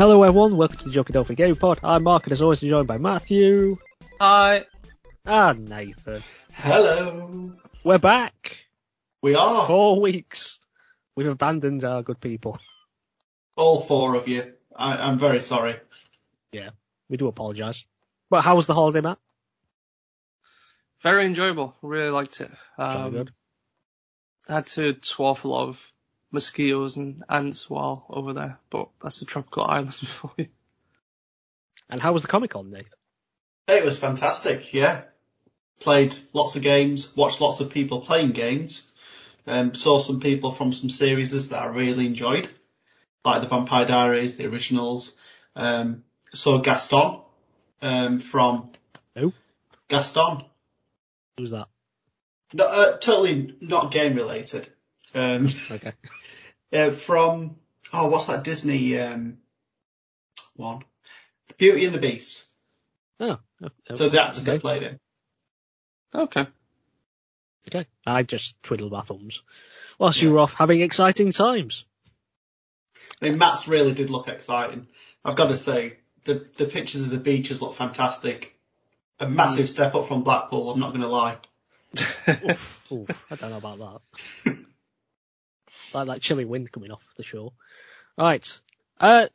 Hello everyone, welcome to the Joking Dolphin Game Pod. I'm Mark and as always joined by Matthew Hi. and Nathan. Hello. We're back. We are Four weeks. We've abandoned our good people. all four of you. I, I'm very sorry. Yeah, we do apologise. But how was the holiday, Matt? Very enjoyable. Really liked it. Jolly Um, good. had to swath a lot of mosquitoes and ants while over there, but that's a tropical island for you. And how was the Comic Con, Nathan? It was fantastic. Yeah. Played lots of games. Watched lots of people playing games. Um, saw some people from some series that I really enjoyed, like the Vampire Diaries, the originals. Um, saw Gaston um, from Who? Gaston. Who's that? No, uh, totally not game related. Um, Okay. uh, from oh, what's that Disney um, one? The Beauty and the Beast. Oh. oh, oh, So the actor okay. that played him. Okay. Okay. I just twiddled my thumbs. Whilst you were off having exciting times. I mean, Matt's really did look exciting. I've got to say, the the pictures of the beaches look fantastic. A massive step up from Blackpool. I'm not going to lie. oof, oof, I don't know about that. like that chilly wind coming off the shore. Right. Uh,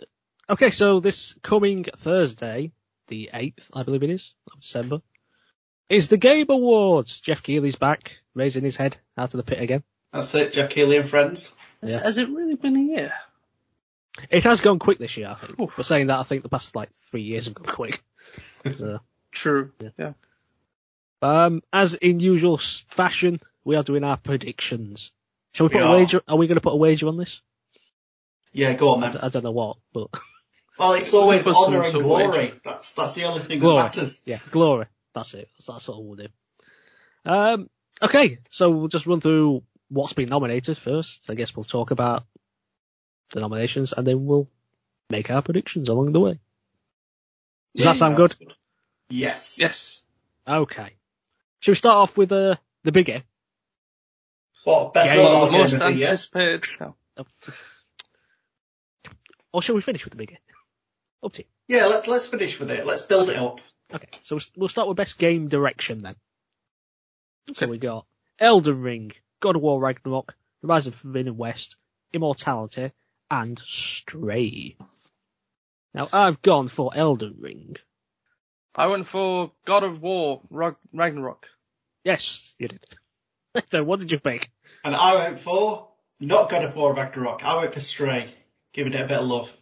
okay, so this coming Thursday, the 8th, I believe it is, of December, is the Game Awards. Jeff Keighley's back, raising his head out of the pit again. That's it, Jeff Keighley and friends. Has- Yeah. Has it really been a year? It has gone quick this year, I think. Oof. But saying that, I think the past like three years have gone quick. So, True. Yeah. Yeah. um, as in usual fashion, we are doing our predictions. Shall we put We a are. wager? Are we going to put a wager on this? Yeah, go on I, then. d- I don't know what, but Well, it's always honour and glory. wager. That's that's the only thing Glory. that matters. Yeah, glory. That's it. That's, that's what we'll do. Um, okay, so we'll just run through what's been nominated first. I guess we'll talk about the nominations and then we'll make our predictions along the way. Does that sound that's good? Yes. Yes. Okay. Should we start off with uh, the biggie? What best Yeah, mobile well, game Most of the year? anticipated. No. Or shall we finish with the biggie? Up to you. Yeah, let, let's finish with it. Let's build it up. Okay, so we'll- we'll start with best game direction then. So Okay. we got Elden Ring, God of War Ragnarok, The Rise of Horizon Forbidden West, Immortality, and Stray. Now I've gone for Elden Ring. I went for God of War Ragnarok. Yes, you did. so what did you pick? And I went for not God of War Ragnarok. I went for Stray, giving it a bit of love.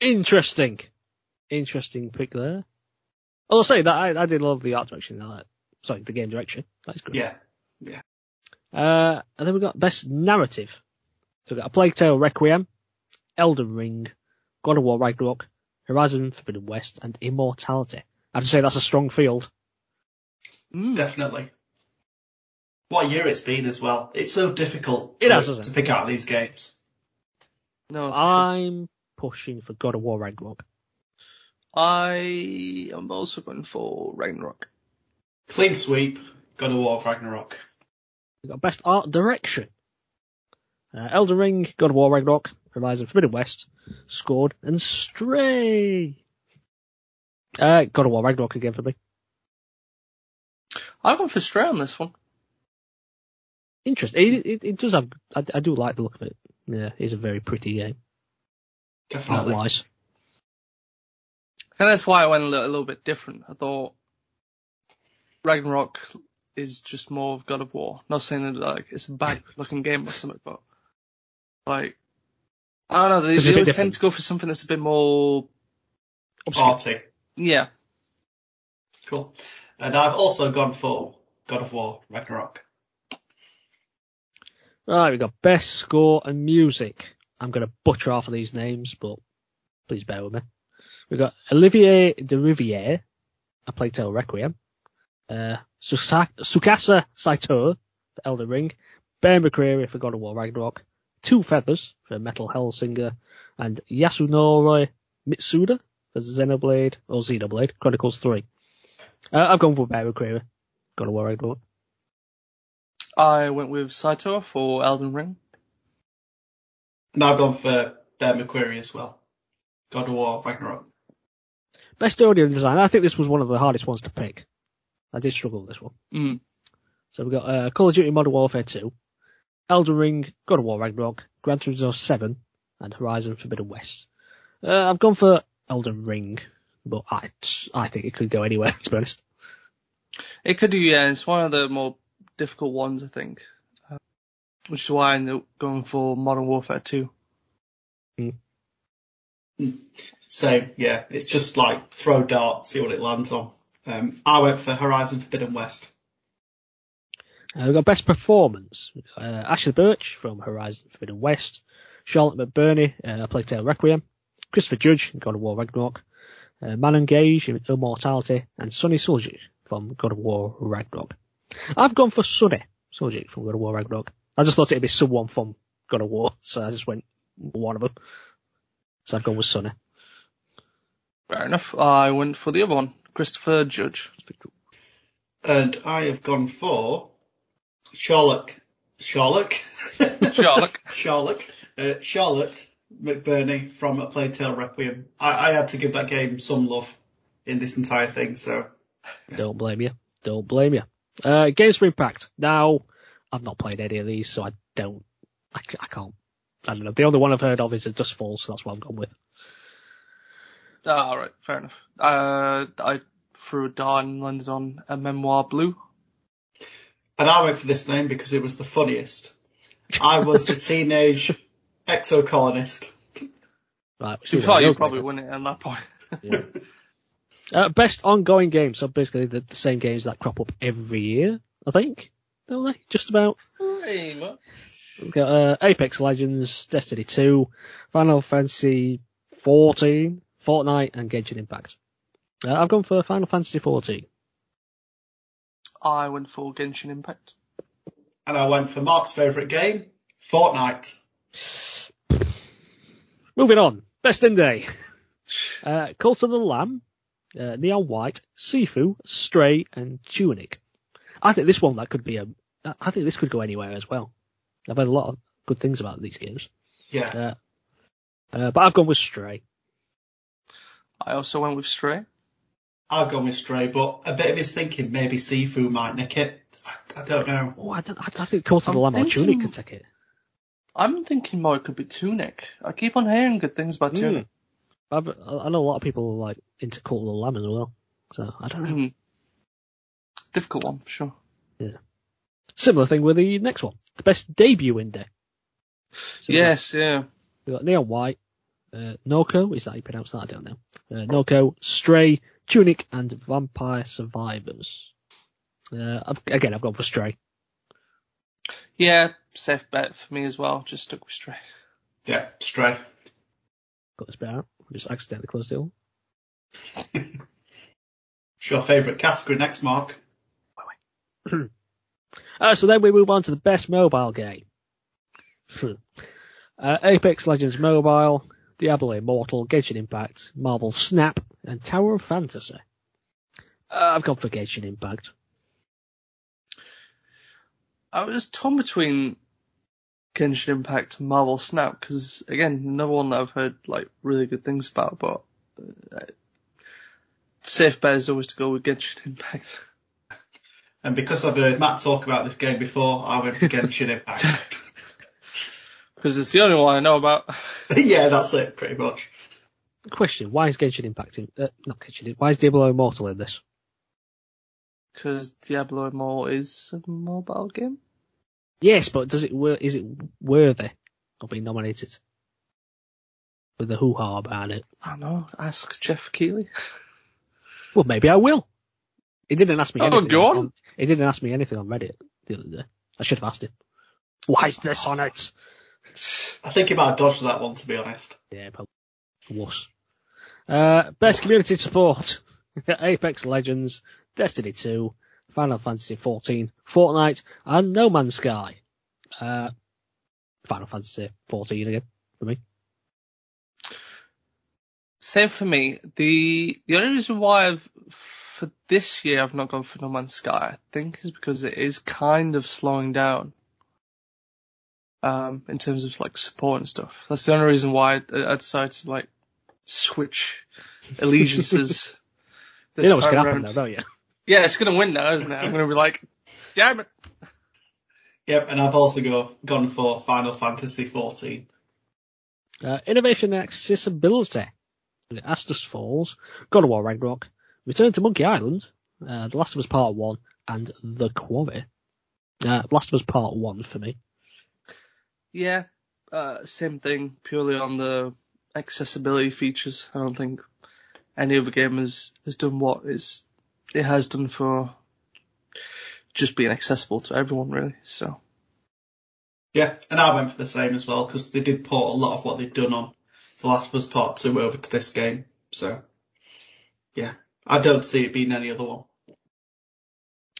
Interesting. Interesting pick there. I'll say that I, I did love the art direction. Uh, sorry, the game direction. That's good. Yeah. Yeah. Uh, and then we've got best narrative. So we've got A Plague Tale Requiem, Elden Ring, God of War Ragnarok, Horizon Forbidden West, and Immortality. I have to say that's a strong field. Mm. Definitely. What a year it's been as well. It's so difficult It to, has, hasn't to pick out these games. No. I'm pushing for God of War Ragnarok. I am also going for Ragnarok. Clean sweep, God of War Ragnarok. We've got best art direction. Uh, Elden Ring, God of War Ragnarok, Horizon Forbidden West, Scorn, and Stray. Uh, God of War Ragnarok again for me. I've gone for Stray on this one. Interesting. It, it, it does have, I, I do like the look of it. Yeah, it's a very pretty game. Definitely. Art wise. I think that's why I went a little, a little bit different. I thought Ragnarok is just more of God of War. Not saying that like it's a bad looking game or something, but like I don't know. They, It's they always tend to go for something that's a bit more. Party. Yeah, Cool. And I've also gone for God of War Ragnarok. Right, we've got best score and music. I'm going to butcher half of these names, but please bear with me. We've got Olivier Deriviere, A Plague Requiem, uh, Tsukasa Saito for Elden Ring, Bear McCreary for God of War Ragnarok, Two Feathers for Metal Hellsinger, and Yasunori Mitsuda for Xenoblade, or Xenoblade, Chronicles 3. Uh, I've gone for Bear McCreary, God of War Ragnarok. I went with Saito for Elden Ring. Now I've gone for Bear McCreary as well. God of War Ragnarok. Best audio design. I think this was one of the hardest ones to pick. I did struggle with this one. Mm. So we've got uh, Call of Duty Modern Warfare 2, Elden Ring, God of War Ragnarok, Gran Turismo 7, and Horizon Forbidden West. Uh, I've gone for Elden Ring, but I, I think it could go anywhere, to be honest. It could do, yeah. It's one of the more difficult ones, I think. Uh, which is why I ended up going for Modern Warfare 2. Same, yeah. It's just like throw dart, see what it lands on. Um, I went for Horizon Forbidden West. Uh, we've got Best Performance. Uh, Ashly Burch from Horizon Forbidden West, Charlotte McBurney, uh, Plague Tale Requiem, Christopher Judge, God of War Ragnarok, uh, Manon Gage Immortality, and Sonny Suljic from God of War Ragnarok. I've gone for Sonny Suljic from God of War Ragnarok. I just thought it'd be someone from God of War, so I just went one of them. So I've gone with Sonny. Fair enough. I went for the other one, Christopher Judge. And I have gone for Sherlock. Sherlock. Sherlock. Sherlock. Uh, Charlotte McBurney from A Plague Tale Requiem. I, I had to give that game some love in this entire thing, so Don't blame you. Don't blame you. Uh, Games for Impact. Now, I've not played any of these, so I don't, I can't, I don't know. The only one I've heard of is As Dusk Falls, so that's what I've gone with. Ah, alright, fair enough. Uh, I threw a dart and landed on a Memoir Blue. And I went for this name because it was the funniest. I was a teenage exocolonist. Right, we To be fair, you probably Greg. win it at that point. Yeah. Uh, best ongoing game. So basically the, the same games that crop up every year, I think. Don't they? Just about. Pretty much. We've got uh, Apex Legends, Destiny 2, Final Fantasy 14, Fortnite, and Genshin Impact. Uh, I've gone for Final Fantasy 14. I went for Genshin Impact. And I went for Mark's favourite game, Fortnite. Moving on. Best indie. Uh, Cult of the Lamb, uh, Neon White, Sifu, Stray, and Tunic. I think this one that could be a. I think this could go anywhere as well. I've heard a lot of good things about these games. Yeah. Uh, uh, but I've gone with Stray. I also went with Stray. I've gone with Stray, but a bit of his thinking maybe Sifu might nick it. I, I don't know. Oh, I, don't, I, I think Cult of the I'm Lamb or Tunic could take it. I'm thinking more it could be Tunic. I keep on hearing good things about Hmm. Tunic. I've, I know a lot of people are like into Cult of the Lamb as well. So I don't know. Mhm. Difficult one, for sure. Yeah. Similar thing with the next one. The best debut indie. So Yes, yeah. We've got Neon White, uh, Norco, is that how you pronounce that? I don't know. Uh, Norco, Stray, Tunic, and Vampire Survivors. Uh, I've, again, I've gone for Stray. Yeah, safe bet for me as well. Just stuck with Stray. Yeah, Stray. Got this bit out. I just accidentally closed it all. What's your favourite category next, Mark? Uh, so then we move on to the best mobile game. Hmm. uh, Apex Legends Mobile, Diablo Immortal, Genshin Impact, Marvel Snap, and Tower of Fantasy. Uh, I've gone for Genshin Impact. I was torn between Genshin Impact and Marvel Snap because again, another one that I've heard like really good things about, but uh, safe bet is always to go with Genshin Impact. And because I've heard Matt talk about this game before, I went for Genshin Impact. Because it's the only one I know about. yeah, that's it, pretty much. Question: Why is Genshin Impact in? Uh, not Genshin. Why is Diablo Immortal in this? Because Diablo Immortal is a mobile game. Yes, but does it? wor- Is it worthy of being nominated? With the hoo ha about it. I don't know. Ask Jeff Keighley. Well, maybe I will. He didn't ask me Oh, anything. go on. He didn't ask me anything on Reddit the other day. I should have asked him. Why is this on it? I think he might have dodged that one, to be honest. Yeah, probably. Wuss. Uh, best community support. Apex Legends, Destiny 2, Final Fantasy 14, Fortnite, and No Man's Sky. Uh, Final Fantasy 14 again, for me. Same for me. The the only reason why I've for this year I've not gone for No Man's Sky, I think, is because it is kind of slowing down. Um, in terms of like support and stuff. That's the only reason why I, I decided to like switch allegiances. This you know what's to happen now, don't you? Yeah, it's gonna win now, isn't it? I'm gonna be like, damn it. Yep, and I've also go, gone for Final Fantasy 14. Uh, innovation and accessibility. As Dusk Falls, God of War Ragnarok, Return to Monkey Island, uh, The Last of Us Part 1, and The Quarry. Uh, Last of Us Part 1 for me. Yeah, uh, same thing, purely on the accessibility features. I don't think any other game has, has done what is it has done for just being accessible to everyone, really. So Yeah, and I went for the same as well because they did port a lot of what they'd done on The Last of Us Part 2 over to this game. So, yeah, I don't see it being any other one.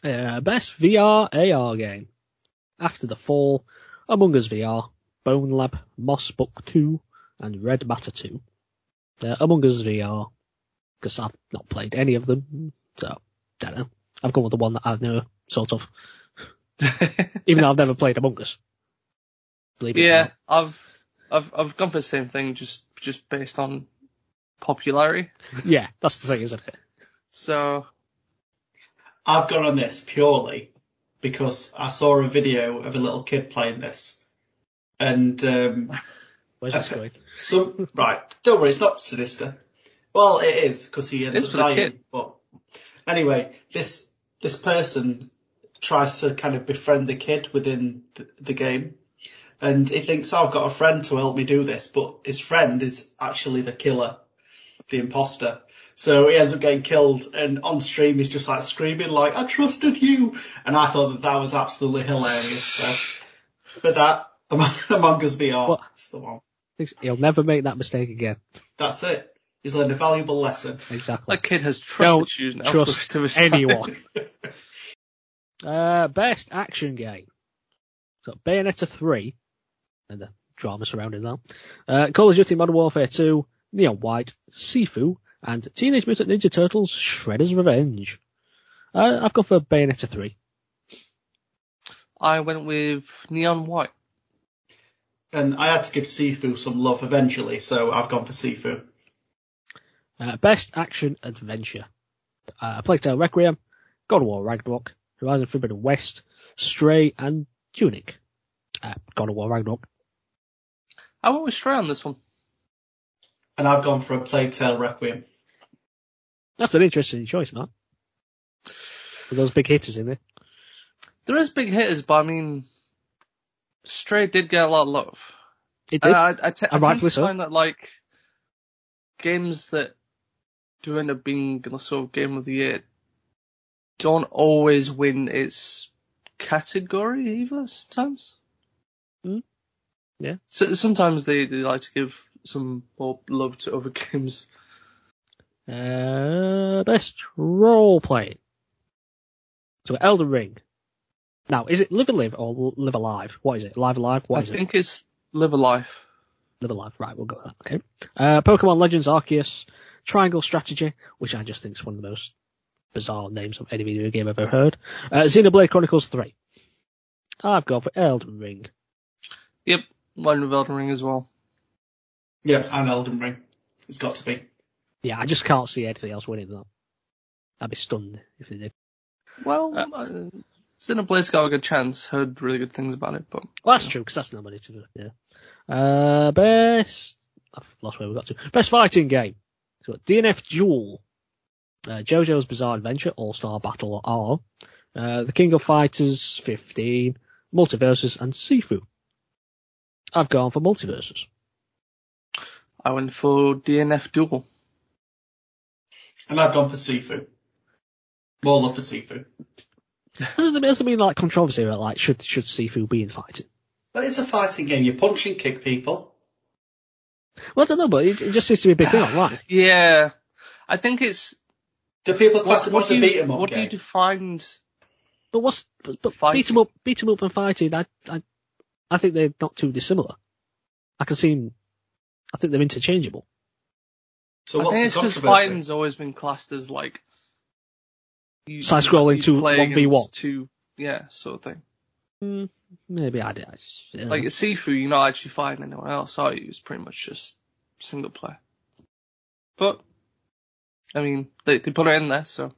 Uh, best VR AR game. After the Fall, Among Us VR, Bonelab, Moss Book 2, and Red Matter 2. Uh, Among Us VR, because I've not played any of them, so, don't know. I've gone with the one that I know, sort of. Even though I've never played Among Us. Believe yeah, not. I've I've I've gone for the same thing, just just based on popularity. Yeah, that's the thing, isn't it? So I've gone on this purely because I saw a video of a little kid playing this. And, um, Where's this going? some, right, don't worry, it's not sinister. Well, it is, because he ends It's up dying. kid. But anyway, this, this person tries to kind of befriend the kid within the, the game. And he thinks, oh, I've got a friend to help me do this, but his friend is actually the killer, the imposter. So he ends up getting killed, and on stream he's just like screaming like, I trusted you! And I thought that that was absolutely hilarious. So, with that, Among Us VR, What? that's the one. He'll never make that mistake again. That's it. He's learned a valuable lesson. Exactly. that kid has trust Don't issues now. trust for the rest of his anyone. Uh, best action game. So Bayonetta 3, and the drama surrounding that. Uh, Call of Duty Modern Warfare 2, Neon White, Sifu, and Teenage Mutant Ninja Turtles Shredder's Revenge. Uh, I've gone for Bayonetta 3. I went with Neon White. And I had to give Sifu some love eventually, so I've gone for Sifu. Uh, best action adventure. Uh, Plague Tale Requiem, God of War Ragnarok, Horizon Forbidden West, Stray, and Tunic. Uh, God of War Ragnarok. I went with Stray on this one. And I've gone for a Plague Tale Requiem. That's an interesting choice, man. With those big hitters in there. There is big hitters, but I mean, Stray did get a lot of love. It And did. I, I, te- I tend to so. find that like games that do end up being the sort of game of the year don't always win its category either. Sometimes. Hmm. Yeah. So sometimes they, they like to give some more love to other games. Uh, best role play. So Elden Ring. Now, is it Live and Live or Live Alive? What is it? Live Alive? What I is it? think it's Live a Life. Live Alive. Right, we'll go with that. Okay. Uh, Pokemon Legends Arceus, Triangle Strategy, which I just think is one of the most bizarre names of any video game I've ever heard. Uh, Xenoblade Chronicles 3. I've gone for Elden Ring. Yep, one with Elden Ring as well. Yeah, and Elden Ring. It's got to be. Yeah, I just can't see anything else winning that. I'd be stunned if they did. Well, Uh, uh, Xenoblade's got a good chance. Heard really good things about it, but Well, that's true, because that's nobody to do. Yeah. Uh, best. I've lost where we got to. Best fighting game. So DNF Duel. Uh, JoJo's Bizarre Adventure All Star Battle R. Uh, The King of Fighters 15. MultiVersus and Sifu. I've gone for MultiVersus. I went for DNF Duel. And I've gone for Sifu. More love for Sifu. Doesn't it doesn't mean like controversy about like should should Sifu be in fighting? But it's a fighting game. You punch and kick people. Well, I don't know, but it, it just seems to be a big thing online. Yeah, I think it's Do people class what, it what as do a you beat 'em up what do you define? But what's but, but Fighting. beat 'em up, beat 'em up and fighting? I I I think they're not too dissimilar. I can see 'em- I think they're interchangeable. So what's I think it's because fighting's always been classed as like Side-scrolling you to 1v1. Two, yeah, sort of thing. Mm, maybe I did. I just, yeah. Like at Sifu, you're not actually fighting anyone else, are you? It's pretty much just single player. But I mean, they they put it in there, so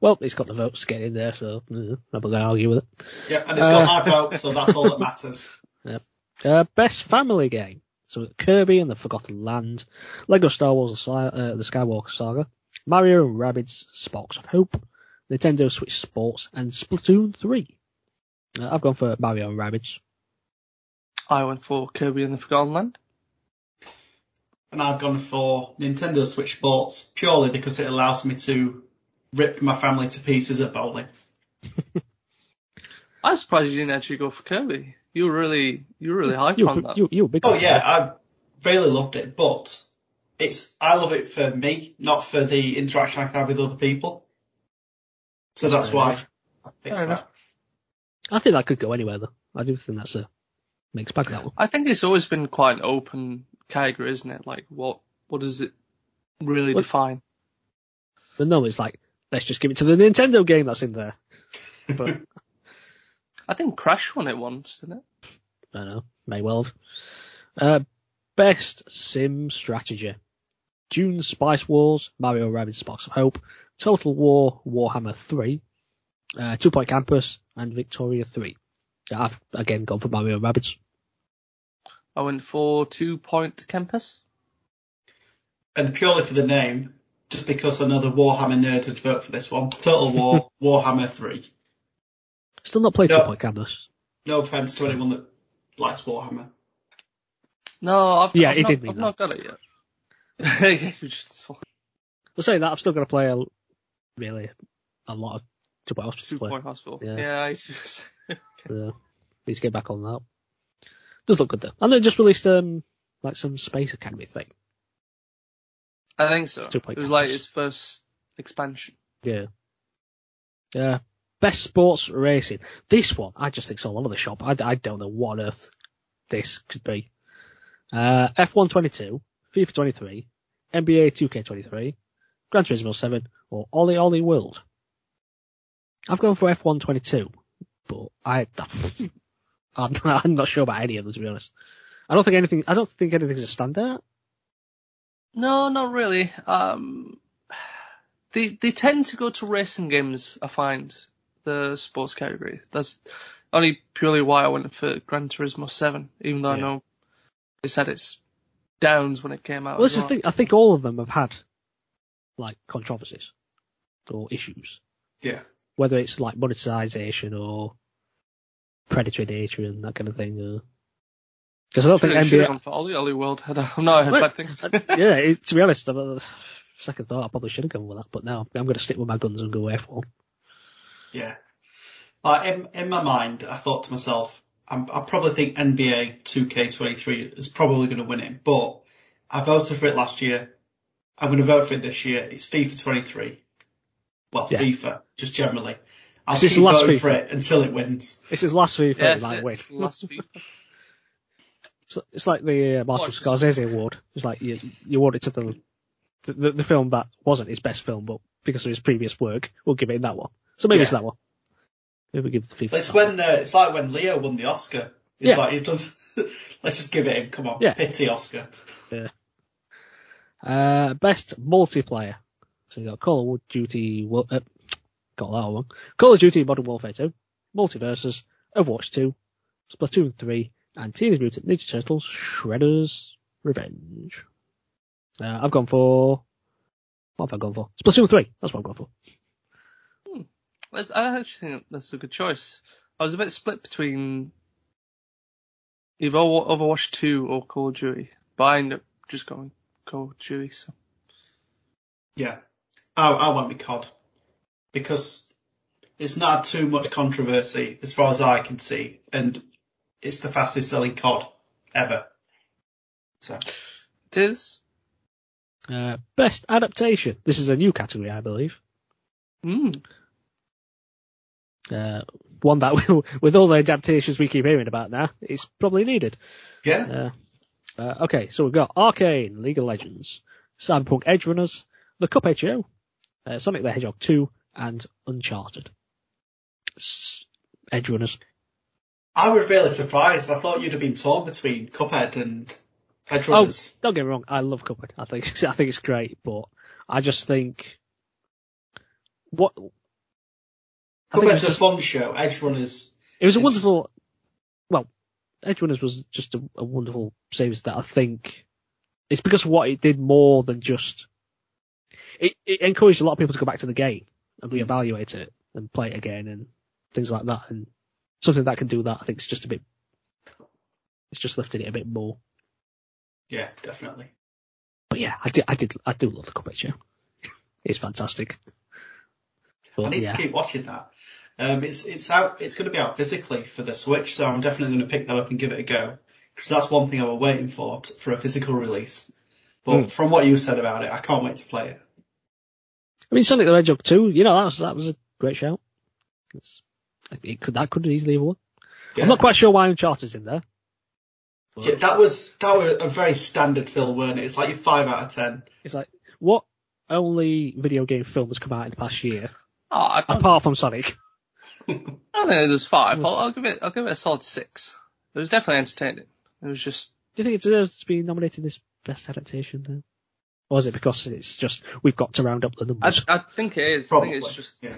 Well, it's got the votes to get in there, so I'm not going to argue with it. Yeah, and it's got Uh, my vote, so that's all that matters. Uh, best family game. So Kirby and the Forgotten Land, Lego Star Wars: The, uh, the Skywalker Saga, Mario and Rabbids: Sparks of Hope, Nintendo Switch Sports, and Splatoon 3. Uh, I've gone for Mario and Rabbids. I went for Kirby and the Forgotten Land. And I've gone for Nintendo Switch Sports purely because it allows me to rip my family to pieces at bowling. I'm surprised you didn't actually go for Kirby. You were really you were really hyped on that. you, you big. Oh yeah, that. I really loved it, but it's I love it for me, not for the interaction I can have with other people. So that's Fair why enough. I picked Fair that. enough. I think that could go anywhere though. I do think that's a mixed bag that one. I think it's always been quite an open category, isn't it? Like what what does it really What- define? But no, it's like let's just give it to the Nintendo game that's in there. But I think Crash won it once, didn't it? I don't know, may well have. Uh, best sim strategy. Dune Spice Wars, Mario Rabbids Sparks of Hope, Total War Warhammer 3, uh, Two Point Campus, and Victoria 3. I've again gone for Mario Rabbids. I went for Two Point Campus. And purely for the name, just because another Warhammer nerd would vote for this one. Total War Warhammer 3. Still not played No. Two Point Campus. No offense to anyone that likes Warhammer. No, I've, Yeah, I've not, did I've not got it yet. Yeah, you just- But saying that, I've still got to play a, really a lot of Two Point Hospital Two to play. Point Hospital. Yeah. Yeah, I to. Uh, need to get back on that. Does look good though. And they just released um like some Space Academy thing. I think so. It was like his first expansion. Yeah. Yeah. Best sports racing. This one, I just think all over the shop. I, I don't know what on earth this could be. Uh, F1 22, FIFA 23, NBA 2K23, Gran Turismo 7, or OlliOlli World. I've gone for F122, but I, I'm, I'm not sure about any of them to be honest. I don't think anything, I don't think anything's a standout. No, not really. Um, they they tend to go to racing games. I find the sports category. That's only purely why I went for Gran Turismo 7, even though I know they said it's downs when it came out. Well, as this is the well. thing. I think all of them have had like controversies or issues. Yeah. Whether it's like monetization or predatory nature and that kind of thing. Because I don't think Should've- should've NBA. gone for OlliOlli World. I don't- I've not heard Well, bad things. yeah, it, to be honest, I'm, uh, second thought, I probably should have gone with that, but now I'm going to stick with my guns and go F1. Yeah. Like in, in my mind, I thought to myself, I'm, I probably think NBA 2K23 is probably going to win it, but I voted for it last year. I'm going to vote for it this year. It's FIFA 23. Well, Yeah. FIFA, just generally. I'll Is this keep the last voting FIFA? for it until it wins. It's his last FIFA, Yes, it might win. it's last FIFA. It's, it's like the uh, Martin What, just- Scorsese award. It's like you, you award it to the, the the film that wasn't his best film, but because of his previous work, we'll give it that one. So maybe it's that one. Maybe we give the FIFA. It's when, uh, it's like when Leo won the Oscar. It's Yeah. like, he's done, let's just give it him. Come on. Yeah. Pity Oscar. Uh, best multiplayer. So we got Call of Duty, Wo- uh, got that one. Call of Duty Modern Warfare 2, MultiVersus, Overwatch 2, Splatoon 3, and Teenage Mutant Ninja Turtles Shredder's Revenge. Uh, I've gone for, what have I gone for? Splatoon 3, that's what I've gone for. That's- I actually think that's a good choice. I was a bit split between either Overwatch 2 or Call of Duty, but I ended up just going Call of Duty. So Yeah. I, I went with COD. Because it's not had too much controversy as far as I can see. And it's the fastest selling COD ever. So, it is. Uh, best adaptation. This is a new category, I believe. Mm. Uh, one that, with all the adaptations we keep hearing about now, it's probably needed. yeah. Uh, uh, okay, so we've got Arcane, League of Legends, Cyberpunk Edge Runners, The Cuphead Show, uh, Sonic the Hedgehog 2, and Uncharted. S- Edge Runners. I was really surprised. I thought you'd have been torn between Cuphead and Edge Oh, Runners. don't get me wrong. I love Cuphead. I think I think it's great, but I just think what Cuphead's a just- fun show. Edge Runners. it was a wonderful. Well, Edge Runners was just a, a wonderful series that I think it's because of what it did more than just. It, it encouraged a lot of people to go back to the game and reevaluate it and play it again and things like that. And something that can do that, I think, is just a bit. It's just lifted it a bit more. Yeah, definitely. But yeah, I did, I did, I do love the Cuphead show. It's fantastic. I need yeah, to keep watching that. Um, it's it's out. It's going to be out physically for the Switch, so I'm definitely going to pick that up and give it a go because that's one thing I was waiting for t- for a physical release. But Hmm. from what you said about it, I can't wait to play it. I mean Sonic the Hedgehog 2, you know, that was that was a great shout. It's, it could that could easily have won. Yeah. I'm not quite sure why Uncharted's in there. But Yeah, that was that was a very standard film, weren't it? It's like your five out of ten. It's like what only video game film has come out in the past year Oh, I don't, apart from Sonic. I don't think it was five. Was- I'll, I'll give it. I'll give it a solid six. It was definitely entertaining. It was just Do you think it deserves to be nominated in this best adaptation then? Or is it because it's just we've got to round up the I, numbers? I think it is. I think it's just yeah.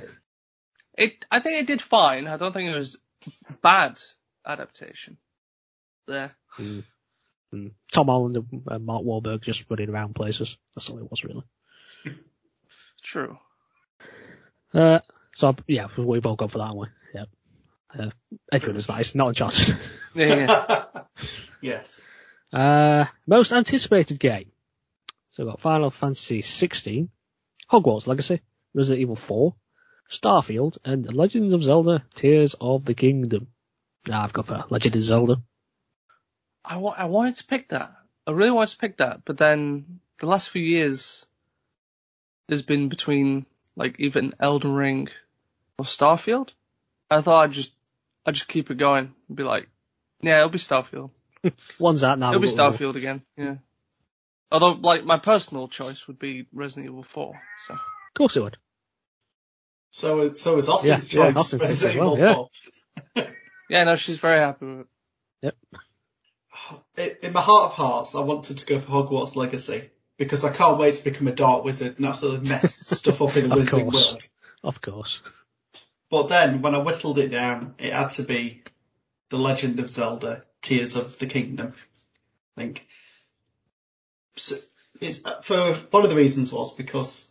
it. I think it did fine. I don't think it was bad adaptation. There. Mm. Mm. Tom Holland and Mark Wahlberg just running around places. That's all it was really. True. Uh, so yeah, we've all gone for that one. Yeah. Uh, Edge Runners, that is not Uncharted. Yeah. yeah. yes. Uh, most anticipated game. So we've got Final Fantasy 16, Hogwarts Legacy, Resident Evil 4, Starfield, and Legends of Zelda Tears of the Kingdom. Nah, I've got for Legend of Zelda. I wanted to pick that. I really wanted to pick that, but then the last few years, there's been between like even Elden Ring or Starfield. I thought I'd just, I'd just keep it going and be like, yeah, it'll be Starfield. One's out now. it'll be Starfield again. Yeah. Although, like, my personal choice would be Resident Evil 4. So Of course it would. So so is Austin's Yeah, yeah, choice. Austin thinks Resident as well, Evil yeah. 4. yeah, no, she's very happy with it. In, in my heart of hearts, I wanted to go for Hogwarts Legacy because I can't wait to become a dark wizard and absolutely mess stuff up in the wizarding course. world. Of course. But then, when I whittled it down, it had to be The Legend of Zelda: Tears of the Kingdom. I think so it's uh, for one of the reasons was because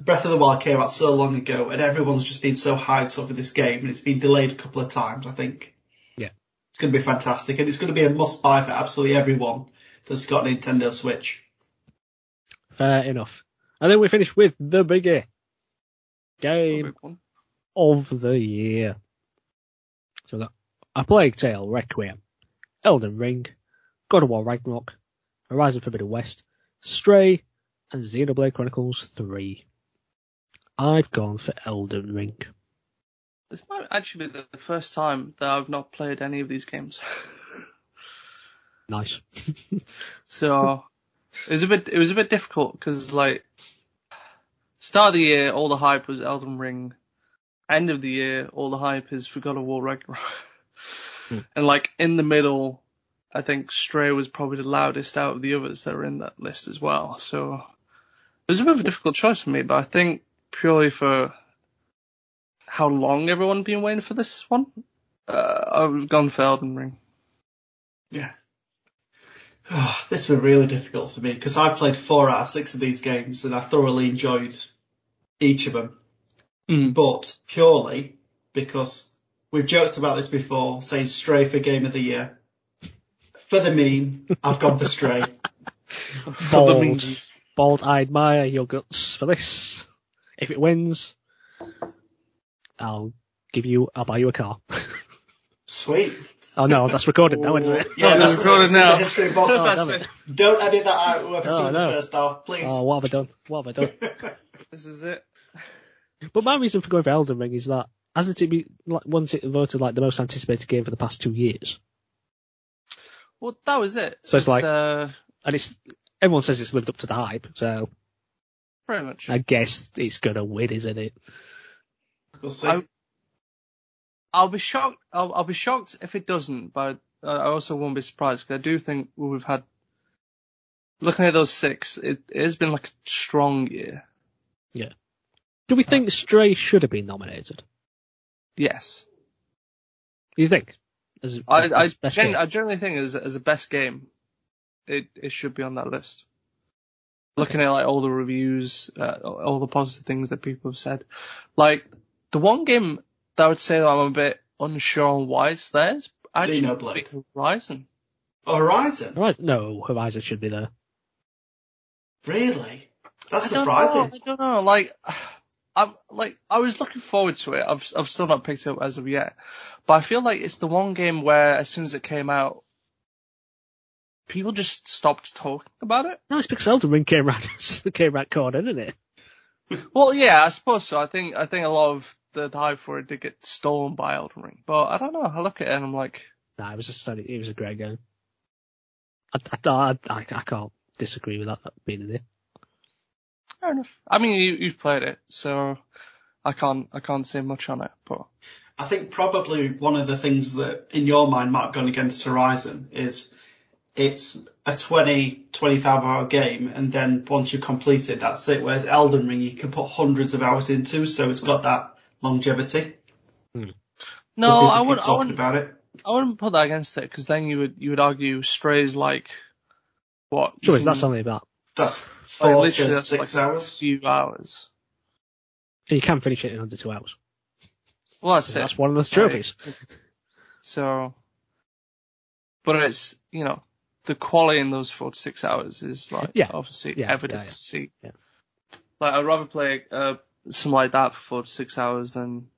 Breath of the Wild came out so long ago, and everyone's just been so hyped over this game, and it's been delayed a couple of times. I think. Yeah. It's going to be fantastic, and it's going to be a must-buy for absolutely everyone that's got a Nintendo Switch. Fair enough. And then we finish with the biggie. Game Big of the year. So we've got A Plague Tale Requiem, Elden Ring, God of War Ragnarok, Horizon Forbidden West, Stray, and Xenoblade Chronicles 3. I've gone for Elden Ring. This might actually be the first time that I've not played any of these games. Nice. So it was a bit it was a bit difficult because like start of the year all the hype was Elden Ring, end of the year all the hype is for God of War Ragnarok, hmm. and like in the middle, I think Stray was probably the loudest out of the others that were in that list as well. So it was a bit of a difficult choice for me, but I think purely for how long everyone had been waiting for this one, uh, I've gone for Elden Ring. Yeah. this was really difficult for me because I played four out of six of these games and I thoroughly enjoyed each of them. Mm. But purely because we've joked about this before, saying Stray for Game of the Year. For the meme, I've gone for Stray. For the Bold. memes. Bald, I admire your guts for this. If it wins, I'll give you, I'll buy you a car. Sweet. oh no, that's recorded now, isn't it? Yeah, Oh, that's it's recorded it's in now. the history box. That's what I Oh, damn said. Don't edit that out, whoever's Oh, doing no. the first half, please. Oh, what have I done? What have I done? This is it. But my reason for going for Elden Ring is that hasn't it been like once it voted like the most anticipated game for the past two years, Well, that was it. So it's like- uh, and it's everyone says it's lived up to the hype, so pretty much. I guess it's gonna win, isn't it? We'll see. I- I'll be shocked. I'll, I'll be shocked if it doesn't, but I I also won't be surprised because I do think we've had, looking at those six, it, it has been like a strong year. Yeah. Do we think Stray should have been nominated? Yes. Do you think? As, I, I, best gen- game? I generally think as, as a best game, it, it should be on that list. Looking at like all the reviews, uh, all the positive things that people have said. Like, the one game that I would say that I'm a bit unsure on why it's there is actually Xenoblade. be Horizon. Horizon? Right, no, Horizon should be there. Really? That's I don't surprising. Know, I don't know. Like, I'm like I was looking forward to it. I've I've still not picked it up as of yet, but I feel like it's the one game where as soon as it came out, people just stopped talking about it. No, it's because Elden Ring came round, came round corner, didn't it? Well, yeah, I suppose so. I think I think a lot of the, the hype for it did get stolen by Elden Ring, but I don't know. I look at it and I'm like, Nah, it was just it was a great game. I, I, I, I can't disagree with that being in there. Fair enough. I mean, you, you've played it, so I can't I can't say much on it, but I think probably one of the things that in your mind might have gone against Horizon is it's a 20, 25 hour game and then once you've completed that's it. Whereas Elden Ring you can put hundreds of hours into so it's got that longevity. Hmm. no, I keep would I talking wouldn't about it. I wouldn't put that against it because then you would you would argue Stray's like what? Sure, you that's can- only about. That's four literally to that's six like a hours. few hours. You can finish it in under two hours. Well, that's. That's one of the trophies. So, but it's you know the quality in those four to six hours is like Yeah. obviously Yeah, evident yeah, yeah. to see. Yeah. Like I'd rather play uh, something like that for four to six hours than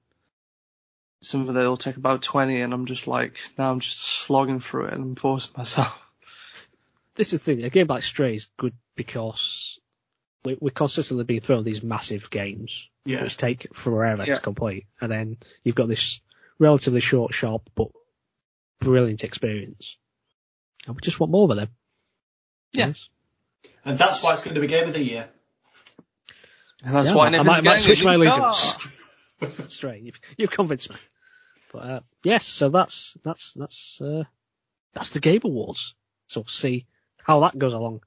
something that'll take about twenty, and I'm just like now I'm just slogging through it and I'm forcing myself. This is the thing. A game like Stray is good because we, we're consistently being thrown these massive games Yeah. which take forever Yeah. to complete, and then you've got this relatively short, sharp but brilliant experience. And we just want more of them. Yeah. Yes. And that's why it's going to be game of the year. And that's Yeah, why I Nathan's might- I might switch my allegiance. Stray, you've, you've convinced me. But uh, yes, so that's that's that's uh, that's the Game Awards. So we'll see how that goes along.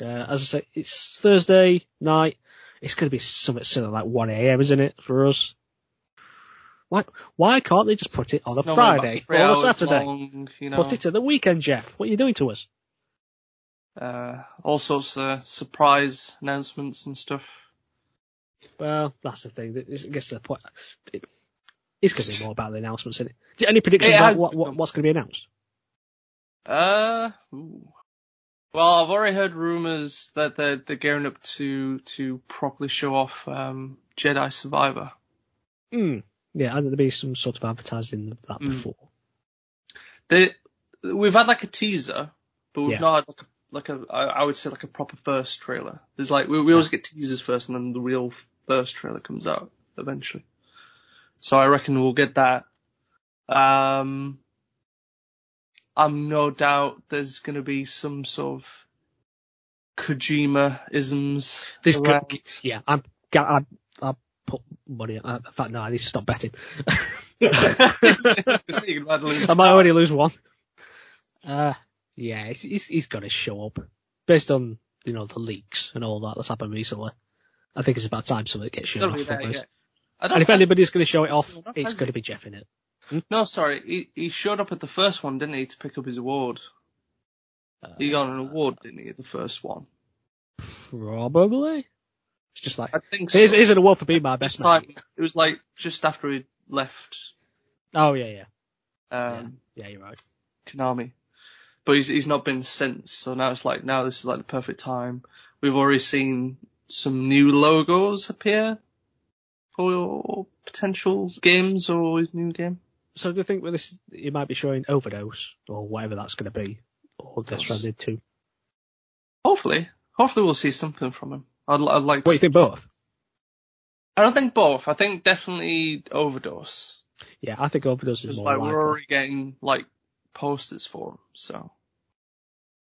Uh, as I say, it's Thursday night. It's going to be something similar like 1 a.m., isn't it, for us? Why why can't they just put it on a Friday or a Saturday? long, you know, Put it to the weekend, Jeff. What are you doing to us? uh, all sorts of surprise announcements and stuff. Well, that's the thing. It it gets to the point. It, it's going to be more about the announcements, isn't it? Any predictions It about what, what, what's going to be announced? Uh, ooh. well, I've already heard rumors that they're they're gearing up to to properly show off um, Jedi Survivor. Hmm. Yeah, and there'll be some sort of advertising of that Mm. before. They we've had like a teaser, but we've Yeah. not had like a like a I I would say like a proper first trailer. There's like we we always get teasers first, and then the real first trailer comes out eventually. So I reckon we'll get that. Um, I'm no doubt there's gonna be some sort of Kojima isms. This around. could, yeah, I'm, I, I put money. Uh, in fact, no, I need to stop betting. So you can add links I might already lose one. Uh, yeah, he's, he's, he's got to show up based on you know the leaks and all that that's happened recently. I think it's about time something gets shown off. there, yeah. And if anybody's going to show it off, it's going to be Jeff in it. No, sorry, he he showed up at the first one, didn't he, to pick up his award? He got an award, didn't he, at the first one? Probably. It's just like I think so. here's, here's an award for being my best time, mate. it was like just after he left Oh yeah, yeah, um, yeah. You're right. Konami. But he's he's not been since, so now it's like now this is like the perfect time. We've already seen some new logos appear for your potential games or his new game. So do you think with this you might be showing Overdose or whatever that's going to be, or Death Stranding two? Hopefully, hopefully we'll see something from him. I'd, I'd like. What do To, you think both? I don't think both. I think definitely overdose. Yeah, I think Overdose is more like likely. we're already getting like posters for him, so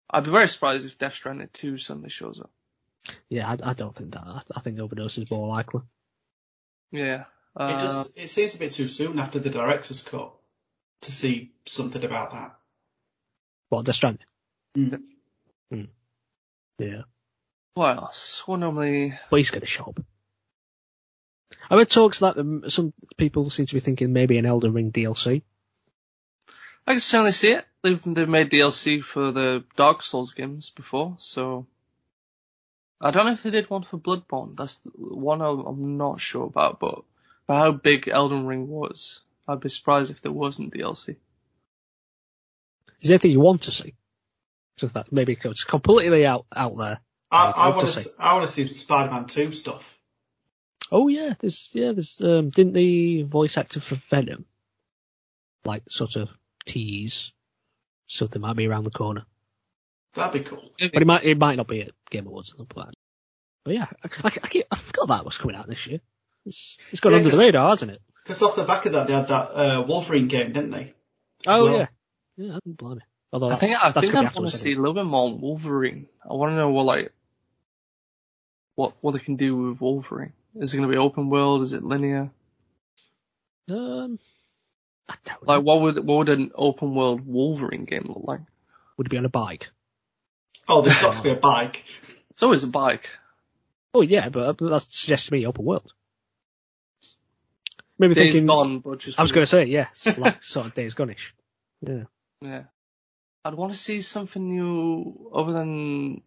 I'd be very surprised if Death Stranding 2 suddenly shows up. Yeah, I, I don't think that. I, I think Overdose is more likely. Yeah. It Uh, just it seems a bit too soon after the director's cut to see something about that. What Death Stranding? Mm. Hmm. Yeah, What else? What normally? but he's going to show up. I read talks that um, some people seem to be thinking maybe an Elden Ring DLC. I can certainly see it. They've they've made DLC for the Dark Souls games before, so I don't know if they did one for Bloodborne. That's the one I'm I'm not sure about, but for how big Elden Ring was, I'd be surprised if there wasn't DLC. Is there anything you want to see? Just that maybe it's completely out out there. I, I'd I love want to to see. I want to see Spider-Man 2 stuff. Oh yeah, there's yeah there's um didn't the voice actor for Venom like sort of tease something might be around the corner, That'd be cool. but it might it might not be at Game Awards or something like that. But yeah, I, I, I, I forgot that was coming out this year. It's it's gone Yeah, under the 'cause- radar, hasn't it? Because off the back of that, they had that uh, Wolverine game, didn't they? Oh well. yeah, yeah, I don't blame it. Although I think I that's think gonna I be want to see a little bit more on Wolverine. I want to know what like what what they can do with Wolverine. Is it going to be open world? Is it linear? Um, I don't know. Like what would what would an open world Wolverine game look like? Would it be on a bike? Oh, there's got to be a bike. It's always a bike. Oh yeah, but but that suggests to me open world. Maybe Days thinking. Gone, but just I was going to say yeah, like sort of Days Gone-ish. Yeah. Yeah. I'd want to see something new other than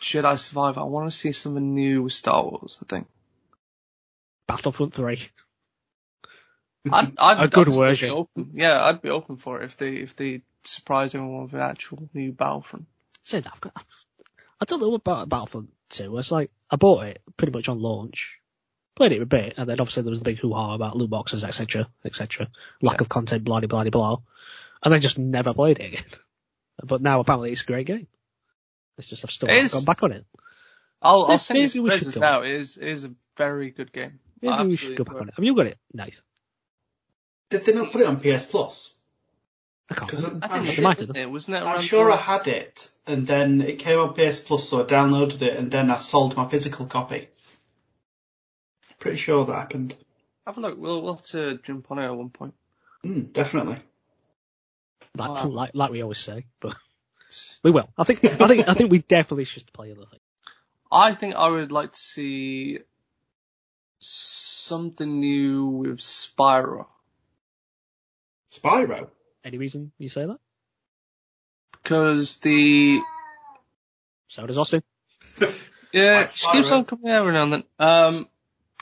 Jedi Survivor. I want to see something new with Star Wars, I think. Battlefront 3. I'd, I'd, A good I'd still be version. Open. Yeah, I'd be open for it if they, if they surprise everyone with an actual new Battlefront. Say that I've got. I don't know about Battlefront 2. It's like I bought it pretty much on launch, played it a bit, and then obviously there was the big hoo-ha about loot boxes, etc., etc., lack Yeah. of content, blah blah blah blah, and I just never played it again. But now apparently it's a great game. It's just I've still It gone back on it. I'll, I'll send you some we should now. It is, it is a very good game. Maybe I we should absolutely go back on it. Have you got it? Nice. Did they not put it on PS Plus? I can't. 'Cause remember. I'm- I I'm think They it did, have didn't it? Wasn't it I'm sure I had it, and then it came on PS Plus, so I downloaded it, and then I sold my physical copy. Pretty sure that happened. Have a look. We'll, we'll have to jump on it at one point. Mm, definitely. like, Wow. like like we always say, but we will. I think I think I think we definitely should play other things. I think I would like to see something new with Spyro. Spyro. Any reason you say that? Because the, So does Austin. yeah, Like she keeps on coming out every now and then. Um,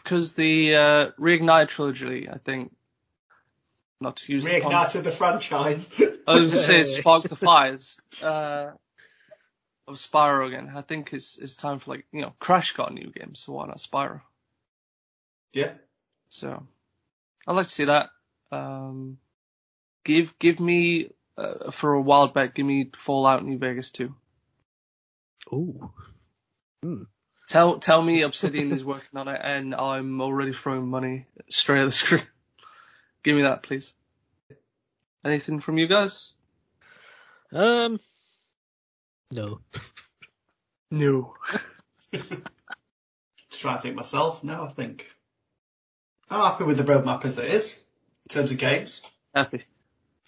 because the, uh, Reignite trilogy, I think, not to use the pun, Reignited the franchise. I was gonna say spark the fires, uh, of Spyro again. I think it's, it's time for like, you know, Crash got a new game, so why not Spyro? yeah. So, I'd like to see that. Um, give, give me, uh, for a wild bet, give me Fallout New Vegas 2. Ooh. Tell, tell me Obsidian is working on it and I'm already throwing money straight at the screen. Give me that, please. Anything from you guys? Um. No. No. Trying to think myself. No, I think I'm happy with the roadmap as it is in terms of games. Happy.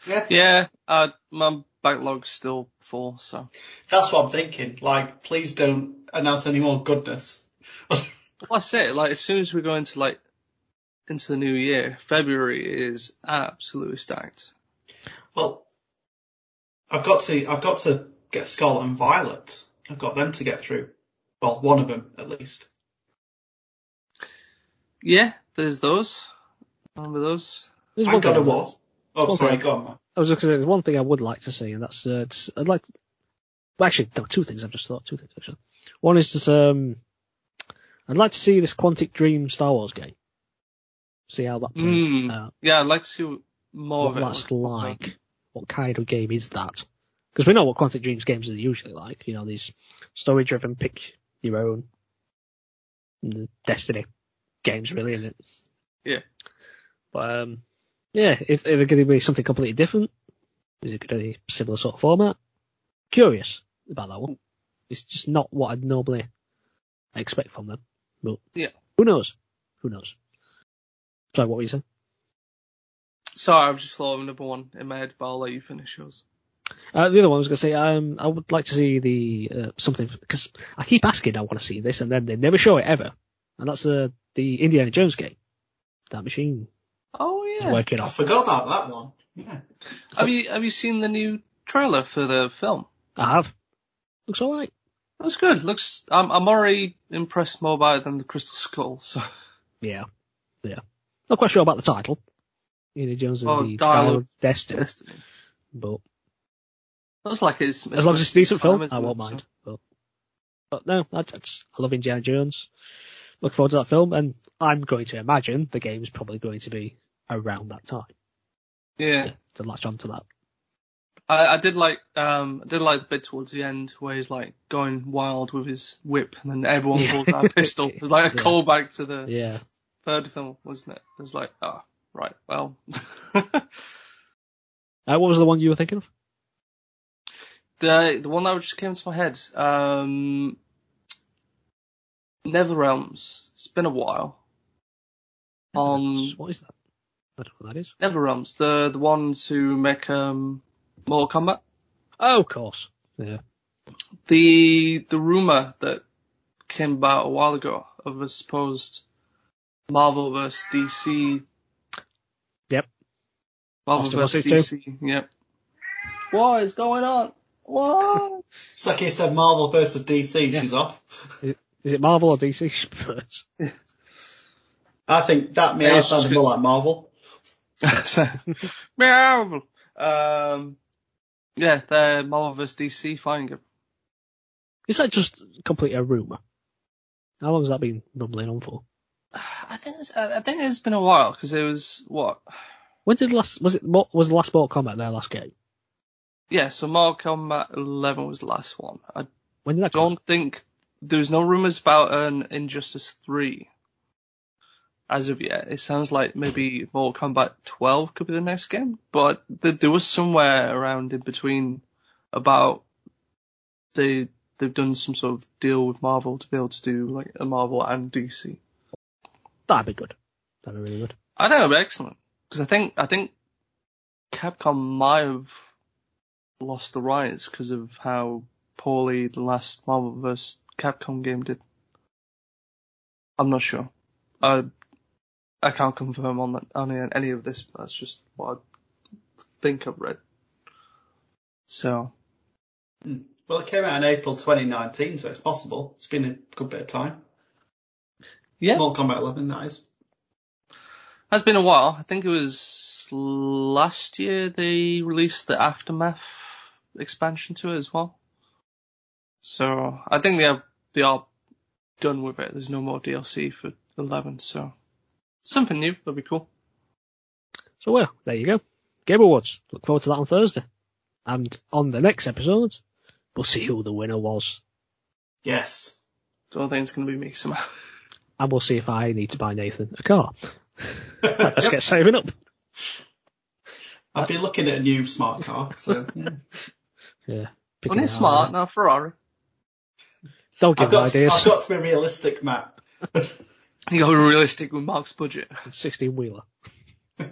Yeah, Yeah, uh, my backlog's still full, so. that's what I'm thinking. Like, please don't announce any more goodness. Well, that's it. Like, as soon as we go into like, into the new year, February is absolutely stacked. well, I've got to, I've got to get Scarlet and Violet. I've got them to get through. Well, one of them at least. Yeah, there's those. Remember those? There's And one God thing of I- War. Oh, one sorry, thing- go on, man. I was just going to say, there's one thing I would like to see, and that's, uh, I'd like to, well, actually, no, two things I've just thought, two things actually. One is just, um, I'd like to see this Quantic Dream Star Wars game. See how that plays Mm. out. Yeah, I'd like to see more what of it. that's like. What kind of game is that? Because we know what Quantic Dreams games are usually like. You know, these story driven, pick your own mm, Destiny games, really, isn't it? Yeah. But um, yeah, if, if they're going to be something completely different, is it going to be similar sort of format? Curious about that one. It's just not what I'd normally expect from them. But Yeah. who knows? Who knows? Sorry, what were you saying? Sorry, I've just thought of another one in my head, but I'll let you finish yours. Uh, the other one I was going to say, um, I would like to see the uh, something because I keep asking I want to see this, and then they never show it ever, and that's uh, the Indiana Jones game. That machine yeah. working I forgot about that one. Yeah. Have you have you seen the new trailer for the film? I have. Looks alright. That's good. Looks. I'm I'm already impressed more by it than the Crystal Skull. So Yeah, yeah. Not quite sure about the title. Indiana Jones and Oh, the Dial Dial of of Destiny, Destiny. but Looks like it's, as long as it's a decent film, I won't it? So- mind. But, but no, I, that's, I love Indiana Jones. Look forward to that film, and I'm going to imagine the game is probably going to be around that time Yeah. to, to latch onto that. I, I did like um I did like the bit towards the end where he's like going wild with his whip and then everyone Yeah. pulls out a pistol. It was like a Yeah. callback to the Yeah. third film, wasn't it? It was like, oh, right, well. Uh, what was the one you were thinking of? the the one that just came to my head, um Netherrealms. It's been a while. On what is that? I don't know what that is. Netherrealms, the the ones who make um Mortal Kombat. Oh, of course. Yeah. the the rumor that came about a while ago of a supposed Marvel vs DC. Yep. Marvel Austin vs Wars two. DC. Yep. What is going on? What? It's like he said Marvel versus DC, Yeah. she's off. Is it Marvel or DC first? I think that may Yeah, have it's just sounded more like Marvel. so, Marvel. Um. Yeah, the Marvel vs DC fighting game. Is that just completely a rumor? How long has that been rumbling on for? I think it's, I think it's been a while because it was what? When did last was it Mo- was the last Mortal Kombat their last game? Yeah, so Mortal Kombat 11 was the last one. I When did that don't think there's no rumors about an Injustice 3 as of yet. It sounds like maybe Mortal Kombat 12 could be the next game, but th- there was somewhere around in between about they they've done some sort of deal with Marvel to be able to do like a Marvel and DC. That'd be good. That'd be really good. I think it'd be excellent because I think I think Capcom might have lost the rights because of how poorly the last Marvel vs. Capcom game did. I'm not sure. I I can't confirm on that on any- of this. But that's just what I think I've read. So hmm. Well, it came out in April 2019, so it's possible. It's been a good bit of time. yeah, Mortal Kombat 11, that is. has been a while. I think it was last year they released the Aftermath expansion to it as well. So I think they have they are done with it. There's no more DLC for 11, so something new. That'd be cool. So well, there you go. Game Awards. Look forward to that on Thursday. And on the next episode, we'll see who the winner was. Yes. Don't think it's gonna be me somehow. And we'll see if I need to buy Nathan a car. Let's get saving up. I'd be looking at a new smart car, so yeah. Yeah. When it's smart, not Ferrari. Don't give I've got, ideas. I've got to be realistic, Matt. You go realistic with Mark's budget. 16 wheeler.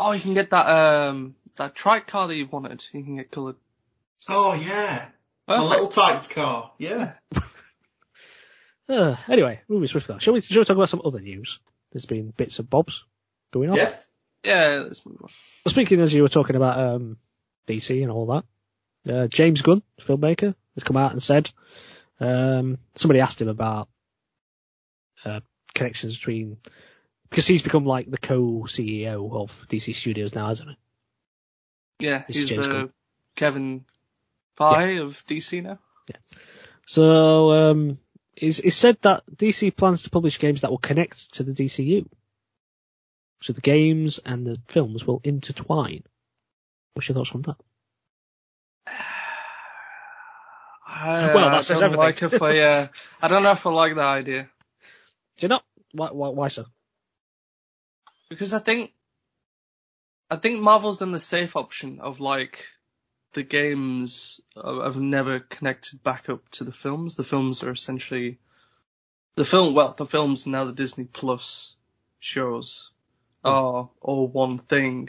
Oh, you can get that um that trike car that you wanted. You can get coloured. Oh yeah. A little typed car. Yeah. Uh, anyway, moving swiftly. on. Shall we, shall we talk about some other news? There's been bits and bobs going on. Yeah. Yeah, let's move on. Well, speaking as you were talking about um, DC and all that, uh, James Gunn, filmmaker, has come out and said um, somebody asked him about uh, connections between because he's become like the co-CEO of DC Studios now, hasn't he? Yeah, It's he's James the Gunn. Kevin Feige of DC now. Yeah. So um, it's, it's said that DC plans to publish games that will connect to the DCU. So the games and the films will intertwine. What's your thoughts on that? I, Well, I that says don't like everything. if I, uh, I don't know if I like that idea Do you not? Why, why, why so? because I think, I think Marvel's done the safe option of like the games have never connected back up to the films. The films are essentially the film. Well, the films now the Disney Plus shows, are all one thing.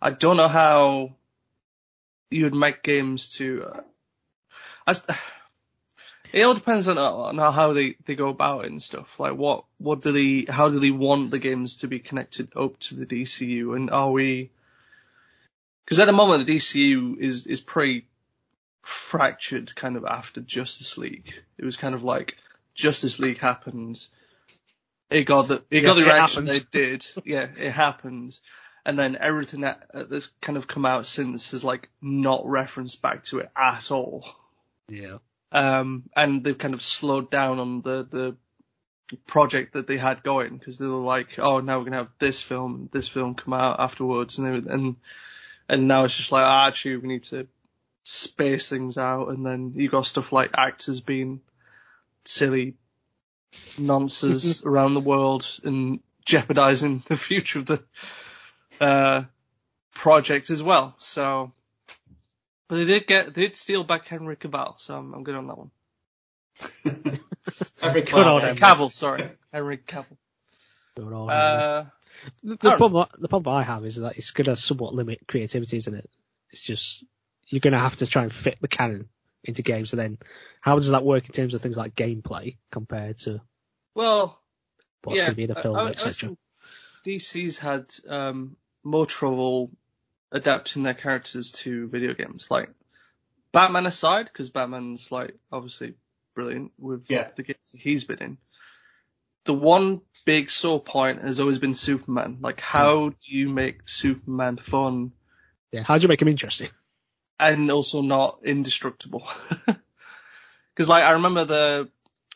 I don't know how you would make games to. Uh, I it all depends on, on how they, they go about it and stuff. Like what what do they how do they want the games to be connected up to the DCU and are we? Because at the moment the DCU is is pretty fractured kind of after Justice League. It was kind of like Justice League happened. It got the it Yeah, got the reaction they did. Yeah, it happened. And then everything that that's kind of come out since is like not referenced back to it at all. Yeah. Um, and they've kind of slowed down on the, the project that they had going because they were like, oh, now we're going to have this film, this film come out afterwards. And, they, and, and now it's just like, ah, actually, we need to space things out. And then you got stuff like actors being silly nonsense around the world and jeopardizing the future of the, uh, project as well. So, but they did get, they did steal back Henry Cavill, so I'm, I'm good on that one. Every Good clown on ever. him. Cavill, sorry. Henry Cavill. Good on. Uh, the, the problem the problem I have is that it's going to somewhat limit creativity, isn't it? It's just you're going to have to try and fit the canon into games, and then how does that work in terms of things like gameplay compared to well, what's yeah, going to be in a film, etc. DC's had, um, more trouble adapting their characters to video games. Like, Batman aside, because Batman's like, obviously brilliant with Yeah. the games that he's been in. The one big sore point has always been Superman. Like, how hmm. do you make Superman fun Yeah, how do you make him interesting? and also not indestructible. Because like I remember the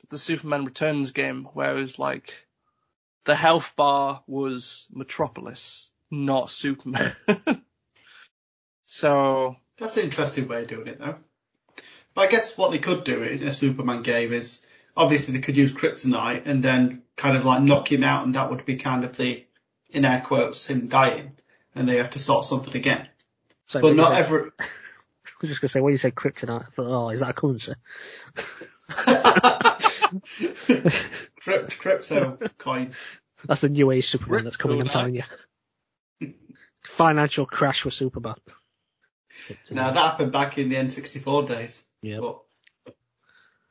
the Superman Returns game where it was like the health bar was Metropolis, not Superman. so That's an interesting way of doing it, though. But I guess what they could do in a Superman game is obviously they could use Kryptonite and then kind of like knock him out, and that would be kind of the, in air quotes, him dying, and they have to start something again. So But not every. I was just going to say when you say kryptonite, I thought, oh, is that a currency? Crypt, crypto coin. That's the new age Superman that's coming. I'm telling you. Financial crash for Superman. Now that happened back in the N64 days. yeah. But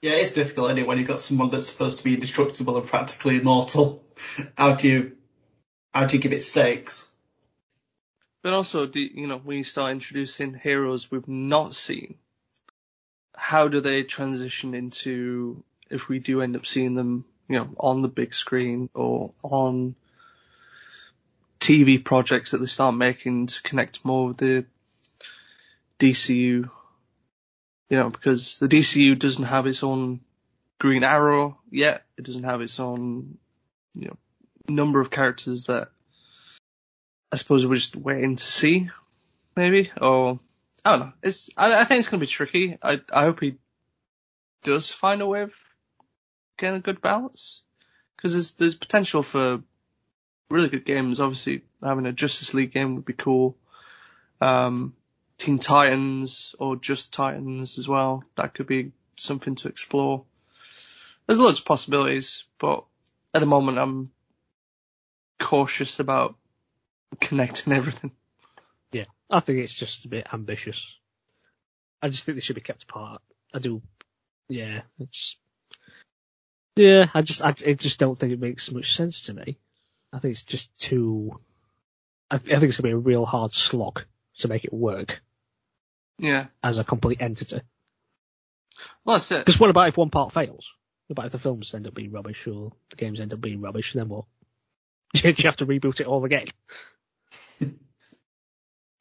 yeah, it's difficult anyway when you've got someone that's supposed to be indestructible and practically immortal. How do you how do you give it stakes? but also do you know when you start introducing heroes we've not seen, how do they transition into if we do end up seeing them, you know, on the big screen or on TV projects that they start making to connect more with the DCU. You know, because the DCU doesn't have its own Green Arrow yet. It doesn't have its own, you know, number of characters that I suppose we're just waiting to see, maybe. Or I don't know. It's I, I think it's gonna be tricky. I I hope he does find a way of getting a good balance because there's there's potential for really good games. Obviously, having a Justice League game would be cool. Um, Teen Titans or just Titans as well. That could be something to explore. There's loads of possibilities, but at the moment I'm cautious about connecting everything. Yeah, I think it's just a bit ambitious. I just think they should be kept apart. I do. Yeah, it's. Yeah, I just, I, I just don't think it makes much sense to me. I think it's just too. I, I think it's gonna be a real hard slog to make it work Yeah. as a complete entity. Well, that's it. Because what about if one part fails? What about if the films end up being rubbish or the games end up being rubbish? Then what? Do you have to reboot it all again?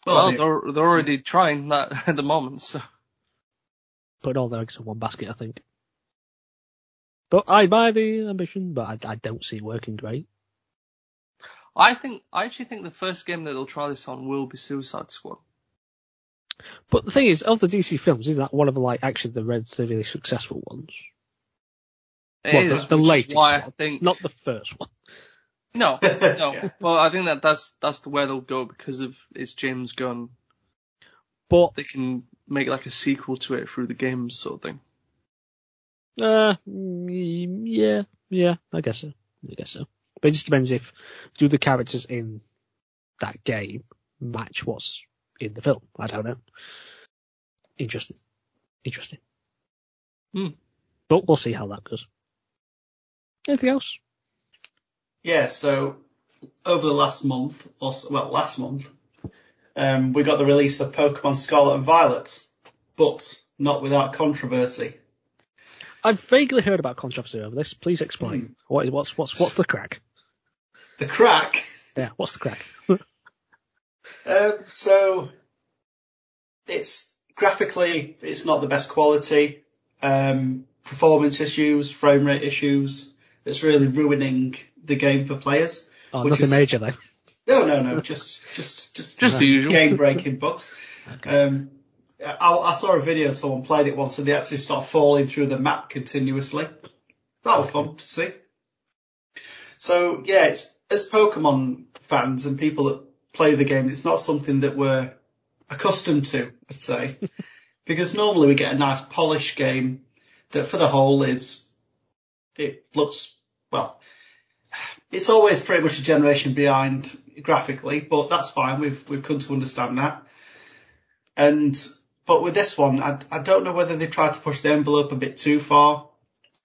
Well, they- they're, they're already trying that at the moment, so. Put all their eggs in one basket, I think. But I buy the ambition, but I, I don't see it working great. I think, I actually think the first game that they'll try this on will be Suicide Squad. But the thing is, of the DC films, is that one of the like actually the red the really successful ones? It Well, is, the- the latest why I one. think, Not the first one. no, no. Yeah. Well, I think that that's, that's the way they'll go because of it's James Gunn. But They can make like a sequel to it through the games sort of thing. uh, mm, yeah, yeah, I guess so. I guess so. But it just depends if do the characters in that game match what's in the film. I don't know. Interesting. Interesting. Hmm. But we'll see how that goes. Anything else? Yeah, so over the last month, or s- well, last month, um, we got the release of Pokemon Scarlet and Violet, but not without controversy. I've vaguely heard about controversy over this. Please explain. What, what's what's what's the crack? The crack. Yeah, what's the crack? Um, so it's graphically, it's not the best quality. Um, performance issues, frame rate issues. It's really ruining the game for players. Oh, Which nothing is- major then. No, no, no, just, just, just, Just the usual. game breaking bugs. Um, I, I saw a video, someone played it once and they actually started falling through the map continuously. That was fun to see. So yeah, it's, as Pokemon fans and people that play the game, it's not something that we're accustomed to, I'd say. because normally we get a nice polished game that for the whole is, it looks, well, it's always pretty much a generation behind graphically, but that's fine. We've we've come to understand that. And but with this one, I I don't know whether they tried to push the envelope a bit too far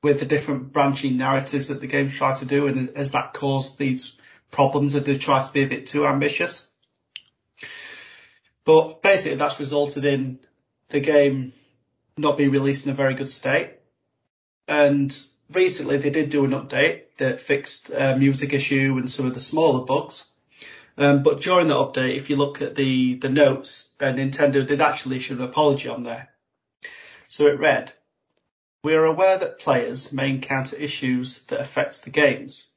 with the different branching narratives that the games try to do, and has that caused these problems if they try to be a bit too ambitious. But basically, that's resulted in the game not being released in a very good state. And recently they did do an update that fixed a music issue and some of the smaller bugs. Um, but during the update, if you look at the, the notes, uh, Nintendo did actually issue an apology on there. So it read, we are aware that players may encounter issues that affect the games,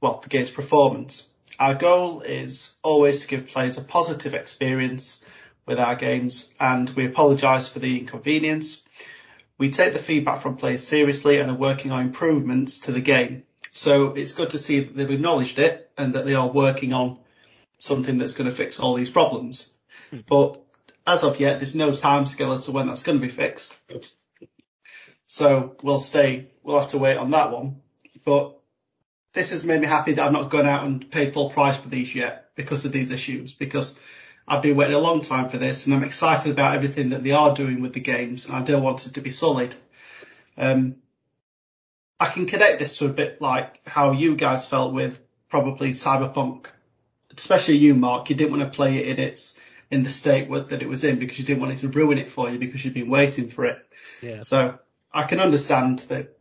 well, the game's performance. Our goal is always to give players a positive experience with our games and we apologise for the inconvenience. We take the feedback from players seriously and are working on improvements to the game. So it's good to see that they've acknowledged it and that they are working on something that's going to fix all these problems. Hmm. But as of yet, there's no timescale as to when that's going to be fixed. So we'll stay, we'll have to wait on that one. But this has made me happy that I've not gone out and paid full price for these yet because of these issues, because I've been waiting a long time for this and I'm excited about everything that they are doing with the games and I don't want it to be solid. Um, I can connect this to a bit like how you guys felt with probably Cyberpunk, especially you, Mark. You didn't want to play it in its in the state that it was in because you didn't want it to ruin it for you because you've been waiting for it. Yeah. So I can understand that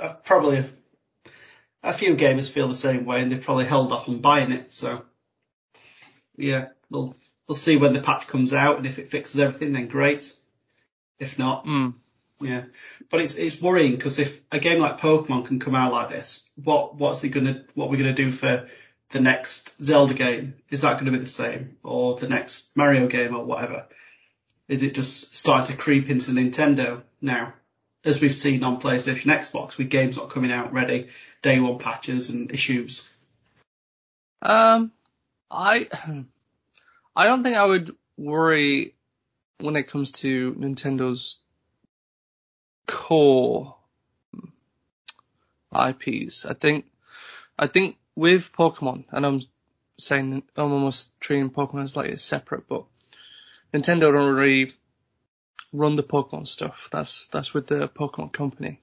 uh, probably a, few gamers feel the same way and they've probably held off on buying it. So yeah, we'll we'll see when the patch comes out and if it fixes everything, then great. If not, Mm. yeah, but it's it's worrying because if a game like Pokemon can come out like this, what what's it gonna what are we gonna do for the next Zelda game? Is that gonna be the same or the next Mario game or whatever? Is it just starting to creep into Nintendo now, as we've seen on PlayStation, Xbox, with games not coming out ready, day one patches and issues? Um, I, I don't think I would worry when it comes to Nintendo's core IPs. I think, I think with Pokemon, and I'm saying I'm almost treating Pokemon as like it's separate, but Nintendo don't really run the Pokemon stuff. That's that's with the Pokemon company,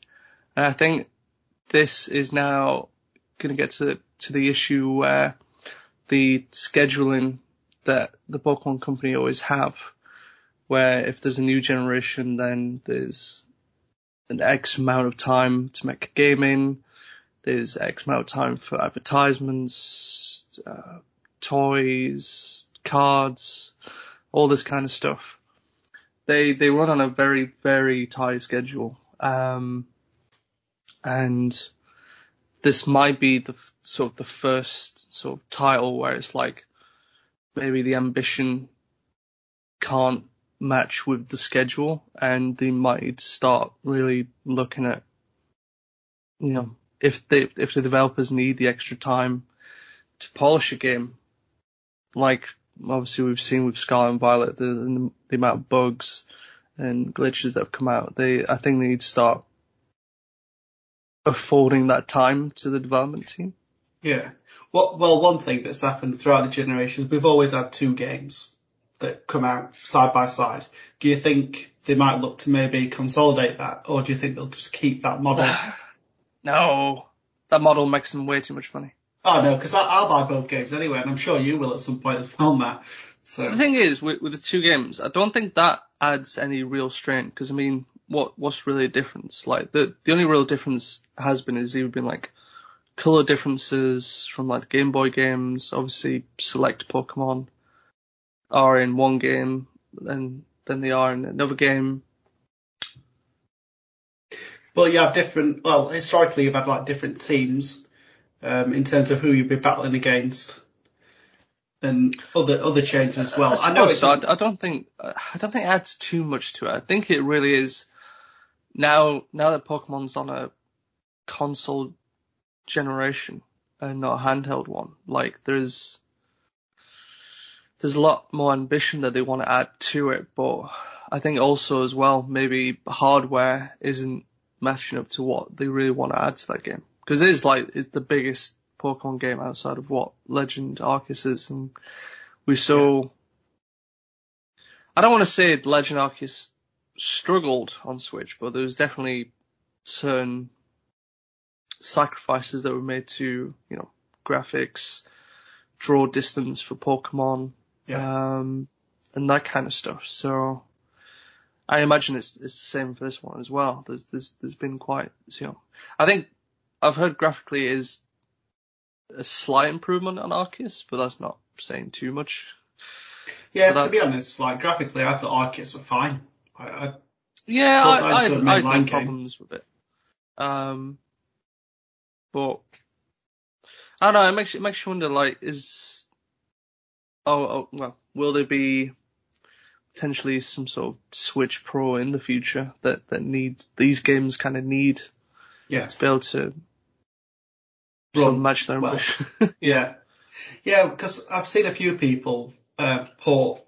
and I think this is now going to get to to the issue where the scheduling that the Pokemon company always have, where if there's a new generation, then there's an X amount of time to make a game in, there's X amount of time for advertisements, uh, toys, cards, all this kind of stuff. They they run on a very very tight schedule, um, and this might be the sort of the first sort of title where it's like maybe the ambition can't match with the schedule and they might start really looking at you know if they if the developers need the extra time to polish a game like obviously we've seen with Scarlet and Violet the, the, the amount of bugs and glitches that have come out they I think they need to start affording that time to the development team Yeah. Well, well, one thing that's happened throughout the generations, we've always had two games that come out side by side. Do you think they might look to maybe consolidate that, or do you think they'll just keep that model? No, that model makes them way too much money. Oh no, because I'll buy both games anyway, and I'm sure you will at some point as well, Matt. So The thing is, with, with the two games, I don't think that adds any real strain. Because I mean, what what's really a difference? Like the the only real difference has been is either been like color differences from like the Game Boy games. Obviously, select Pokemon are in one game, and then they are in another game. Well, you have different. Well, historically, you've had like different teams um, in terms of who you'd be battling against, and other other changes as well. I, know suppose it's so. I, I don't think I don't think it adds too much to it. I think it really is now now that Pokemon's on a console generation and not a handheld one. Like there's there's a lot more ambition that they want to add to it, but I think also as well maybe hardware isn't matching up to what they really want to add to that game because it is like it's the biggest Pokemon game outside of what Legend Arceus is, and we saw. I don't want to say Legend Arceus struggled on Switch, but there was definitely certain sacrifices that were made to, you know, graphics, draw distance for Pokemon, Yeah. um, and that kind of stuff. So I imagine it's, it's the same for this one as well. There's, there's, there's been quite, you know, I think I've heard graphically is a slight improvement on Arceus, but that's not saying too much. yeah. but To I- be honest, like graphically, I thought Arceus were fine. I, I, Yeah, I, had- I had no problems with it. Um, but I don't know. It makes it makes you wonder. Like, is oh, oh well, will there be potentially some sort of Switch Pro in the future that that needs these games kind of need yeah. to be able to Run sort of match their well. Yeah, yeah, because I've seen a few people uh, port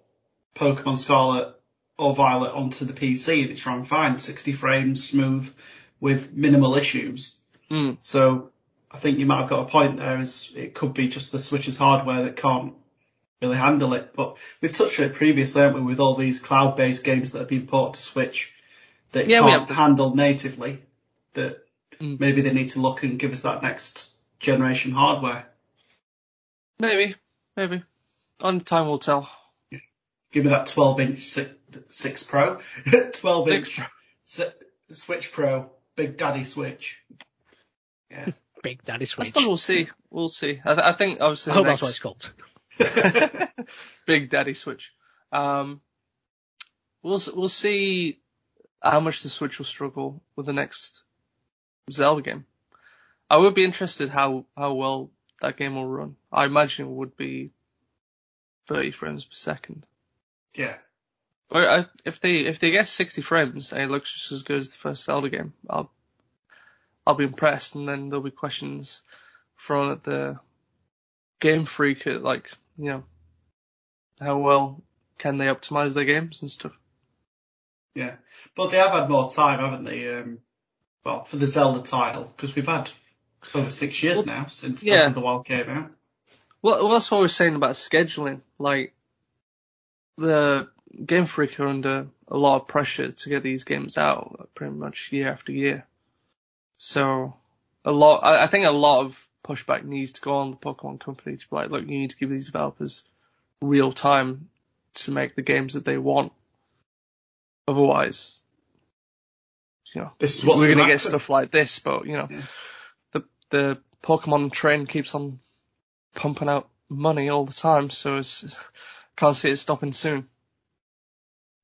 Pokemon Scarlet or Violet onto the PC and it's run fine, 60 frames, smooth, with minimal issues. Mm. So I think you might have got a point there. Is it could be just the Switch's hardware that can't really handle it. But we've touched on it previously, haven't we, with all these cloud-based games that have been ported to Switch that Yeah, can't handle natively. That Mm. maybe they need to look and give us that next generation hardware. Maybe, maybe. On time will tell. Give me that 12 inch six, six Pro, 12 Big inch si- Switch Pro, Big Daddy Switch. Yeah. Big Daddy Switch. I Switch. suppose we'll see. We'll see. I, th- I think obviously I hope next, that's what it's called. Big Daddy Switch. Um, we'll we'll see how much the Switch will struggle with the next Zelda game. I would be interested how how well that game will run. I imagine it would be 30 frames per second. Yeah. But I, if they if they get 60 frames and it looks just as good as the first Zelda game, I'll I'll be impressed. And then there'll be questions thrown at the Game Freak, at like you know, how well can they optimize their games and stuff. Yeah. But they have had more time, haven't they? Um, well, for the Zelda title, because we've had over six years Well, now since yeah. The Wild came out. Well, well, that's what we're saying about scheduling. Like the Game Freak are under a lot of pressure to get these games out, pretty much year after year. So a lot, I, I think a lot of pushback needs to go on the Pokemon company to be like, look, you need to give these developers real time to make the games that they want. Otherwise, you know, This is we're gonna gonna get stuff like this, but you know, Yeah. The Pokemon train keeps on pumping out money all the time, so it's can't see it stopping soon.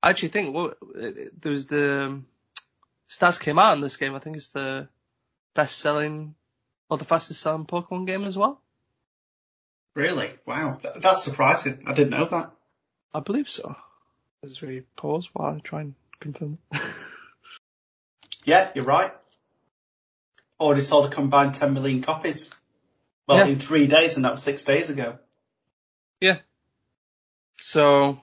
I actually think well, there was the um, stats came out in this game. I think it's the best selling or the fastest selling Pokemon game as well. Really? Wow. That's surprising. I didn't know that. I believe so. Let's really pause while I try and confirm. Yeah, you're right. Oh, Already sold a combined 10 million copies. Well, Yeah. in three days, and that was six days ago. Yeah. So,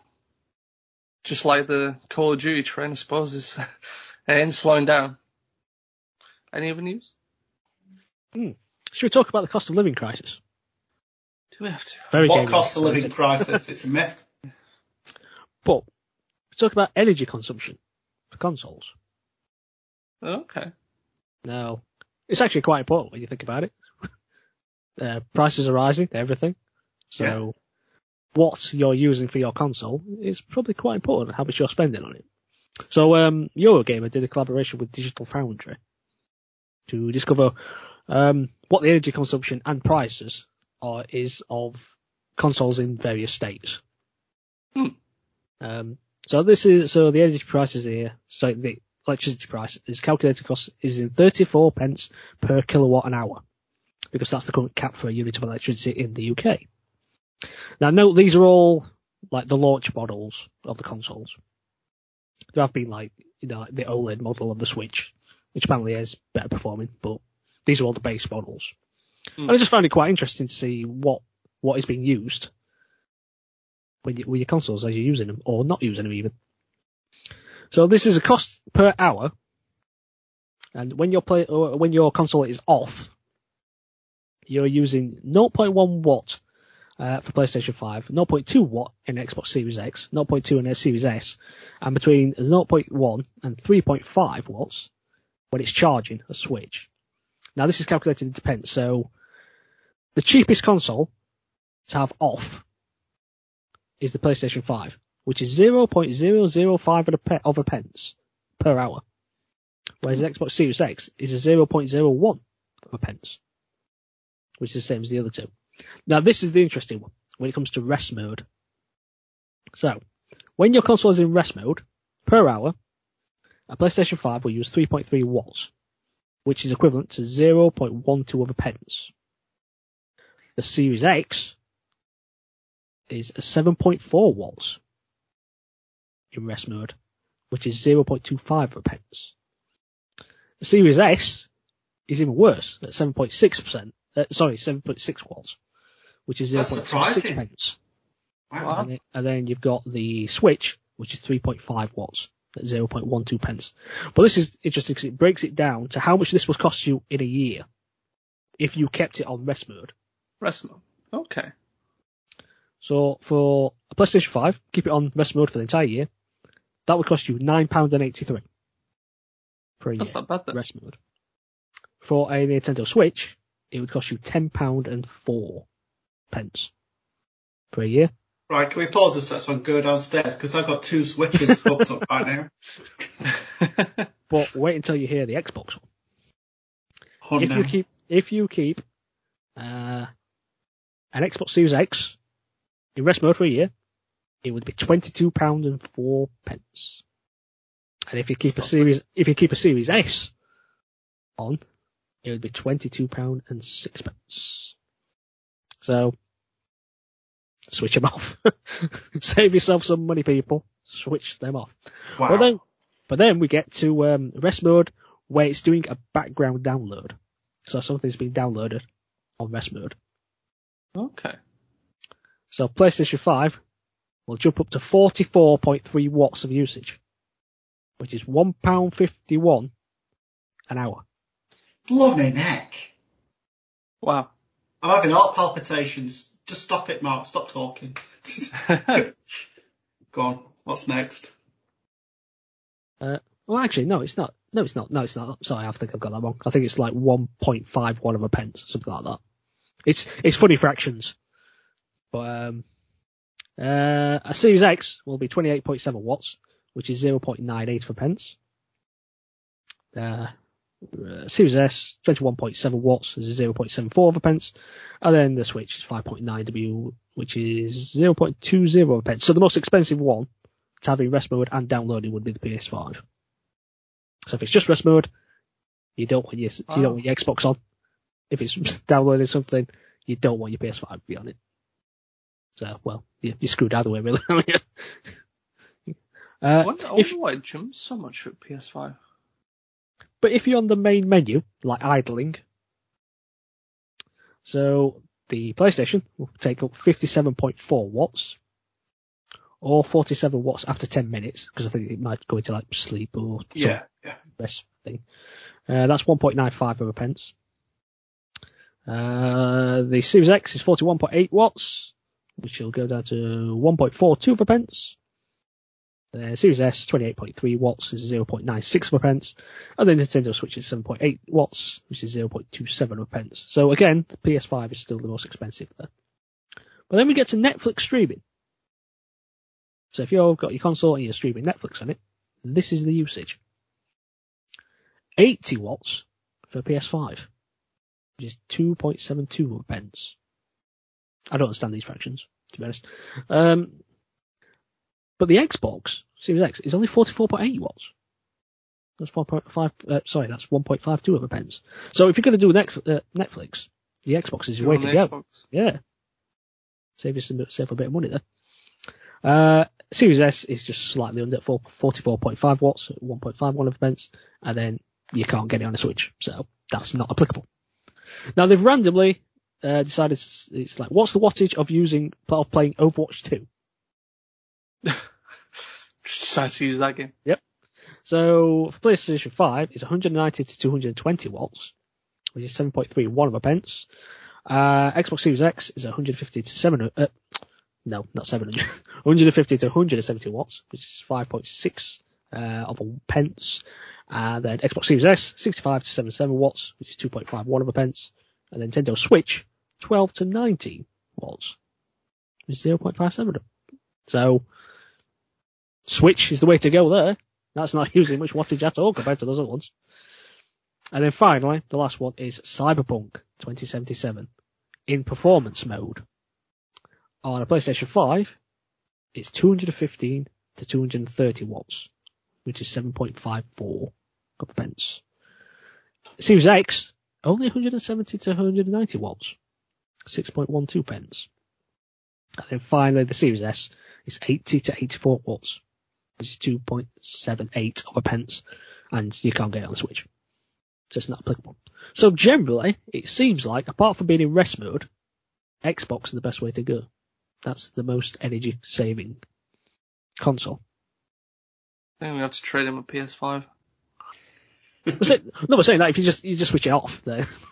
just like the Call of Duty train, I suppose, is it ain't slowing down. Any other news? Hmm. Should we talk about the cost of living crisis? Do we have to? Very what cost of living crisis? It's a myth. But we talk about energy consumption for consoles. Okay. Now, it's actually quite important when you think about it. Uh, prices are rising, everything. So, what you're using for your console is probably quite important, how much you're spending on it. So, um, Eurogamer did a collaboration with Digital Foundry to discover um, what the energy consumption and prices are is of consoles in various states. Hmm. Um, so this is so the energy prices here. So the electricity price is calculated cost is in 34 pence per kilowatt an hour because that's the current cap for a unit of electricity in the UK. Now note these are all like the launch models of the consoles. There have been like you know like the OLED model of the Switch, which apparently is better performing, but these are all the base models. Hmm. And I just found it quite interesting to see what what is being used when you, with your consoles as you're using them or not using them even. So this is a cost per hour, and when your play or when your console is off, you're using 0.1 watt uh, for PlayStation 5, 0.2 watt in Xbox Series X, 0.2 in Series S, and between 0.1 and 3.5 watts when it's charging a Switch. Now this is calculated in depends. So the cheapest console to have off is the PlayStation 5, which is 0.005 of a, pe- of a pence per hour. Whereas the Xbox Series X is a 0.01 of a pence, which is the same as the other two. Now this is the interesting one when it comes to rest mode. So when your console is in rest mode per hour, a PlayStation 5 will use 3.3 watts, which is equivalent to 0.12 of a pence. The Series X is a 7.4 watts in rest mode, which is 0.25 of a pence. The Series S is even worse at 7.6%, uh, sorry, 7.6 watts, which is That's 0.26 surprising. pence. Wow. And, it- and then you've got the Switch, which is 3.5 watts at 0.12 pence. But this is interesting because it breaks it down to how much this will cost you in a year if you kept it on rest mode. Rest mode. Okay. So for a PlayStation 5, keep it on rest mode for the entire year. That would cost you £9.83 for a year. That's not bad then. rest mode. For a Nintendo Switch, it would cost you £10 and 4 pence for a year. Right, can we pause this so I can go downstairs? Because I've got two switches hooked up right now. But wait until you hear the Xbox one. Oh, if no. you keep if you keep uh, an Xbox Series X in rest mode for a year, it would be twenty two pound and four pence. And if you keep a series if you keep a Series S on, it would be twenty two pound and six pence. So switch them off. Save yourself some money, people. Switch them off. wow. But then, but then we get to um, rest mode where it's doing a background download. So something's been downloaded on rest mode. okay. So PlayStation 5 will jump up to 44.3 watts of usage, which is £1.51 an hour. Bloody neck. Wow. I'm having heart palpitations. Just stop it, Mark. Stop talking. Go on. What's next? Uh, well, actually, no, it's not. No, it's not. No, it's not. Sorry, I think I've got that wrong. I think it's like 1.51 of a pence, something like that. It's it's funny fractions. But um, uh, a Series X will be 28.7 watts, which is 0.98 of a pence. Uh, uh, Series S 21.7 watts is 0.74 of a pence, and then the Switch is 5.9 W, which is 0.20 of pence. So the most expensive one to have in rest mode and downloading would be the PS5. So if it's just rest mode, you don't want your you Oh. don't want your Xbox on. If it's downloading something, you don't want your PS5 to be on it. So well, you, you're screwed either way, really. aren't you? I uh, wonder, I if- why it jumps so much for PS5. But if you're on the main menu, like idling, so the PlayStation will take up 57.4 watts, or 47 watts after 10 minutes, because I think it might go into like sleep or Yeah, yeah. rest thing. Uh, that's 1.95 of a pence. Uh, the Series X is 41.8 watts, which will go down to 1.42 of a pence. The Series S 28.3 watts is 0.96 of a pence, and the Nintendo Switch is 7.8 watts, which is 0.27 of a pence. So again, the PS5 is still the most expensive there. But then we get to Netflix streaming. So if you've got your console and you're streaming Netflix on it, this is the usage. 80 watts for PS5, which is 2.72 of pence. I don't understand these fractions, to be honest. Um, but the Xbox Series X is only 44.8 watts. That's 1.5, uh, sorry, that's 1.52 of a pence. So if you're going to do Nex- uh, Netflix, the Xbox is your way to go. Yeah. Save you some, save a bit of money there. Uh, Series S is just slightly under 4, 44.5 watts, 1.51 of a pence, and then you can't get it on a Switch, so that's not applicable. Now they've randomly uh, decided it's, like, what's the wattage of using of playing Overwatch 2? Just decided to use that game. Yep. So for PlayStation 5, it's 190 to 220 watts, which is 7.31 of a pence. Uh, Xbox Series X is 150 to 700, uh, no, not 700, 150 to 170 watts, which is 5.6 uh, of a pence. And then Xbox Series S, 65 to 77 watts, which is 2.51 of a pence. And then Nintendo Switch, 12 to 19 watts, is 0.57. So, Switch is the way to go there. That's not using much wattage at all compared to those other ones. And then finally, the last one is Cyberpunk 2077 in performance mode. On a PlayStation 5, it's 215 to 230 watts, which is 7.54 of pence. Series X, only 170 to 190 watts, 6.12 pence. And then finally, the Series S is 80 to 84 watts, which is 2.78 of a pence, and you can't get it on the Switch. So it's not applicable. So generally, it seems like, apart from being in rest mode, Xbox is the best way to go. That's the most energy saving console. I think we have to trade him a PS5. But say- no, but saying that if you just you just switch it off, then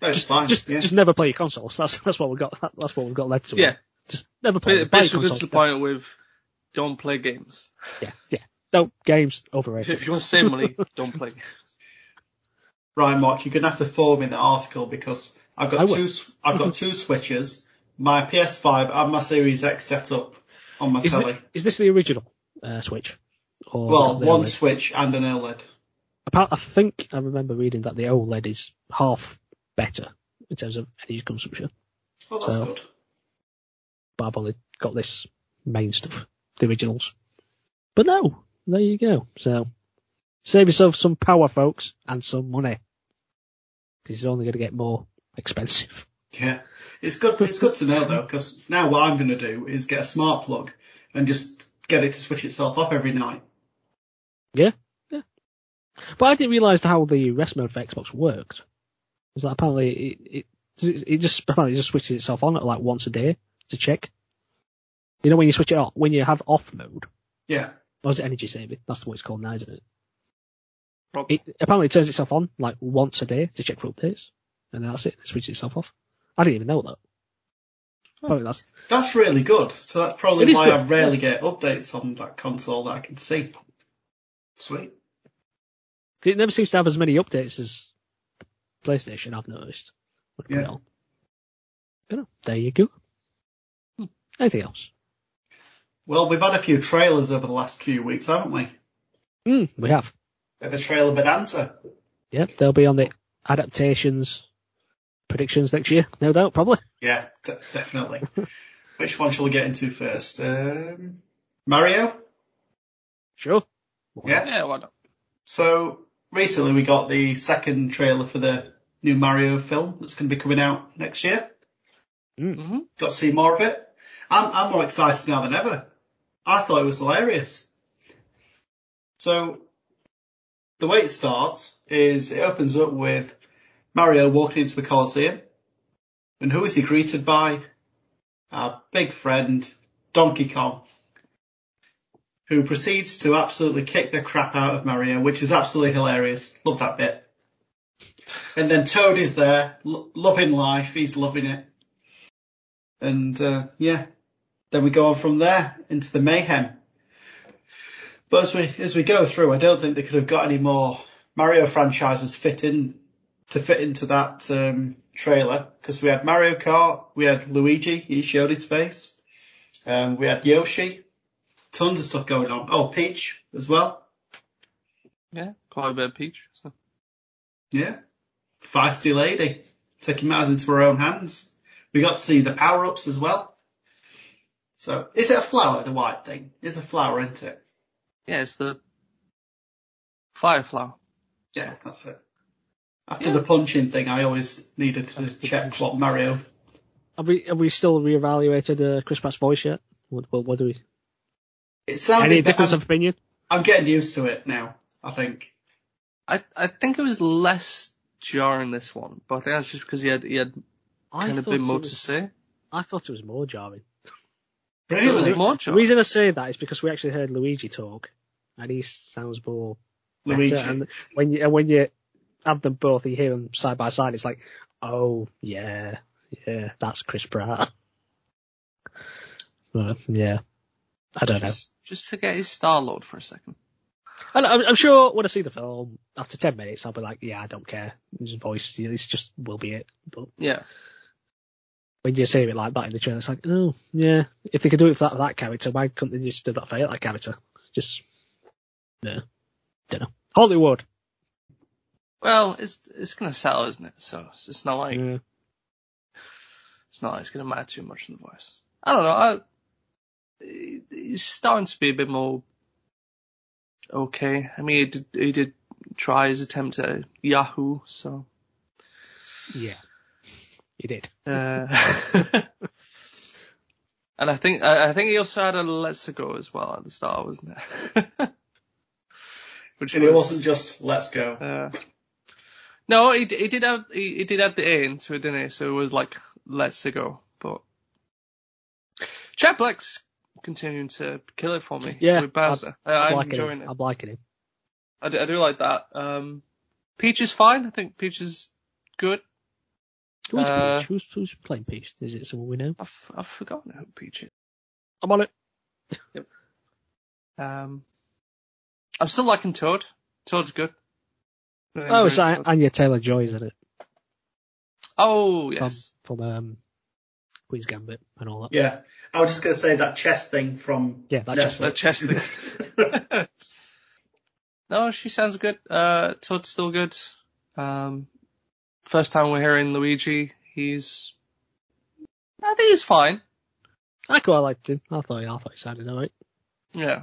That's fine. just yeah. just never play your consoles. That's that's what we got. That's what we've got led to. Yeah. Just never play. Ba- buy a Basically, gets to console. the point with don't play games. Yeah, yeah. Don't games overrated. If you want to save money, don't play. games. Right, Mark, you're gonna have to forward me the article because I've I got will. two. s- I've got two switches, my PS5 and my Series X set up on my Is, telly. it, is this the original uh, Switch? Or well, one OLED? switch and an OLED. Apart- I think I remember reading that the OLED is half better in terms of energy consumption, Oh, that's So- good. but I've only got this main stuff, the originals. But no, there you go. So save yourself some power, folks, and some money. This is only going to get more expensive. Yeah, it's good. It's good to know though, because now what I'm gonna do is get a smart plug and just get it to switch itself off every night. Yeah, yeah. But I didn't realise how the rest mode for Xbox worked. Was that apparently it, it, it just apparently just switches itself on at like once a day to check. You know when you switch it off, when you have off mode, Yeah, or is it energy saving? That's what it's called now, isn't it? Probably. It apparently turns itself on like once a day to check for updates, and then that's it. It switches itself off. I didn't even know that. Apparently that's that's really good. So that's probably why good, I rarely get updates on that console that I can see. Sweet. it never seems to have as many updates as PlayStation. I've noticed. when I put it Yeah. on. But no, there you go. Hmm. Anything else? Well, we've had a few trailers over the last few weeks, haven't we? Mm, we have. Bit of a trailer bonanza. Yep, they'll be on the adaptations predictions next year, no doubt, probably. Yeah, de- definitely. Which one shall we get into first? Um, Mario? Sure. Yeah. Yeah, why not? So recently we got the second trailer for the new Mario film that's going to be coming out next year. hmm Got to see more of it. I'm, I'm more excited now than ever. I thought it was hilarious. So the way it starts is it opens up with Mario walking into the Coliseum. And who is he greeted by? Our big friend, Donkey Kong. Who proceeds to absolutely kick the crap out of Mario, which is absolutely hilarious. Love that bit. And then Toad is there, lo- loving life. He's loving it. And uh, yeah, then we go on from there into the mayhem. But as we as we go through, I don't think they could have got any more Mario franchises fit in to fit into that um, trailer because we had Mario Kart, we had Luigi, he showed his face, um, we had Yoshi, tons of stuff going on. Oh, Peach as well. Yeah, quite a bit of Peach. So. Yeah. Feisty lady. Taking matters into her own hands. We got to see the power ups as well. So, is it a flower, the white thing? It's a flower, isn't it? Yeah, it's the fire flower. Yeah, that's it. After Yeah. the punching thing, I always needed to After check what Mario. Have we have we still reevaluated uh, Chris Pratt's voice yet? What, what, what do we? It sounded. Any difference I'm, of opinion? I'm getting used to it now. I think. I I think it was less jarring this one, but I think that's just because he had he had I kind of been more was- to say. I thought it was more jarring. It was Really, more The reason I say that is because we actually heard Luigi talk, and he sounds more better. Luigi. And when you and when you have them both, you hear them side by side. It's like, oh yeah, yeah, that's Chris Pratt. But, yeah, I don't know. Just, just forget his Star Lord for a second. And I'm, I'm sure when I see the film after ten minutes, I'll be like, yeah, I don't care. His voice, it's just will be it. But Yeah. when you see it like that in the trailer, it's like, oh yeah, if they could do it for that, that character, why couldn't they just do that for that character? Just no, don't know. Hollywood. Well, it's it's gonna sell, isn't it? So it's, it's not like Yeah. it's not like it's gonna matter too much in the voice. I don't know. I, he's starting to be a bit more okay. I mean, he did he did try his attempt at Yahoo, so Yeah, he did. uh, and I think I, I think he also had a Let's Go as well at the start, wasn't it? Which and it wasn't just let's go. Uh, no, he, he did have he, he did add the A into it, didn't he? So it was like let's go. But Jack Black's continuing to kill it for me. Yeah, with Bowser. I, I'm I'm liking enjoying it. I'm liking him. I do, I do like that. Um, Peach is fine. I think Peach is good. Who's Uh, Peach? Who's, who's playing Peach? Is it someone we know? I've I've forgotten who Peach is. I'm on it. Um, I'm still liking Toad. Toad's good. Really Oh, it's enjoying An- Toad. Anya Taylor Joy, isn't it? oh yes. From um, Queen's Gambit and all that. Yeah, I was just gonna say that chess thing from Yeah, that Netflix. The chest thing. no, she sounds good. Uh, Toad's still good. Um, first time we're hearing Luigi, he's, I think he's fine. I quite liked him. I thought, I thought he sounded alright. Yeah.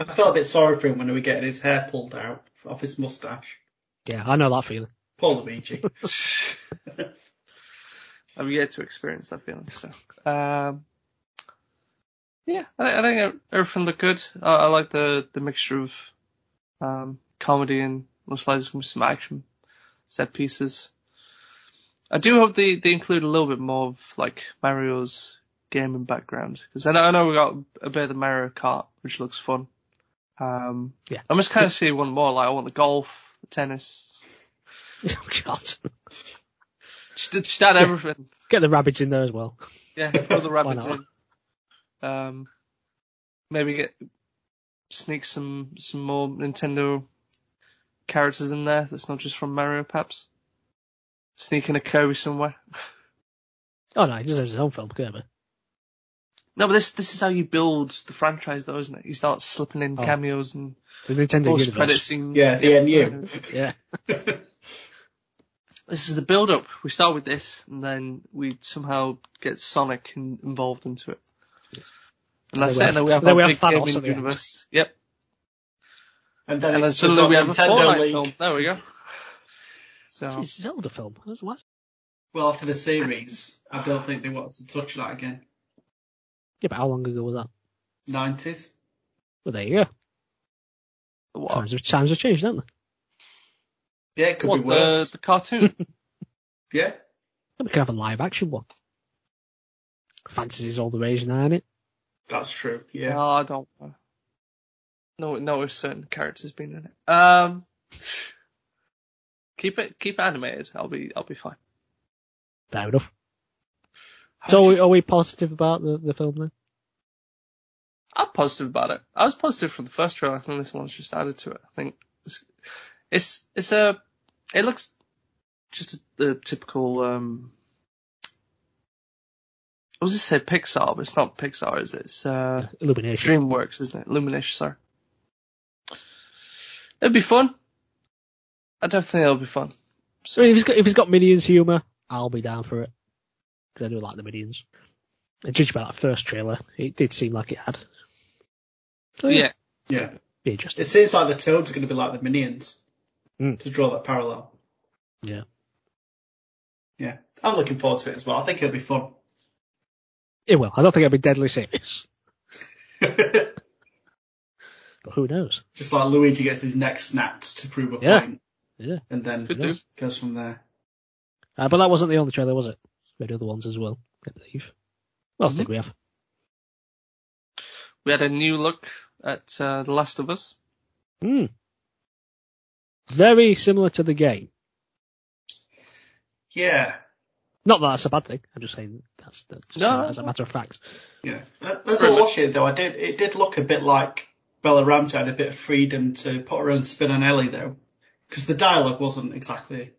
I felt a bit sorry for him when he was getting his hair pulled out off his mustache. Yeah, I know that feeling. Poor Luigi. I've yet to experience that feeling. So, um, yeah, I, I think everything looked good. I, I like the the mixture of um, comedy and looks like there's gonna be some action set pieces. I do hope they, they include a little bit more of like Mario's gaming background because I know I know we got a bit of the Mario Kart which looks fun. Um, Yeah. I'm just kind of see one more. Like I want the golf, the tennis, Oh God. Just, just add everything. Get the Rabbids in there as well. Yeah, throw the Rabbids in. Um, maybe get sneak some some more Nintendo characters in there. That's not just from Mario, perhaps. Sneak in a Kirby somewhere. Oh no, he deserves his own film, Kirby. No, but this this is how you build the franchise, though, isn't it? You start slipping in Oh. cameos and The Nintendo post credit scenes. Yeah, the NU. Yeah. This is the build up. We start with this, and then we somehow get Sonic in, involved into it. And that's then it. we And have- then we then have we a big have Thanos gaming at the end. universe. Yep. and then, And then suddenly we have a Fortnite League. film. There we go. So Jeez, Zelda film. That's what? Well, after the series, I don't think they wanted to touch that again. Yeah, but how long ago was that? 90s. Well, there you go. what? Times have, times have changed, haven't they? Yeah, it could What, be worse. the, the cartoon? Yeah. We can have a live action one. Fantasy's all the rage now, isn't it? That's true. Yeah. No, I don't. know. No, no, if certain characters been in it. Um, Keep it keep it animated. I'll be I'll be fine. Fair enough. How So are we, are we positive about the, the film then? I'm positive about it. I was positive from the first trailer. I think this one's just added to it. I think it's it's, it's a it looks just the typical um. I was just say Pixar, but it's not Pixar, is it? It's uh, Illumination. DreamWorks, isn't it? Illumination, sorry. It'd be fun. I definitely think it'll be fun. So if he's got if he's got Minions humour, I'll be down for it because I do like the Minions. And judge by that first trailer, it did seem like it had. So yeah. Yeah. be interesting. It seems like the Toads are going to be like the Minions. Mm. To draw that parallel. Yeah. Yeah. I'm looking forward to it as well. I think it'll be fun. It will. I don't think it'll be deadly serious, but who knows? Just like Luigi gets his neck snapped to prove a Yeah. point, Yeah. and then Could goes from there. Uh, but that wasn't the only trailer, was it? We had other ones as well, I believe. What else Mhm. did we have? We had a new look at uh, The Last of Us. Hmm. Very similar to the game. Yeah. Not that that's a bad thing. I'm just saying that's, that's just No, as a matter of fact. Yeah. As I much. watch it though, I did it did look a bit like Bella Ramsey had a bit of freedom to put her own spin on Ellie though, because the dialogue wasn't exactly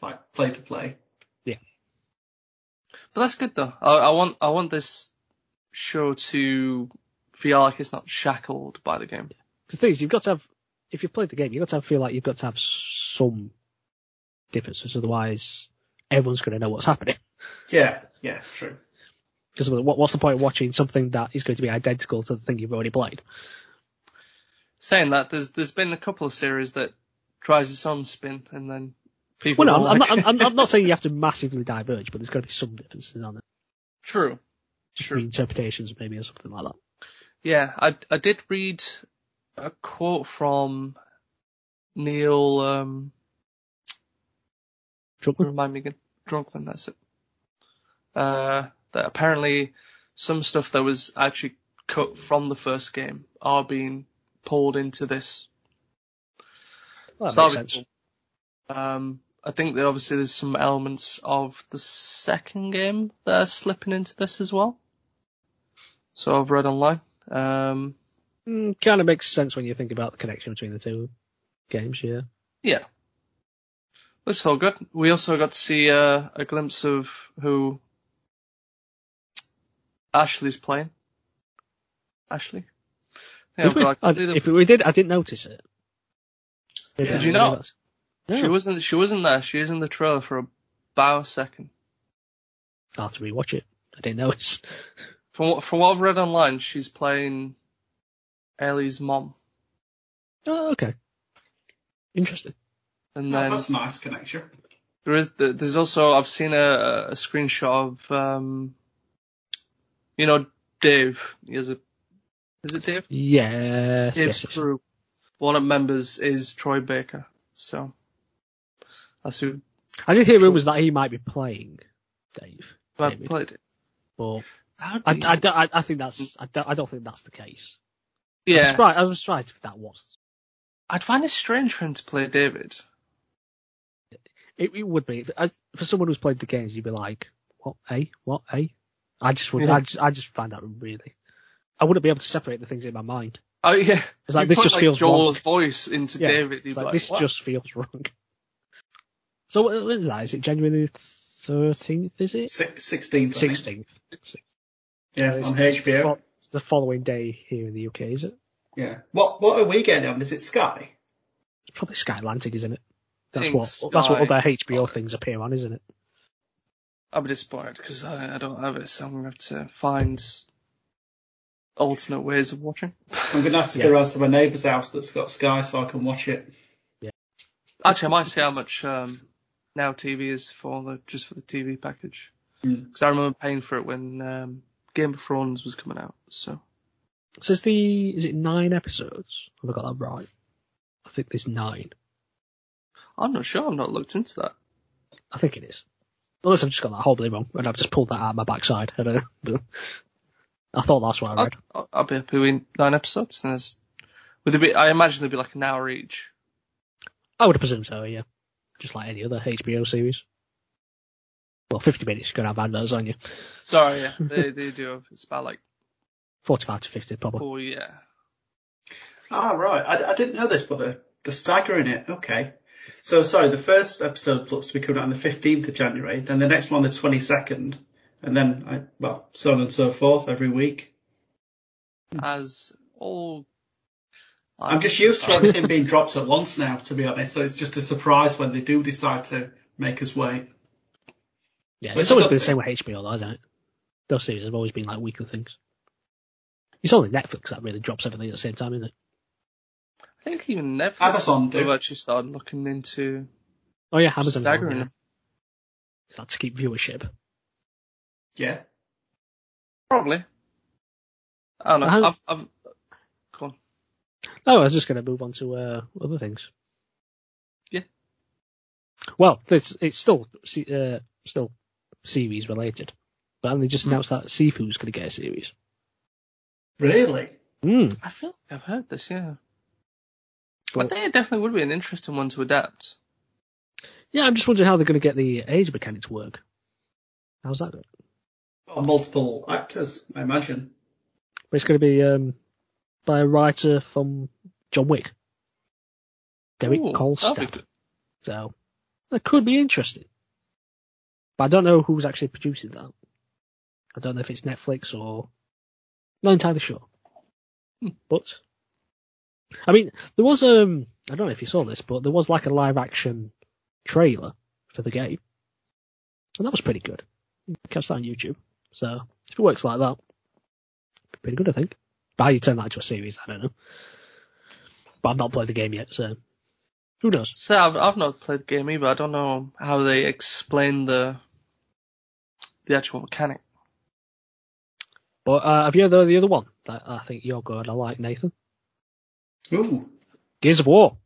like play for play. Yeah. But that's good though. I, I want I want this show to feel like it's not shackled by the game. Because the thing is, you've got to have, if you've played the game, you've got to have, feel like you've got to have some differences, otherwise everyone's going to know what's happening. Yeah. Yeah. True. Because what's the point of watching something that is going to be identical to the thing you've already played? Saying that, there's there's been a couple of series that tries its own spin and then people. Well, no, I'm, like, I'm, not, I'm, I'm not saying you have to massively diverge, but there's got to be some differences on it. True. Just True. reinterpretations maybe or something like that. Yeah, I I did read a quote from Neil. Um, Druckmann? remind me again. Druckmann, that's it. Uh, that apparently some stuff that was actually cut from the first game are being pulled into this. Well, that So makes sense. cool. Um, I think that obviously there's some elements of the second game that are slipping into this as well. So I've read online. Um, Mm, kind of makes sense when you think about the connection between the two games, yeah. yeah. That's all good. We also got to see uh, a glimpse of who Ashley's playing. Ashley? Yeah, Did we? I've got, I- like, the- if we did, I didn't notice it. Maybe Did you didn't not? notice. No. She wasn't. She wasn't there. She is in the trailer for about a second. I'll have to rewatch it. I didn't notice. From what from what I've read online, she's playing Ellie's mom, Oh, okay. Interesting. and Oh, then that's a nice connection. there is there's also I've seen a, a screenshot of um, you know Dave. He has a is it Dave? Yes. Dave's yes, yes. crew. One of the members is Troy Baker, so that's who I did hear rumours that he might be playing Dave, I played it. but I, I, don't- I, I think that's I don't, I don't think that's the case. I was yeah, surprised, I was surprised if that was. I'd find it strange for him to play David. It, it would be as, for someone who's played the games. You'd be like, what? A? What? A? I just would. Yeah. I, just, I just find that really. I wouldn't be able to separate the things in my mind. Oh yeah, It's like You this put, just like, feels Joel's wrong. voice into Yeah, David. You'd It's like, like, this "What?" just feels wrong. So what what is that? Is it January thirteenth? Is it Sixteenth. sixteenth? Yeah, on HBO. The following day here in the UK, is it? Yeah. What What are we getting on? Is it Sky? It's probably Sky Atlantic, isn't it? That's think what that's what Sky- other HBO things appear on, isn't it? I'll be disappointed because I, I don't have it, so I'm gonna have to find alternate ways of watching. I'm gonna have to Yeah. go round to my neighbour's house that's got Sky so I can watch it. Yeah. Actually, I might see how much um, Now TV is for the just for the TV package Mm. because I remember paying for it when um, Game of Thrones was coming out. So So is the is it nine episodes? Have I got that right? I think there's nine. I'm not sure. I've not looked into that. I think it is. Unless I've just got that horribly wrong and I've just pulled that out of my backside. I don't know. I thought that's what I read. I'll, I'll be happy with nine episodes. And there's, would there be? I imagine there'd be like an hour each. I would have presumed so, yeah. just like any other HBO series. Well, 50 minutes, you're going to have adverts on you. Sorry, yeah, they they do. It's about like 45 to 50, probably. Oh, yeah. Ah, right. I, I didn't know this, but the, the staggering it. Okay. So, sorry, the first episode looks to be coming out on the 15th of January, then the next one the 22nd, and then, I, well, so on and so forth every week. As all. I'm just used to everything being dropped at once now, to be honest, so it's just a surprise when they do decide to make us wait. Yeah, Which it's always is been the same with HBO, though, hasn't it? Those series have always been like weekly things. It's only Netflix that really drops everything at the same time, isn't it? I think even Netflix Amazon have do. actually started looking into Oh yeah, Amazon. staggering Yeah. Is that to keep viewership? Yeah. Probably. I don't know. How- I've, I've, go on. Oh, I was just going to move on to uh, other things. Yeah. Well, it's it's still uh, still series related, but then they just Hmm. announced that Sifu's going to get a series. Really? Mm. I feel like I've heard this, yeah. But, I think it definitely would be an interesting one to adapt. Yeah, I'm just wondering how they're going to get the age mechanic to work. How's that? Going? Well, multiple actors, I imagine. But it's going to be um, by a writer from John Wick, Derek Ooh, that'll Kolstad. So that could be interesting. But I don't know who's actually producing that. I don't know if it's Netflix or not entirely sure. Hmm. But I mean, there was um I don't know if you saw this, but there was like a live action trailer for the game, and that was pretty good. You can catch that on YouTube. So if it works like that, pretty good, I think. But how you turn that into a series, I don't know. But I've not played the game yet, so who knows? So I've, I've not played the game either. I don't know how they explain the the actual mechanic. But uh, have you heard of the other one that I think you're going to like, Nathan? Ooh. Gears of War.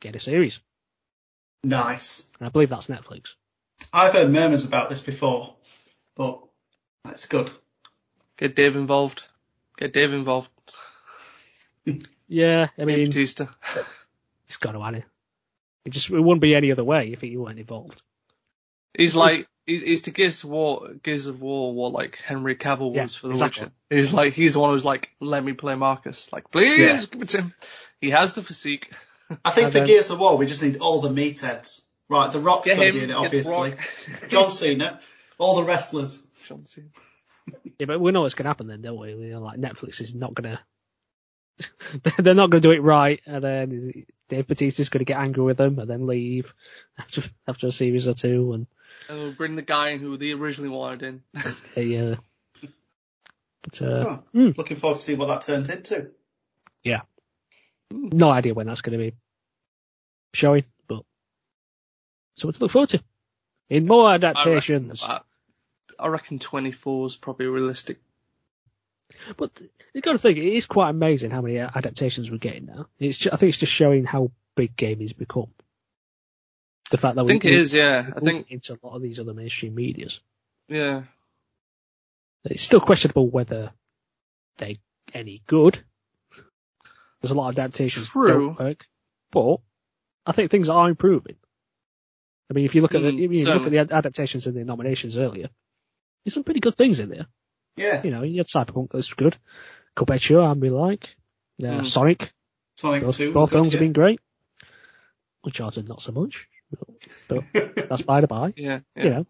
Get a series. nice. And I believe that's Netflix. I've heard murmurs about this before, but that's good. Get Dave involved. Get Dave involved. Yeah, I Maybe mean, Bautista. it's got to, hasn't it? It just it wouldn't be any other way if he weren't involved. He's like he's, he's to Gears of War Gears of War what like Henry Cavill was Yeah, for The exactly. Witcher. He's like he's the one who's like, let me play Marcus. Like, please Yeah. give it to him. He has the physique. I think And for then- Gears of War, we just need all the meatheads. Right, The Rock's Get going to him, be in it, obviously. Rock. John Cena, all the wrestlers. John Cena. Yeah, but we know what's going to happen then, don't we? You know, like Netflix is not going to. They're not going to do it right, and then Dave Bautista's going to get angry with them and then leave after after a series or two, and And we'll bring the guy who they originally wanted in. they. Uh, but uh, Huh. hmm. Looking forward to see what that turns into. Yeah. No idea when that's going to be showing, but something to look forward to. In more adaptations. I reckon, I reckon 24 is probably realistic. But you got to think, it is quite amazing how many adaptations we're getting now. It's ju- I think it's just showing how big gaming's become. The fact that I we think it is, yeah. I think, into a lot of these other mainstream medias. yeah. It's still questionable whether they're any good. There's a lot of adaptations that True. don't work, but I think things are improving. I mean, if you look at the Mm, if you look at the adaptations and the nominations earlier, there's some pretty good things in there. Yeah, You know, you had Cyberpunk that's good. Cuphead sure, and we like. Uh, Mm. Sonic, Sonic both, 2. both good, films have yeah. been great. Uncharted not so much. But that's by the by. Yeah, yeah. You know.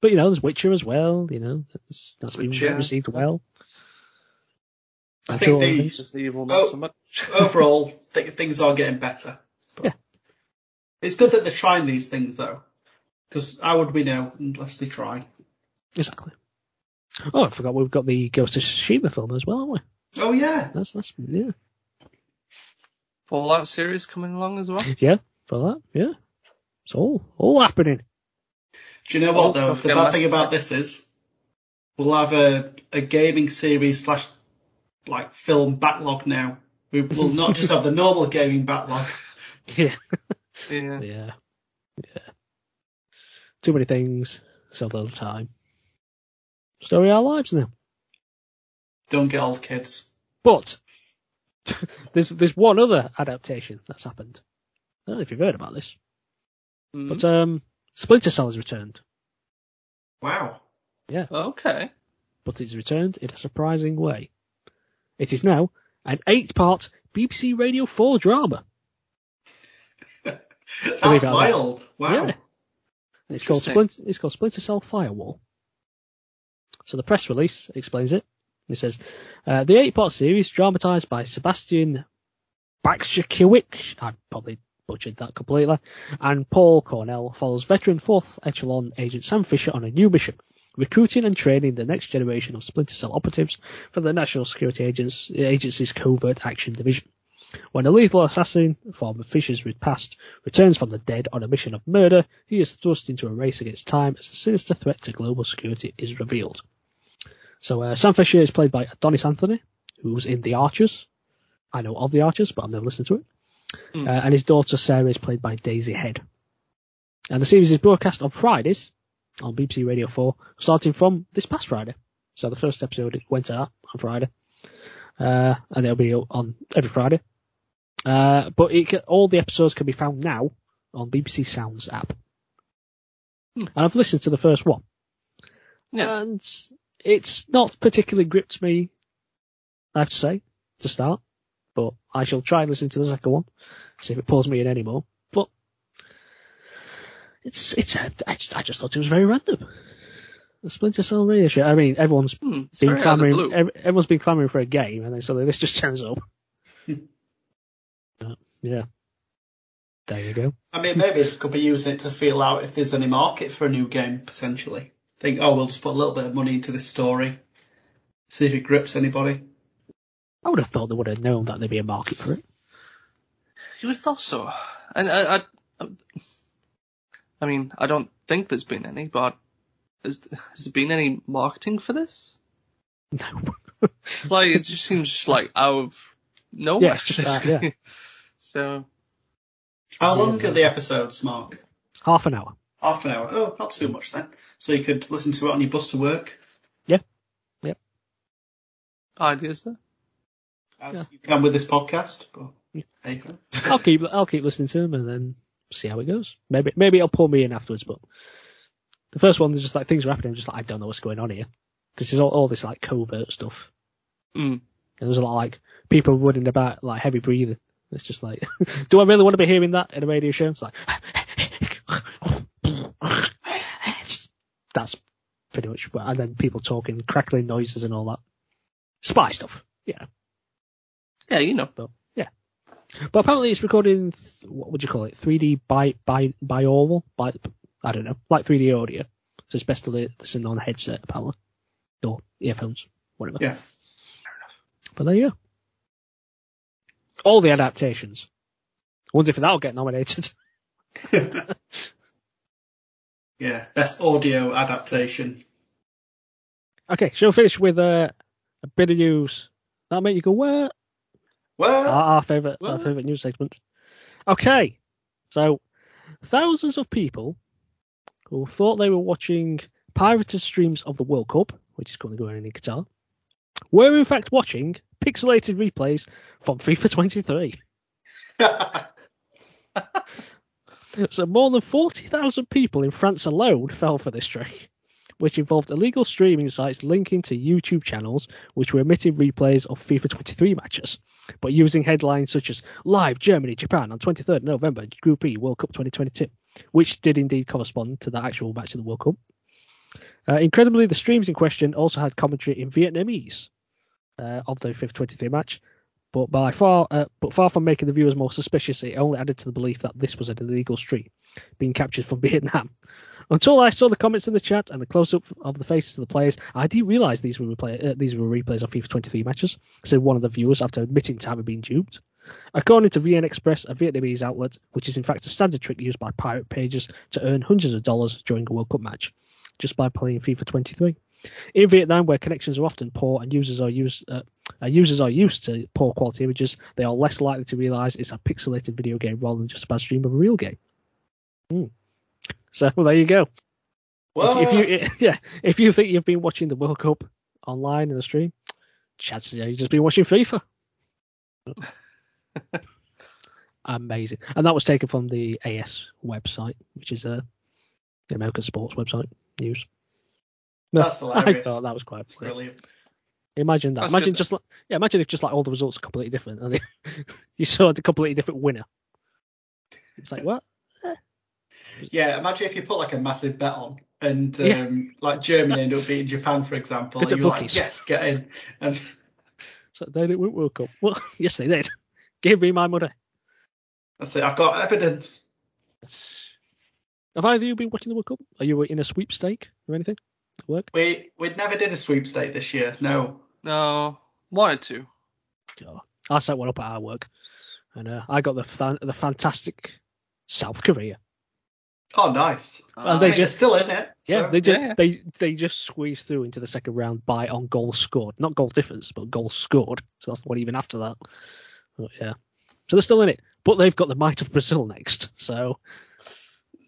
But you know, there's Witcher as well, you know, that's that's been Witcher. received well. I I'm think sure the- these- evil, not Oh. so much. Overall, th- things are getting better. But Yeah. It's good that they're trying these things though, because how would we know unless they try? Exactly. Oh, I forgot we've got the Ghost of Tsushima film as well, haven't we? Oh yeah, That's that's yeah. Fallout series coming along as well. Yeah, for that, yeah. It's all all happening. Do you know what though? The bad thing about this is we'll have a, a gaming series slash like film backlog now. We will not just have the normal gaming backlog. Yeah. Yeah. Yeah. Yeah. Too many things, so little time. Story our lives now. Don't get old kids. But there's there's one other adaptation that's happened. I don't know if you've heard about this, Mm. but um, Splinter Cell has returned. Wow. Yeah. Okay. but it's returned in a surprising way. It is now an eight-part BBC Radio 4 drama. Believe That's it or not. wild. Wow. Yeah. It's called Interesting. Splinter, it's called Splinter Cell Firewall. So the press release explains it. It says, uh, the eight-part series dramatised by Sebastian Baczkiewicz, I probably butchered that completely, and Paul Cornell follows veteran fourth echelon agent Sam Fisher on a new mission, recruiting and training the next generation of Splinter Cell operatives for the National Security Agency's Covert Action Division. When a lethal assassin from Fisher's past returns from the dead on a mission of murder, he is thrust into a race against time as a sinister threat to global security is revealed. So uh, Sam Fisher is played by Andonis Anthony, who's in The Archers. I know of The Archers, but I've never listened to it. Hmm. Uh, and his daughter Sarah is played by Daisy Head. And the series is broadcast on Fridays on BBC Radio 4, starting from this past Friday. So the first episode went out on Friday, uh, and it'll be on every Friday. Uh, but it can, all the episodes can be found now on BBC Sounds app. Hmm. And I've listened to the first one, Yeah. and it's not particularly gripped me, I have to say, to start. But I shall try and listen to the second one, see if it pulls me in anymore. But it's it's I just, I just thought it was very random. The Splinter Cell radio show. I mean, everyone's Hmm, it's been very out of the clamoring. blue. Everyone's been clamoring for a game, and then suddenly this just turns up. Uh, yeah. There you go. I mean, maybe they could be using it to feel out if there's any market for a new game potentially. Think, oh, we'll just put a little bit of money into this story, see if it grips anybody. I would have thought they would have known that there'd be a market for it. You would have thought so. And I, I, I mean, I don't think there's been any, but has, has there been any marketing for this? No. It's like it just seems just like out of nowhere. Yeah, it's just that, yeah. so How long are the episodes, Mark? Half an hour. Half an hour. Oh, not too much then. So you could listen to it on your bus to work, Yeah. Yep. ideas there. As Yeah. you can with this podcast. But Yeah. there you go. I'll keep I'll keep listening to them and then see how it goes. Maybe maybe it'll pull me in afterwards. But the first one, is just like things are happening. I'm just like I don't know what's going on here because there's all, all this like covert stuff. Mm. And there's a lot of like people running about like heavy breathing. It's just like, do I really want to be hearing that in a radio show? It's like, that's pretty much. what- And then people talking, crackling noises and all that. Spy stuff. Yeah. Yeah, you know. So, yeah. But apparently it's recording, th- what would you call it? 3D by bi, bi, binaural? Bi, I don't know. Like 3D audio. So it's best to li- listen on a headset apparently. Or earphones. Whatever. Yeah. Fair enough. But there you go. All the adaptations. I wonder if that'll get nominated. yeah, best audio adaptation. Okay, shall we finish with uh, a bit of news? That'll make you go, where? Well, Our, our favourite our favourite news segment. Okay, so thousands of people who thought they were watching pirated streams of the World Cup, which is currently going on in Qatar, were in fact watching pixelated replays from FIFA 23. So more than 40,000 people in France alone fell for this trick, which involved illegal streaming sites linking to YouTube channels which were emitting replays of FIFA 23 matches, but using headlines such as Live Germany Japan on 23rd November Group E World Cup 2022, which did indeed correspond to the actual match of the World Cup. Uh, incredibly, the streams in question also had commentary in Vietnamese uh, of the FIFA 23 match, but by far, uh, but far from making the viewers more suspicious, it only added to the belief that this was an illegal stream being captured from Vietnam. Until I saw the comments in the chat and the close-up of the faces of the players, I didn't realise these were replay- uh, these were replays of FIFA 23 matches. Said one of the viewers after admitting to having been duped. According to VN Express, a Vietnamese outlet, which is in fact a standard trick used by pirate pages to earn hundreds of dollars during a World Cup match, just by playing FIFA 23. In Vietnam, where connections are often poor and users are used uh, uh, users are used to poor quality images, they are less likely to realise it's a pixelated video game rather than just a bad stream of a real game. Hmm. So well, there you go. well, If, if you yeah, if you think you've been watching the World Cup online in the stream, chances are you've just been watching FIFA. amazing. And that was taken from the AS website, which is a the American sports website news. That's I hilarious. thought that was quite brilliant. Imagine that. That's imagine just like yeah, imagine if just like all the results are completely different and you saw a completely different winner. It's like what? Yeah, imagine if you put like a massive bet on and um, Yeah. like Germany end up beating Japan, for example, It's and you're like, yes, get in. And So they didn't win World Cup. Well, yes they did. Give me my money. that's it. I've got evidence. Have either of you been watching the World Cup? Are you in a sweepstake or anything at work? We we never did a sweepstake this year. No. No, wanted to. Oh, I set one up at our work, and uh, I got the fan- the fantastic South Korea. Oh, nice. Well, Uh, I they mean, they're just- still in it. Yeah, so- they just yeah. they they just squeezed through into the second round by on goals scored, not goal difference, but goals scored. So that's what even after that. But yeah, so they're still in it, but they've got the might of Brazil next. So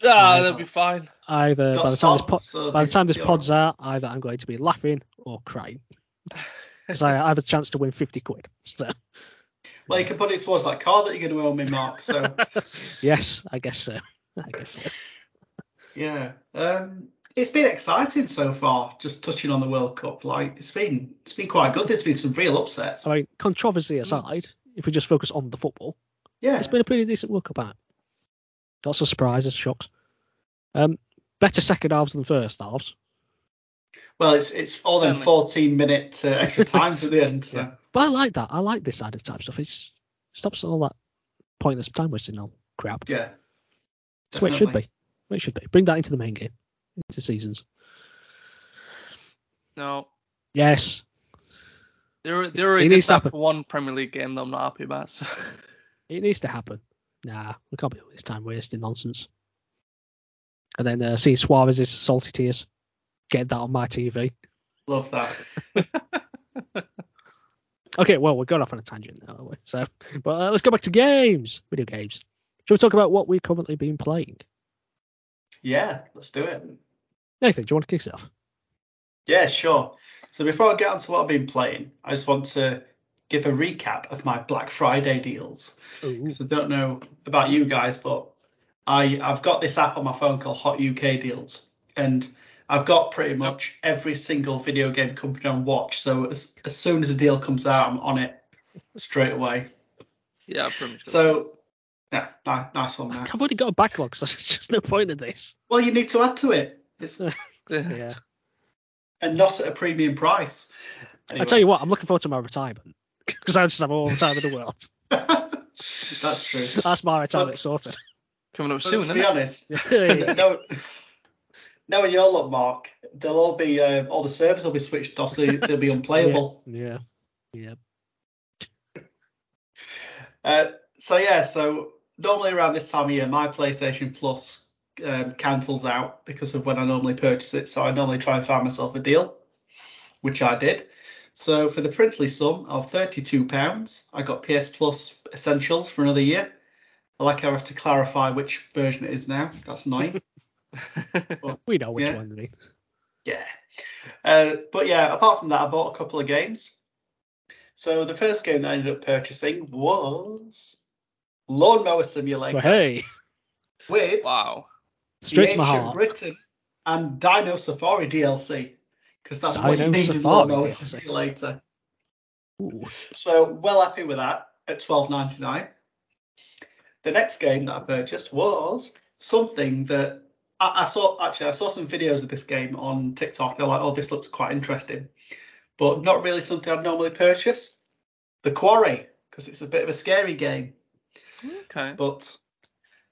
ah, Yeah. they'll be fine. either by the time this pod, so by the time this pod's out, either I'm going to be laughing or crying because I, I have a chance to win 50 quid. So Well, you can put it towards that car that you're going to owe me, Mark. So yes, I guess so. I guess yeah, um, it's been exciting so far. Just touching on the World Cup, like it's been it's been quite good. There's been some real upsets. I mean, controversy aside, if we just focus on the football, yeah, it's been a pretty decent World Cup out. Lots of surprises, shocks. Um, better second halves than first halves. well, it's it's all them 14 minute uh, extra times at the end. So. Yeah. But I like that. I like this side of type stuff. It stops all that pointless time wasting all crap. Yeah. That's what it should be. What it should be. Bring that into the main game, into seasons. No, Yes. they they already It did that for one Premier League game that I'm not happy about. So. It needs to happen. Nah, we can't be all this time wasting nonsense. And then uh, seeing Suarez's salty tears. Get that on my TV. Love that. Okay, well, we're going off on a tangent now, aren't we? So, but uh, let's go back to games, video games. Shall we talk about what we've currently been playing? Yeah, let's do it. Nathan, do you want to kick it off? Yeah, sure. So before I get on to what I've been playing, I just want to give a recap of my Black Friday deals. Ooh. So I don't know about you guys, but I I've got this app on my phone called Hot UK Deals, and I've got pretty much every single video game company on watch. So as, as soon as a deal comes out, I'm on it straight away. yeah, pretty much. So yeah, nice, nice one, Matt. I've already got a backlog, so there's just no point in this. Well, you need to add to it. It's Yeah. and not at a premium price. I tell you what, I'm looking forward to my retirement because I just have all the time in the world. That's true. That's my retirement But- sorted. Coming up soon, to isn't be it? honest, yeah. no, knowing your luck, Mark, they'll all be uh, all the servers will be switched off, so they'll be unplayable. Yeah. Yeah. Uh, so yeah, so normally around this time of year, my PlayStation Plus um, cancels out because of when I normally purchase it. So I normally try and find myself a deal, which I did. So for the princely sum of thirty-two pounds, I got PS Plus Essentials for another year. I like how I have to clarify which version it is now. That's annoying. We know which Yeah. one. Lee. Yeah. Uh, but yeah, apart from that, I bought a couple of games. So the first game that I ended up purchasing was Lawnmower Simulator Well, hey, with wow. straight the to my Ancient heart. Britain and Dino Safari DLC because that's what you Dino need in Safari Lawnmower DLC. Simulator. Ooh. So well happy with that at twelve ninety nine. The next game that I purchased was something that I, I saw. Actually, I saw some videos of this game on TikTok. And I'm like, oh, this looks quite interesting, but not really something I'd normally purchase. The Quarry, because it's a bit of a scary game. Okay. But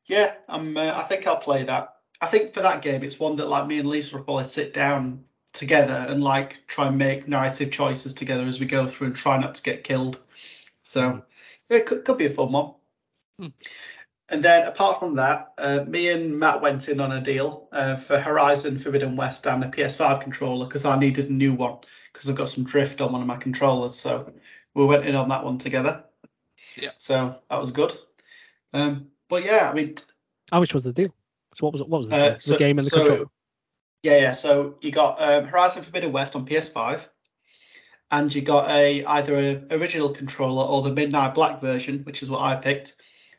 yeah, I'm. Uh, I think I'll play that. I think for that game, it's one that like me and Lisa will probably sit down together and like try and make narrative choices together as we go through and try not to get killed. So Mhm. yeah, it could, could be a fun one. Hmm. And then apart from that, uh, me and Matt went in on a deal uh, for Horizon Forbidden West and a PS5 controller because I needed a new one because I've got some drift on one of my controllers. So we went in on that one together. Yeah. So that was good. Um, but yeah, I mean, How much was the deal? So what was it? What was the, Uh, so- the game and the so- controller? Yeah, yeah. So you got um, Horizon Forbidden West on PS5, and you got a either a original controller or the Midnight Black version, which is what I picked,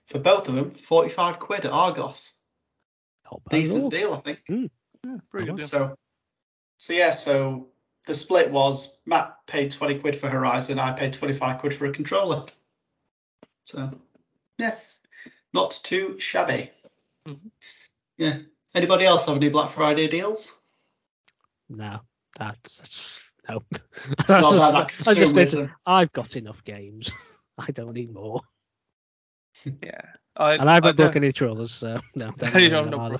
for both of them, 45 quid at Argos. Not bad. Decent deal, I think. Yeah, pretty Oh, good deal. So, so yeah, so the split was Matt paid 20 quid for Horizon, I paid 25 quid for a controller. So, yeah, not too shabby. Mhm. Yeah. Anybody else have any Black Friday deals? No, that's, that's no. Not That's that just- that I just said, consumerism. I've got enough games. I don't need more. Yeah. I, And I haven't I don't- broken any controllers, so no. Don't You don't them bro.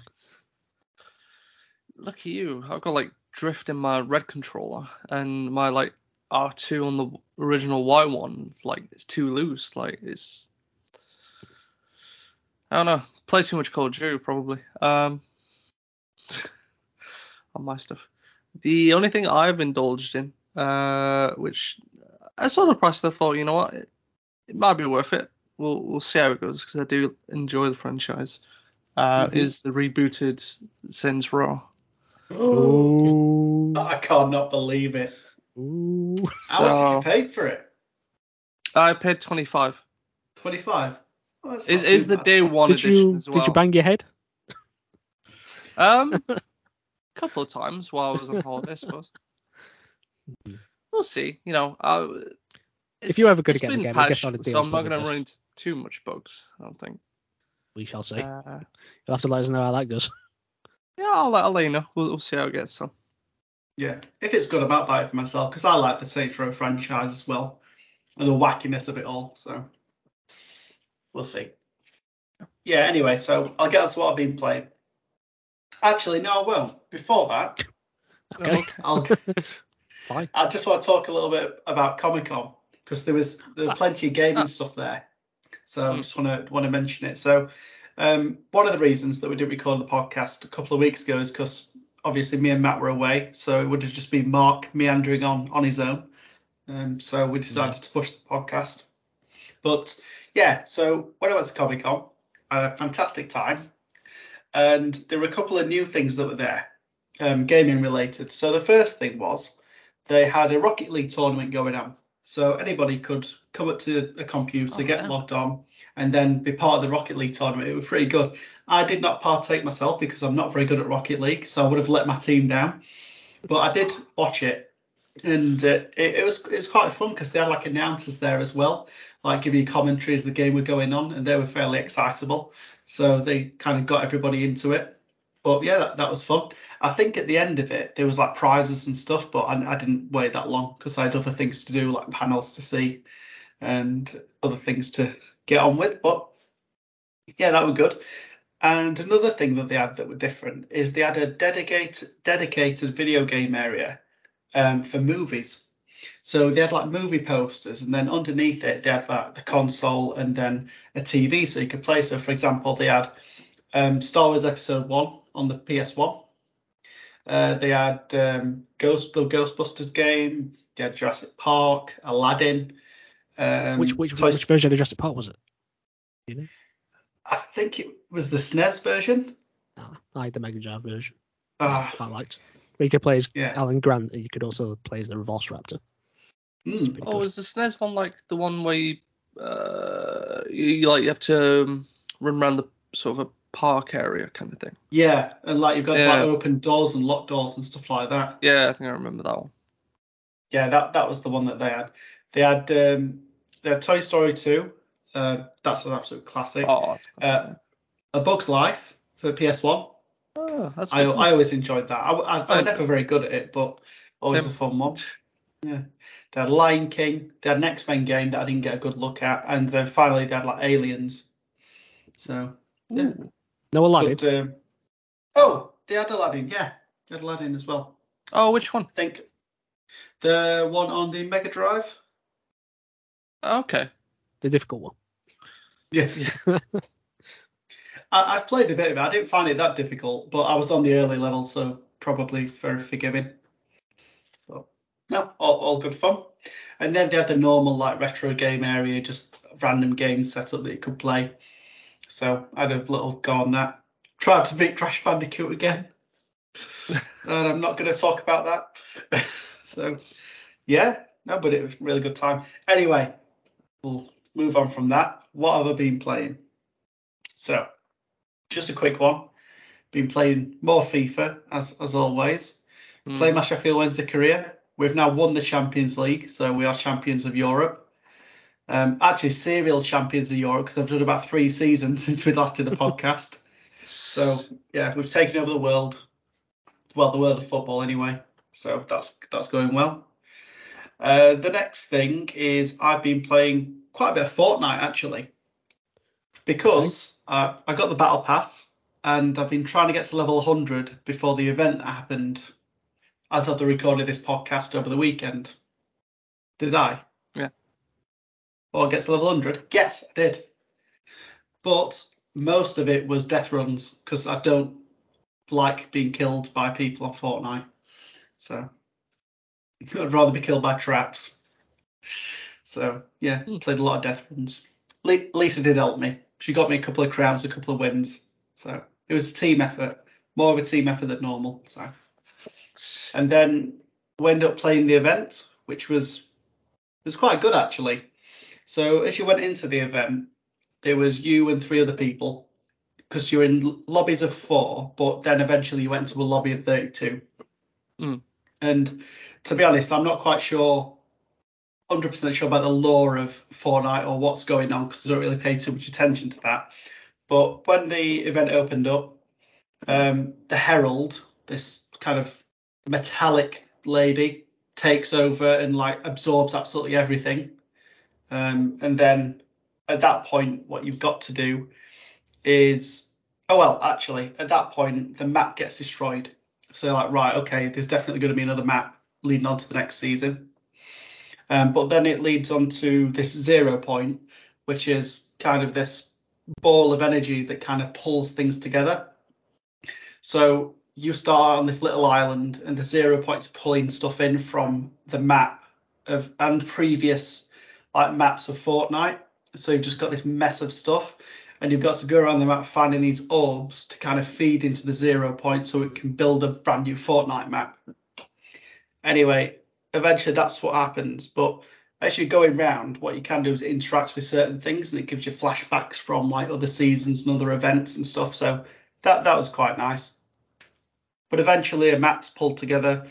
Look at you. I've got like drift in my red controller and my like R2 on the original Y one. It's like it's too loose. Like it's I don't know. Play too much Call of Duty probably. Um on my stuff. The only thing I've indulged in, uh, which I saw the price and I thought, you know what, it, it might be worth it. We'll we'll see how it goes because I do enjoy the franchise. Uh, Mhm. Is the rebooted Saints Row? Ooh. I can't not believe it. Ooh. How much did you pay for it? I paid 25. 25. That's Is is the bad. day one Did edition you as well? did you bang your head? Um, a couple of times while I was on holiday, I suppose. Mhm. We'll see. You know, I, If you ever go to it's get the been game, I guess patched, on the so I'm not going to run into too much bugs. I don't think. We shall see. Uh, You'll have to let us know how that goes. yeah, I'll, let- I'll let you know. We'll, we'll see how it gets. So. Yeah, if it's good, I might buy it for myself because I like the Saints Row franchise as well and the wackiness of it all. So we'll see. Yeah. Anyway, so I'll get on to what I've been playing. Actually, no, I won't. Before that, Okay. I'll. Fine. I just want to talk a little bit about Comic Con because there was there were plenty of gaming Ah. stuff there, so I Hmm. just want to want to mention it. So, um, one of the reasons that we didn't record the podcast a couple of weeks ago is because obviously me and Matt were away, so it would have just been Mark meandering on on his own. Um, so we decided to push the podcast. But yeah, so when I went to Comic Con, I had a fantastic time, and there were a couple of new things that were there, um, gaming related. So the first thing was they had a Rocket League tournament going on. So anybody could come up to a computer, Oh, get yeah. logged on, and then be part of the Rocket League tournament. It was pretty good. I did not partake myself because I'm not very good at Rocket League, so I would have let my team down. But I did watch it, and uh, it, it was it was quite fun because they had like announcers there as well, like giving you commentary as the game were going on, and they were fairly excitable. So they kind of got everybody into it. But yeah, that, that was fun. I think at the end of it, there was like prizes and stuff, but I, I didn't wait that long because I had other things to do, like panels to see and other things to get on with. But yeah, that was good. And another thing that they had that were different is they had a dedicated dedicated video game area um, for movies. So they had like movie posters, and then underneath it they had like the console and then a TV so you could play. So for example, they had um, Star Wars Episode One on the PS1. Uh, they had um, Ghost the Ghostbusters game. They had Jurassic Park, Aladdin. Um, which which Toy which version of Jurassic Park was it? I think it was the SNES version. Nah, I had the Mega Drive version. Ah, Quite liked. Where you could play as Yeah. Alan Grant, and you could also play as the Velociraptor. Mm, Oh, is the SNES one like the one where you, uh, you, like you have to um, run around the sort of a park area kind of thing? yeah, and like you've got Yeah. like open doors and locked doors and stuff like that. Yeah, I think I remember that one. Yeah, that that was the one that they had. They had um, they had Toy Story 2. Uh, that's an absolute classic. Oh, that's Uh, A Bug's Life for PS1. oh, that's I. I always enjoyed that. I, I, I I- was never very good at it, but always Same. a fun one. Yeah. They had Lion King. They had an X Men game that I didn't get a good look at, and then finally they had like Aliens. So yeah. No Aladdin. good. Um, oh, they had Aladdin. Yeah, they had Aladdin as well. Oh, which one? I think the one on the Mega Drive. Okay. The difficult one. Yeah. I, I've played a bit of it. I didn't find it that difficult, but I was on the early level, so probably very forgiving. No, all, all good fun. And then they had the normal like retro game area, just random games set up that you could play. So I had a little go on that. Tried to beat Crash Bandicoot again. and I'm not going to talk about that. so yeah, no, but it was a really good time. Anyway, we'll move on from that. What have I been playing? So, just a quick one. Been playing more FIFA as as always. Mm. Playing my Sheffield Wednesday career. We've now won the Champions League, so we are champions of Europe. Um, actually, serial champions of Europe because I've done about three seasons since we last did a podcast. So yeah, we've taken over the world. Well, the world of football anyway. So that's that's going well. Uh, the next thing is I've been playing quite a bit of Fortnite actually, because uh, I got the battle pass and I've been trying to get to level 100 before the event happened. As of the recording of this podcast over the weekend, did I? Yeah. Or get to level 100? Yes, I did. But most of it was death runs because I don't like being killed by people on Fortnite. So I'd rather be killed by traps. So yeah, Hmm. played a lot of death runs. Le- Lisa did help me. She got me a couple of crowns, a couple of wins. So it was a team effort, more of a team effort than normal. So and then we ended up playing the event, which was was quite good actually. So as you went into the event, there was you and three other people because you're in lobbies of four, but then eventually you went to a lobby of 32. Mm. And to be honest, I'm not quite sure, 100% sure about the lore of Fortnite or what's going on because I don't really pay too much attention to that. But when the event opened up, um, the Herald, this kind of metallic lady, takes over and like absorbs absolutely everything. Um, and then at that point, what you've got to do is, oh well, actually, at that point, the map gets destroyed. So like, right, okay, there's definitely going to be another map leading on to the next season. Um, but then it leads on to this zero point, which is kind of this ball of energy that kind of pulls things together. So you start on this little island, and the zero point's pulling stuff in from the map of and previous like maps of Fortnite. So you've just got this mess of stuff, and you've got to go around the map finding these orbs to kind of feed into the zero point so it can build a brand new Fortnite map. Anyway, eventually that's what happens. But as you're going round, what you can do is interact with certain things, and it gives you flashbacks from like other seasons and other events and stuff. So that that was quite nice. But eventually a map's pulled together,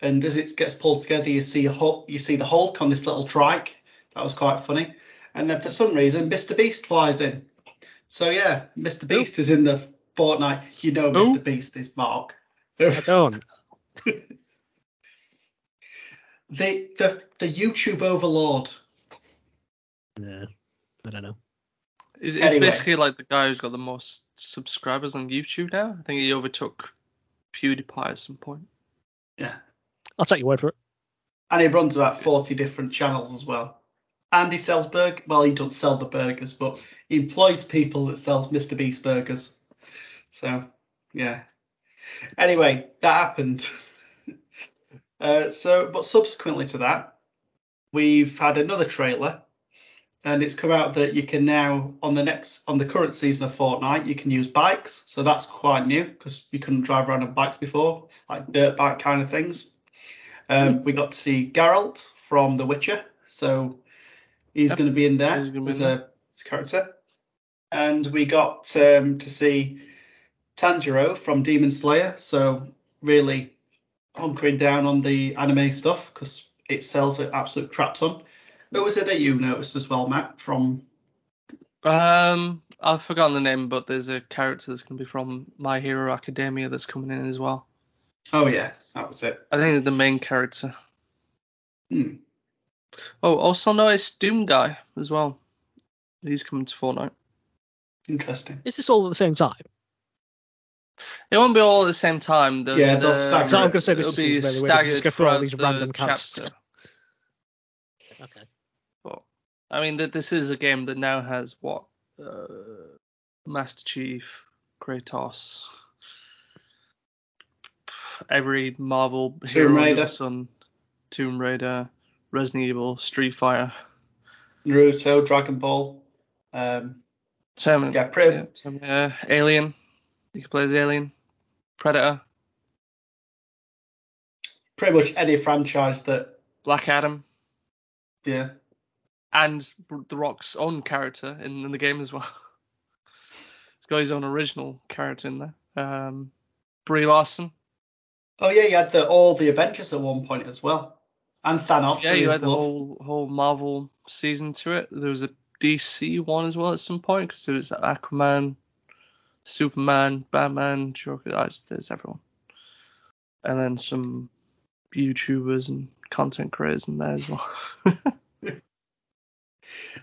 and as it gets pulled together, you see a Hulk, you see the Hulk on this little trike. That was quite funny. And then for some reason, Mr. Beast flies in. So yeah, Mr. Beast is in the Fortnite. You know, Who? Mr. Beast is Mark. I don't. the the the YouTube overlord. Yeah, I don't know. He's, he's Anyway. basically like the guy who's got the most subscribers on YouTube now. I think he overtook PewDiePie at some point. Yeah. I'll take your word for it. And he runs about 40 different channels as well. Andy he sells burgers. Well, he doesn't sell the burgers, but he employs people that sells Mr. Beast burgers. So, yeah. Anyway, that happened. uh, so, but subsequently to that, we've had another trailer, and it's come out that you can now on the next on the current season of Fortnite, you can use bikes. So that's quite new because you couldn't drive around on bikes before, like dirt bike kind of things. Um, we got to see Geralt from The Witcher, so he's Yep, going to be in there be as a as a character. And we got um, to see Tanjiro from Demon Slayer, so really hunkering down on the anime stuff because it sells an absolute crap ton. Who was it that you noticed as well, Matt? From Um, I've forgotten the name, but there's a character that's going to be from My Hero Academia that's coming in as well. oh yeah, that was it. I think the main character. Hmm. Oh, also noticed Doom Guy as well. He's coming to Fortnite. Interesting. Is this all at the same time? It won't be all at the same time. There's Yeah, they'll the- stagger So I'm gonna say this it'll is be really weird. if you staggered just go through all throughout these the random characters. chapter. Okay. I mean, that this is a game that now has what uh, Master Chief, Kratos, every Marvel Tomb hero Raider. sun, Tomb Raider, Resident Evil, Street Fighter, Naruto, Dragon Ball. Um, Terminator, Yeah, pretty- yeah, Terminator, Alien. You can play as Alien, Predator, pretty much any franchise that, Black Adam, yeah. And The Rock's own character in, in the game as well. He's got his own original character in there. Um, Brie Larson. Oh yeah, you had the all the Avengers at one point as well, and Thanos. Yeah, you had the whole whole Marvel season to it. There was a DC one as well at some point because there was Aquaman, Superman, Batman, Joker. ah, There's everyone, and then some YouTubers and content creators in there as well.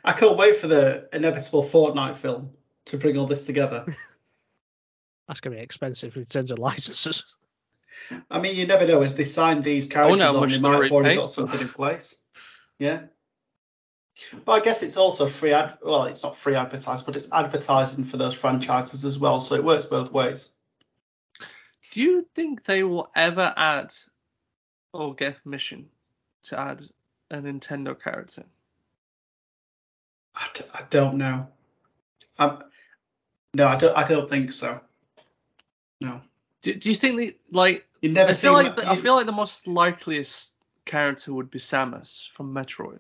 I can't wait for the inevitable Fortnite film to bring all this together. That's going to be expensive in terms of licenses. I mean, you never know. As they sign these I wonder characters on, much they they're might have already already got something in place. Yeah. But I guess it's also free ad. Well, it's not free advertising, but it's advertising for those franchises as well. So it works both ways. Do you think they will ever add or get permission to add a Nintendo character? I, d- I don't know. Um, no, I don't. I don't think so. No, Do, do you think they like? you never I feel like the, you- I feel like the most likeliest character would be Samus from Metroid.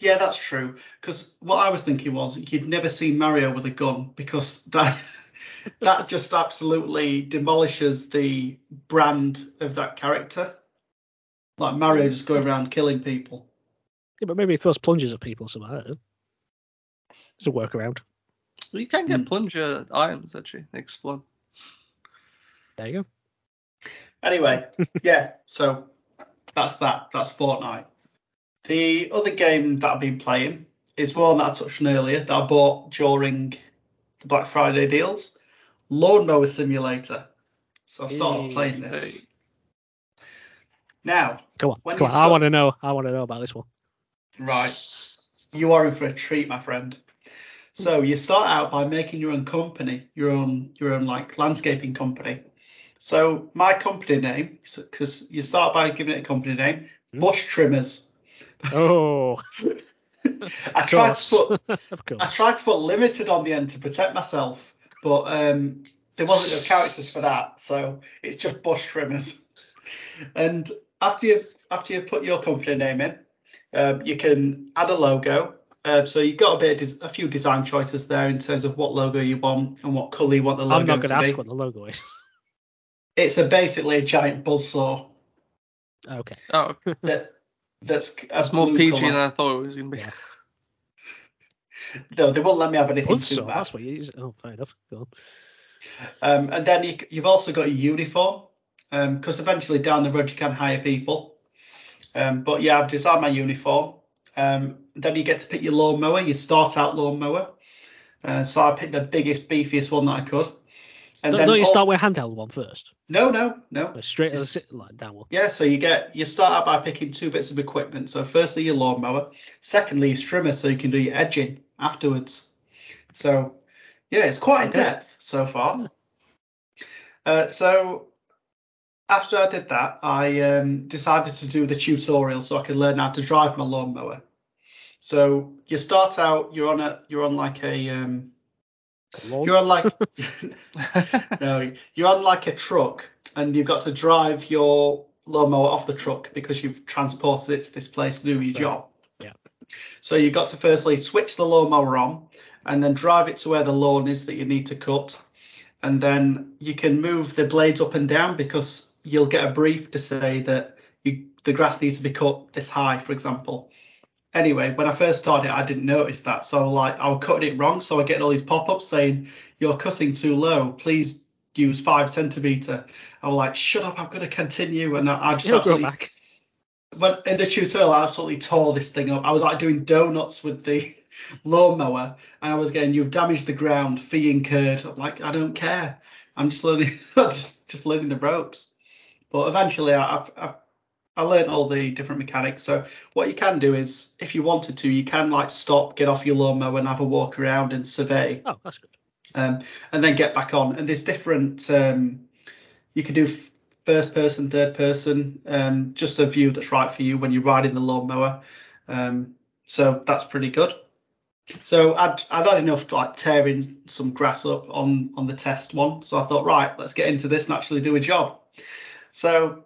Yeah, that's true. Because what I was thinking was you'd never see Mario with a gun because that that just absolutely demolishes the brand of that character. Like Mario just going around killing people. Yeah, but maybe he throws plunges at people somehow. I don't know. It's a workaround. You can get Hmm. plunger items actually. Explode. There you go. Anyway, yeah. So that's that. That's Fortnite. The other game that I've been playing is one that I touched on earlier that I bought during the Black Friday deals. Lawnmower Simulator. So I've started Hey, playing this. hey. Now, Come on, When come you on. I want to know. I want to know about this one. right. You are in for a treat, my friend. So you start out by making your own company, your own your own like landscaping company. So my company name, because you start by giving it a company name, Hmm. Bush Trimmers. Oh, I tried to put I tried to put limited on the end to protect myself, but um, there wasn't no characters for that, so it's just Bush Trimmers. And after you've after you've put your company name in, um, you can add a logo. Um, so you've got a bit of des- a few design choices there in terms of what logo you want and what colour you want the logo I'm not going to to be. ask what the logo is. It's a basically a giant buzzsaw Okay. Oh, that that's a that's more blue PG colour. than I thought it was gonna be. Yeah. No, they won't let me have anything too Buzzsaw. bad. That's what you use. Oh, fair enough. Go on. Um, and then you, you've also got a uniform, because eventually down the road you can hire people. Um, but yeah, I've designed my uniform. Um, then you get to pick your lawnmower, your start out lawnmower. Uh, so I picked the biggest, beefiest one that I could. And Don't, then don't you also- start with a handheld one first? No, no, no. Or straight It's- like downward. Yeah, so you get you start out by picking two bits of equipment. So firstly your lawnmower, secondly your trimmer, so you can do your edging afterwards. So yeah, it's quite in depth so far. Uh, so after I did that, I um, decided to do the tutorial so I could learn how to drive my lawnmower. So you start out, you're on a you're on like a um, Lawn. you're on like no, you're on like a truck and you've got to drive your lawnmower off the truck because you've transported it to this place to do your Right. job. Yeah. So you've got to firstly switch the lawnmower on and then drive it to where the lawn is that you need to cut. And then you can move the blades up and down because you'll get a brief to say that you, the grass needs to be cut this high, for example. Anyway, when I first started, I didn't notice that. So like I was cutting it wrong. So I get all these pop-ups saying you're cutting too low. Please use five centimeter. I was like, shut up, I'm going to continue. And I, I just grow absolutely, back. when in the tutorial, I absolutely tore this thing up. I was like doing donuts with the lawnmower, and I was getting, you've damaged the ground, fee incurred. I'm like, I don't care. I'm just learning, just just learning the ropes. But eventually, I- I've, I've I learned all the different mechanics. So what you can do is, if you wanted to, you can like stop, get off your lawnmower, and have a walk around and survey Oh, that's good. um, and then get back on. And there's different. Um, you can do first person, third person, um, just a view that's right for you when you're riding the lawnmower. Um, so that's pretty good. So I'd I'd had enough to like tearing some grass up on on the test one. So I thought, right, let's get into this and actually do a job. So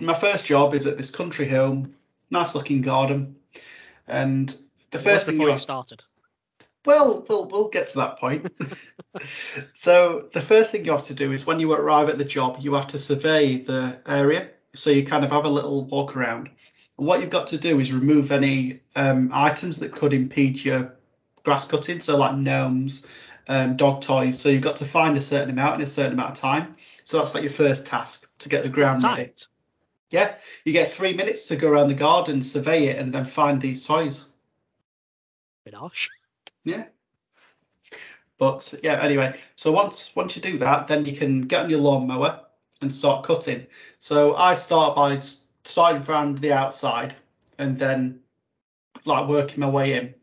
my first job is at this country home, nice looking garden, and the It first thing before you you started. Well, we'll we'll get to that point. so the first thing you have to do is when you arrive at the job, you have to survey the area. So you kind of have a little walk around. And what you've got to do is remove any um, items that could impede your grass cutting. So like gnomes, um, dog toys. So you've got to find a certain amount in a certain amount of time. So that's like your first task to get the ground ready. Tight. Yeah, you get three minutes to go around the garden, survey it, and then find these toys. Bit harsh. Yeah. But yeah, anyway, so once once you do that, then you can get on your lawnmower and start cutting. So I start by starting from the outside and then like working my way in.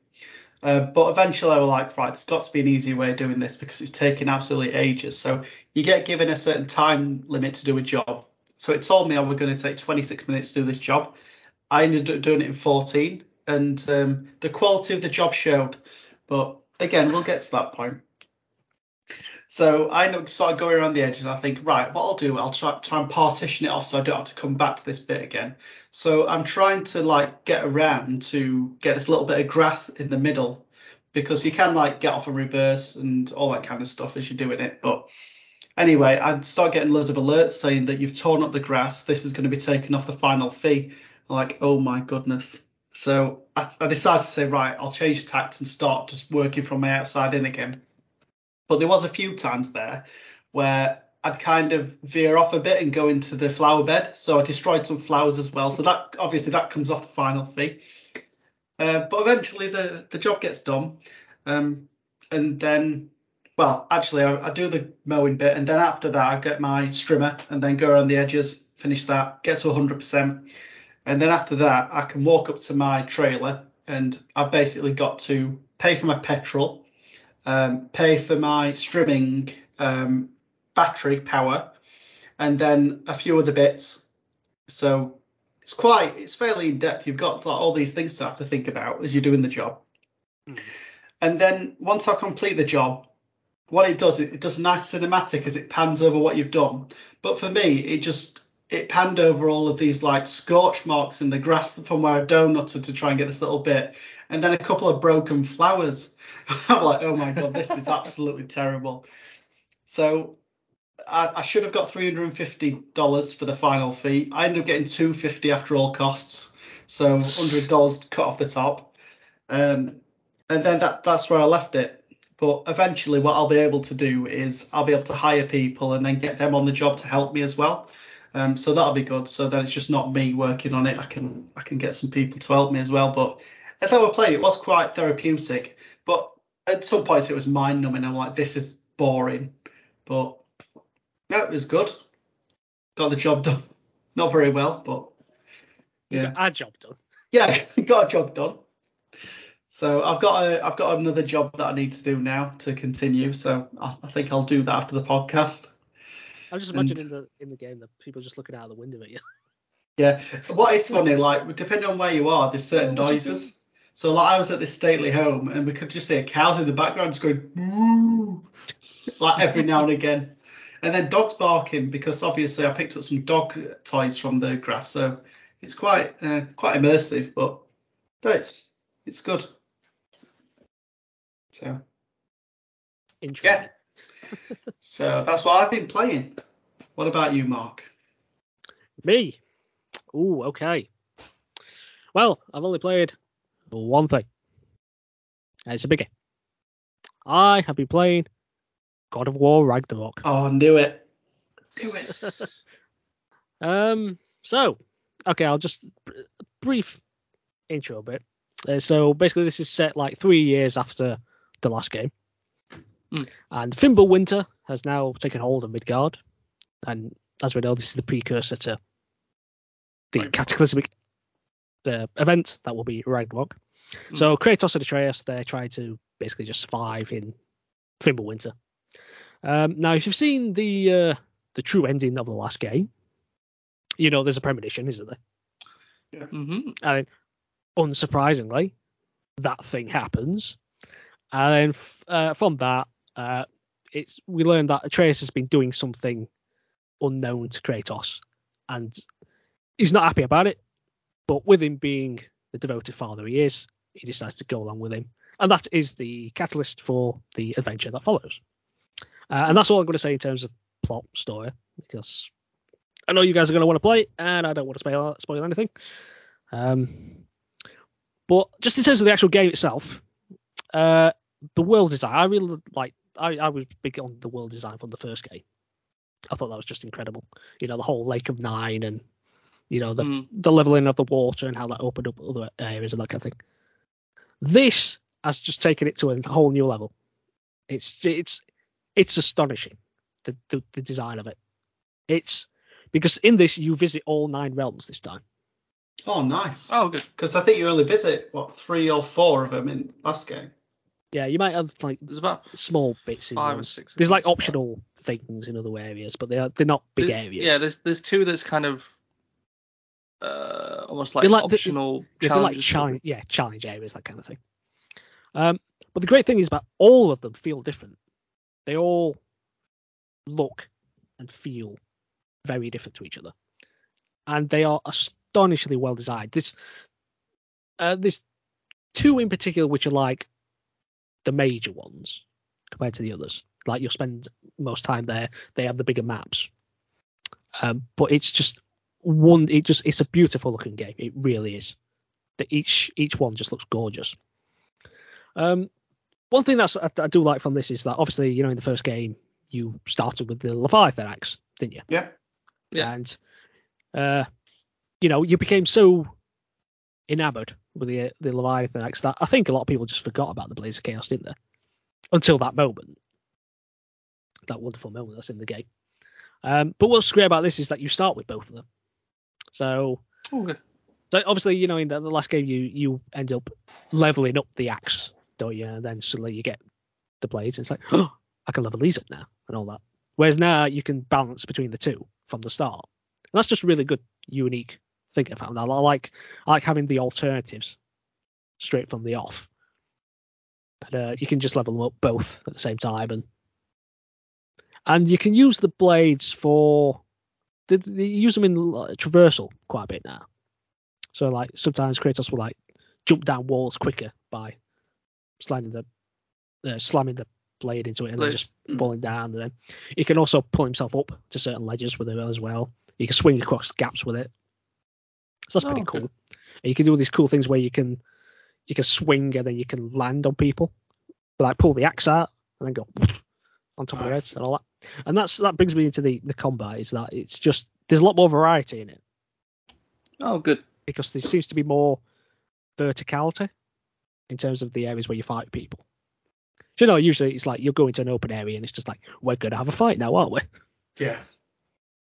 Uh, but eventually I was like, right, there's got to be an easy way of doing this because it's taking absolutely ages. So you get given a certain time limit to do a job. So it told me I was going to take 26 minutes to do this job. I ended up doing it in 14, and um, the quality of the job showed. But again, we'll get to that point. So I started going around the edges. I think, right, what I'll do, I'll try, try and partition it off so I don't have to come back to this bit again. So I'm trying to like get around to get this little bit of grass in the middle because you can like get off and reverse and all that kind of stuff as you're doing it. But anyway, I'd start getting loads of alerts saying that you've torn up the grass. This is going to be taken off the final fee. Like, oh my goodness. So I, I decided to say, right, I'll change tact and start just working from my outside in again. But there was a few times there where I'd kind of veer off a bit and go into the flower bed. So I destroyed some flowers as well. So that obviously that comes off the final fee. Uh, but eventually the the job gets done, um, and then well actually I, I do the mowing bit, and then after that I get my strimmer and then go around the edges, finish that, get to 100%, and then after that I can walk up to my trailer and I've basically got to pay for my petrol, um, pay for my strimming um, battery power, and then a few other bits. So it's quite, it's fairly in depth. You've got like all these things to have to think about as you're doing the job. Mm. And then once I complete the job, what it does, it, it does a nice cinematic as it pans over what you've done. But for me, it just it panned over all of these like scorch marks in the grass from where I donutted to try and get this little bit, and then a couple of broken flowers. I'm like, oh my god, this is absolutely terrible. So I, I should have got three hundred and fifty dollars for the final fee. I ended up getting two fifty after all costs, so hundred dollars cut off the top. Um, and then that that's where I left it. But eventually, what I'll be able to do is I'll be able to hire people and then get them on the job to help me as well. Um, so that'll be good. So then it's just not me working on it. I can I can get some people to help me as well. But as I was playing, it was quite therapeutic. But at some points, it was mind numbing. I'm like, this is boring. But yeah, it was good. Got the job done. Not very well, but You yeah, got our job done. yeah, got a job done. So I've got a I've got another job that I need to do now to continue. So I, I think I'll do that after the podcast. I'm just And- imagining the in the game that people just looking out of the window at you. Yeah. What is funny, like depending on where you are, there's certain noises. So like I was at this stately home and we could just hear cows in the background just going moo, like every now and again. And then dogs barking because obviously I picked up some dog toys from the grass, so it's quite uh, quite immersive, but no, it's it's good. So Interesting. so that's what I've been playing. What about you, Mark? Me. Ooh, okay. Well, I've only played one thing. And it's a biggie. I have been playing God of War Ragnarok. Oh, I knew it. Knew it. Um, so, okay, I'll just br- brief intro a bit. Uh, so basically, this is set like three years after the last game, Hmm. and Fimbulwinter has now taken hold of Midgard, and as we know, this is the precursor to the Right. cataclysmic uh, event that will be Ragnarok. Hmm. So Kratos and Atreus, they're trying to basically just survive in Fimbulwinter. Um, now, if you've seen the uh, the true ending of the last game, you know there's a premonition, isn't there? mm-hmm And unsurprisingly, that thing happens. And then f- uh, from that, uh, it's we learn that Atreus has been doing something unknown to Kratos, and he's not happy about it. But with him being the devoted father he is, he decides to go along with him and that is the catalyst for the adventure that follows. Uh, and that's all I'm going to say in terms of plot story, because I know you guys are going to want to play and I don't want to spoil, spoil anything. Um, but just in terms of the actual game itself, uh, the world design, I really like. I, I was big on the world design from the first game. I thought that was just incredible. You know, the whole Lake of Nine and you know the Mm. the leveling of the water and how that opened up other areas and that kind of thing. This has just taken it to a whole new level. It's it's it's astonishing the the, the design of it. It's because in this you visit all nine realms this time. Oh, nice. Oh, good. Because I think you only visit what three or four of them in last game. Yeah, you might have like There's about small bits in five or six. There's like things. optional things in other areas, but they are they're not big There- areas. Yeah, there's there's two that's kind of uh almost like like the- optional Yeah, they're like challenges. challenge, yeah, challenge areas, that kind of thing. Um, but the great thing is about all of them feel different. They all look and feel very different to each other, and they are astonishingly well designed. This, uh, there's two in particular which are like the major ones compared to the others. Like you'll spend most time there. They have the bigger maps, um, but it's just one. It just it's a beautiful looking game. It really is that each each one just looks gorgeous. Um, one thing that's I, I do like from this is that obviously you know in the first game you started with the Leviathan axe, didn't you? Yeah. Yeah. And uh, you know you became so enamored with the the Leviathan axe that I think a lot of people just forgot about the Blades of Chaos, didn't they? Until that moment, that wonderful moment that's in the game. Um, but what's great about this is that you start with both of them. So good. so obviously, you know, in the, the last game, you you end up leveling up the axe, don't you? And then suddenly you get the blades. And it's like, oh, I can level these up now and all that. Whereas now you can balance between the two from the start. And that's just really good, unique thing I found. I like I like having the alternatives straight from the off. But, uh, you can just level them up both at the same time, and and you can use the blades for they, they use them in traversal quite a bit now. So like sometimes Kratos will like jump down walls quicker by slamming the uh, slamming the blade into it and then just falling down. And then he can also pull himself up to certain ledges with it as well. He can swing across gaps with it. So that's pretty Oh, cool. good. And you can do all these cool things where you can you can swing and then you can land on people. Like pull the axe out and then go on top of their heads and all that. And that's that brings me into the the combat is that it's just there's a lot more variety in it Oh, good. because there seems to be more verticality in terms of the areas where you fight people. So, you know, usually it's like you'll go into an open area and it's just like we're gonna have a fight now, aren't we? Yeah.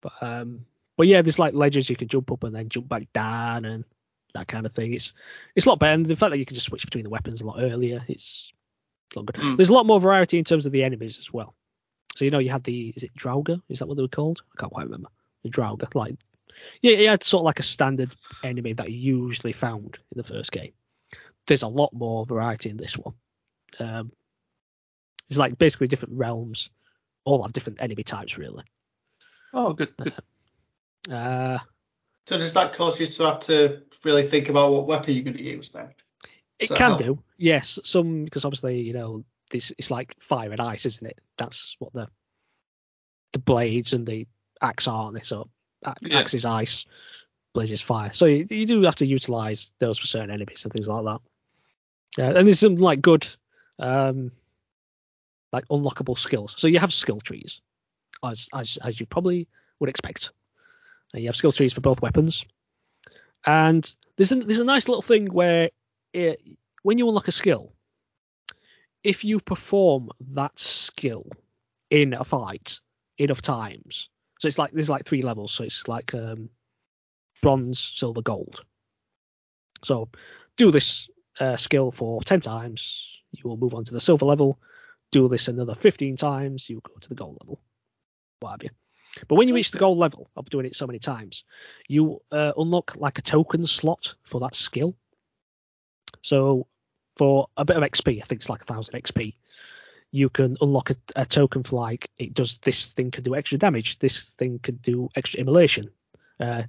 But um, but yeah, there's like ledges you can jump up and then jump back down and that kind of thing. It's it's a lot better. And the fact that you can just switch between the weapons a lot earlier, it's a lot good. Mm. There's a lot more variety in terms of the enemies as well. So you know you had the is it Draugr? Is that what they were called? I can't quite remember. The Draugr, like yeah, you had sort of like a standard enemy that you usually found in the first game. There's a lot more variety in this one. Um, it's like basically different realms, all have different enemy types really. Oh, good. Good. Uh, So does that cause you to have to really think about what weapon you're going to use then? It Does that can help? do, yes. Some because obviously you know this it's like fire and ice, isn't it? That's what the the blades and the axe are, aren't they? So a- Yeah. axe is ice, blades is fire. So you, you do have to utilize those for certain enemies and things like that. Yeah, and there's some like good, um, like unlockable skills. So you have skill trees, as as as you probably would expect. And you have skill trees for both weapons, and there's a, there's a nice little thing where it, when you unlock a skill, if you perform that skill in a fight enough times, so it's like there's like three levels, so it's like um, bronze, silver, gold. So do this uh, skill for 10 times, you will move on to the silver level. Do this another 15 times, you go to the gold level. What have you? But when you reach the gold level of doing it so many times, you uh, unlock like a token slot for that skill. So for a bit of XP, I think it's like a thousand XP, you can unlock a, a token for like it does this thing can do extra damage, this thing can do extra immolation, uh,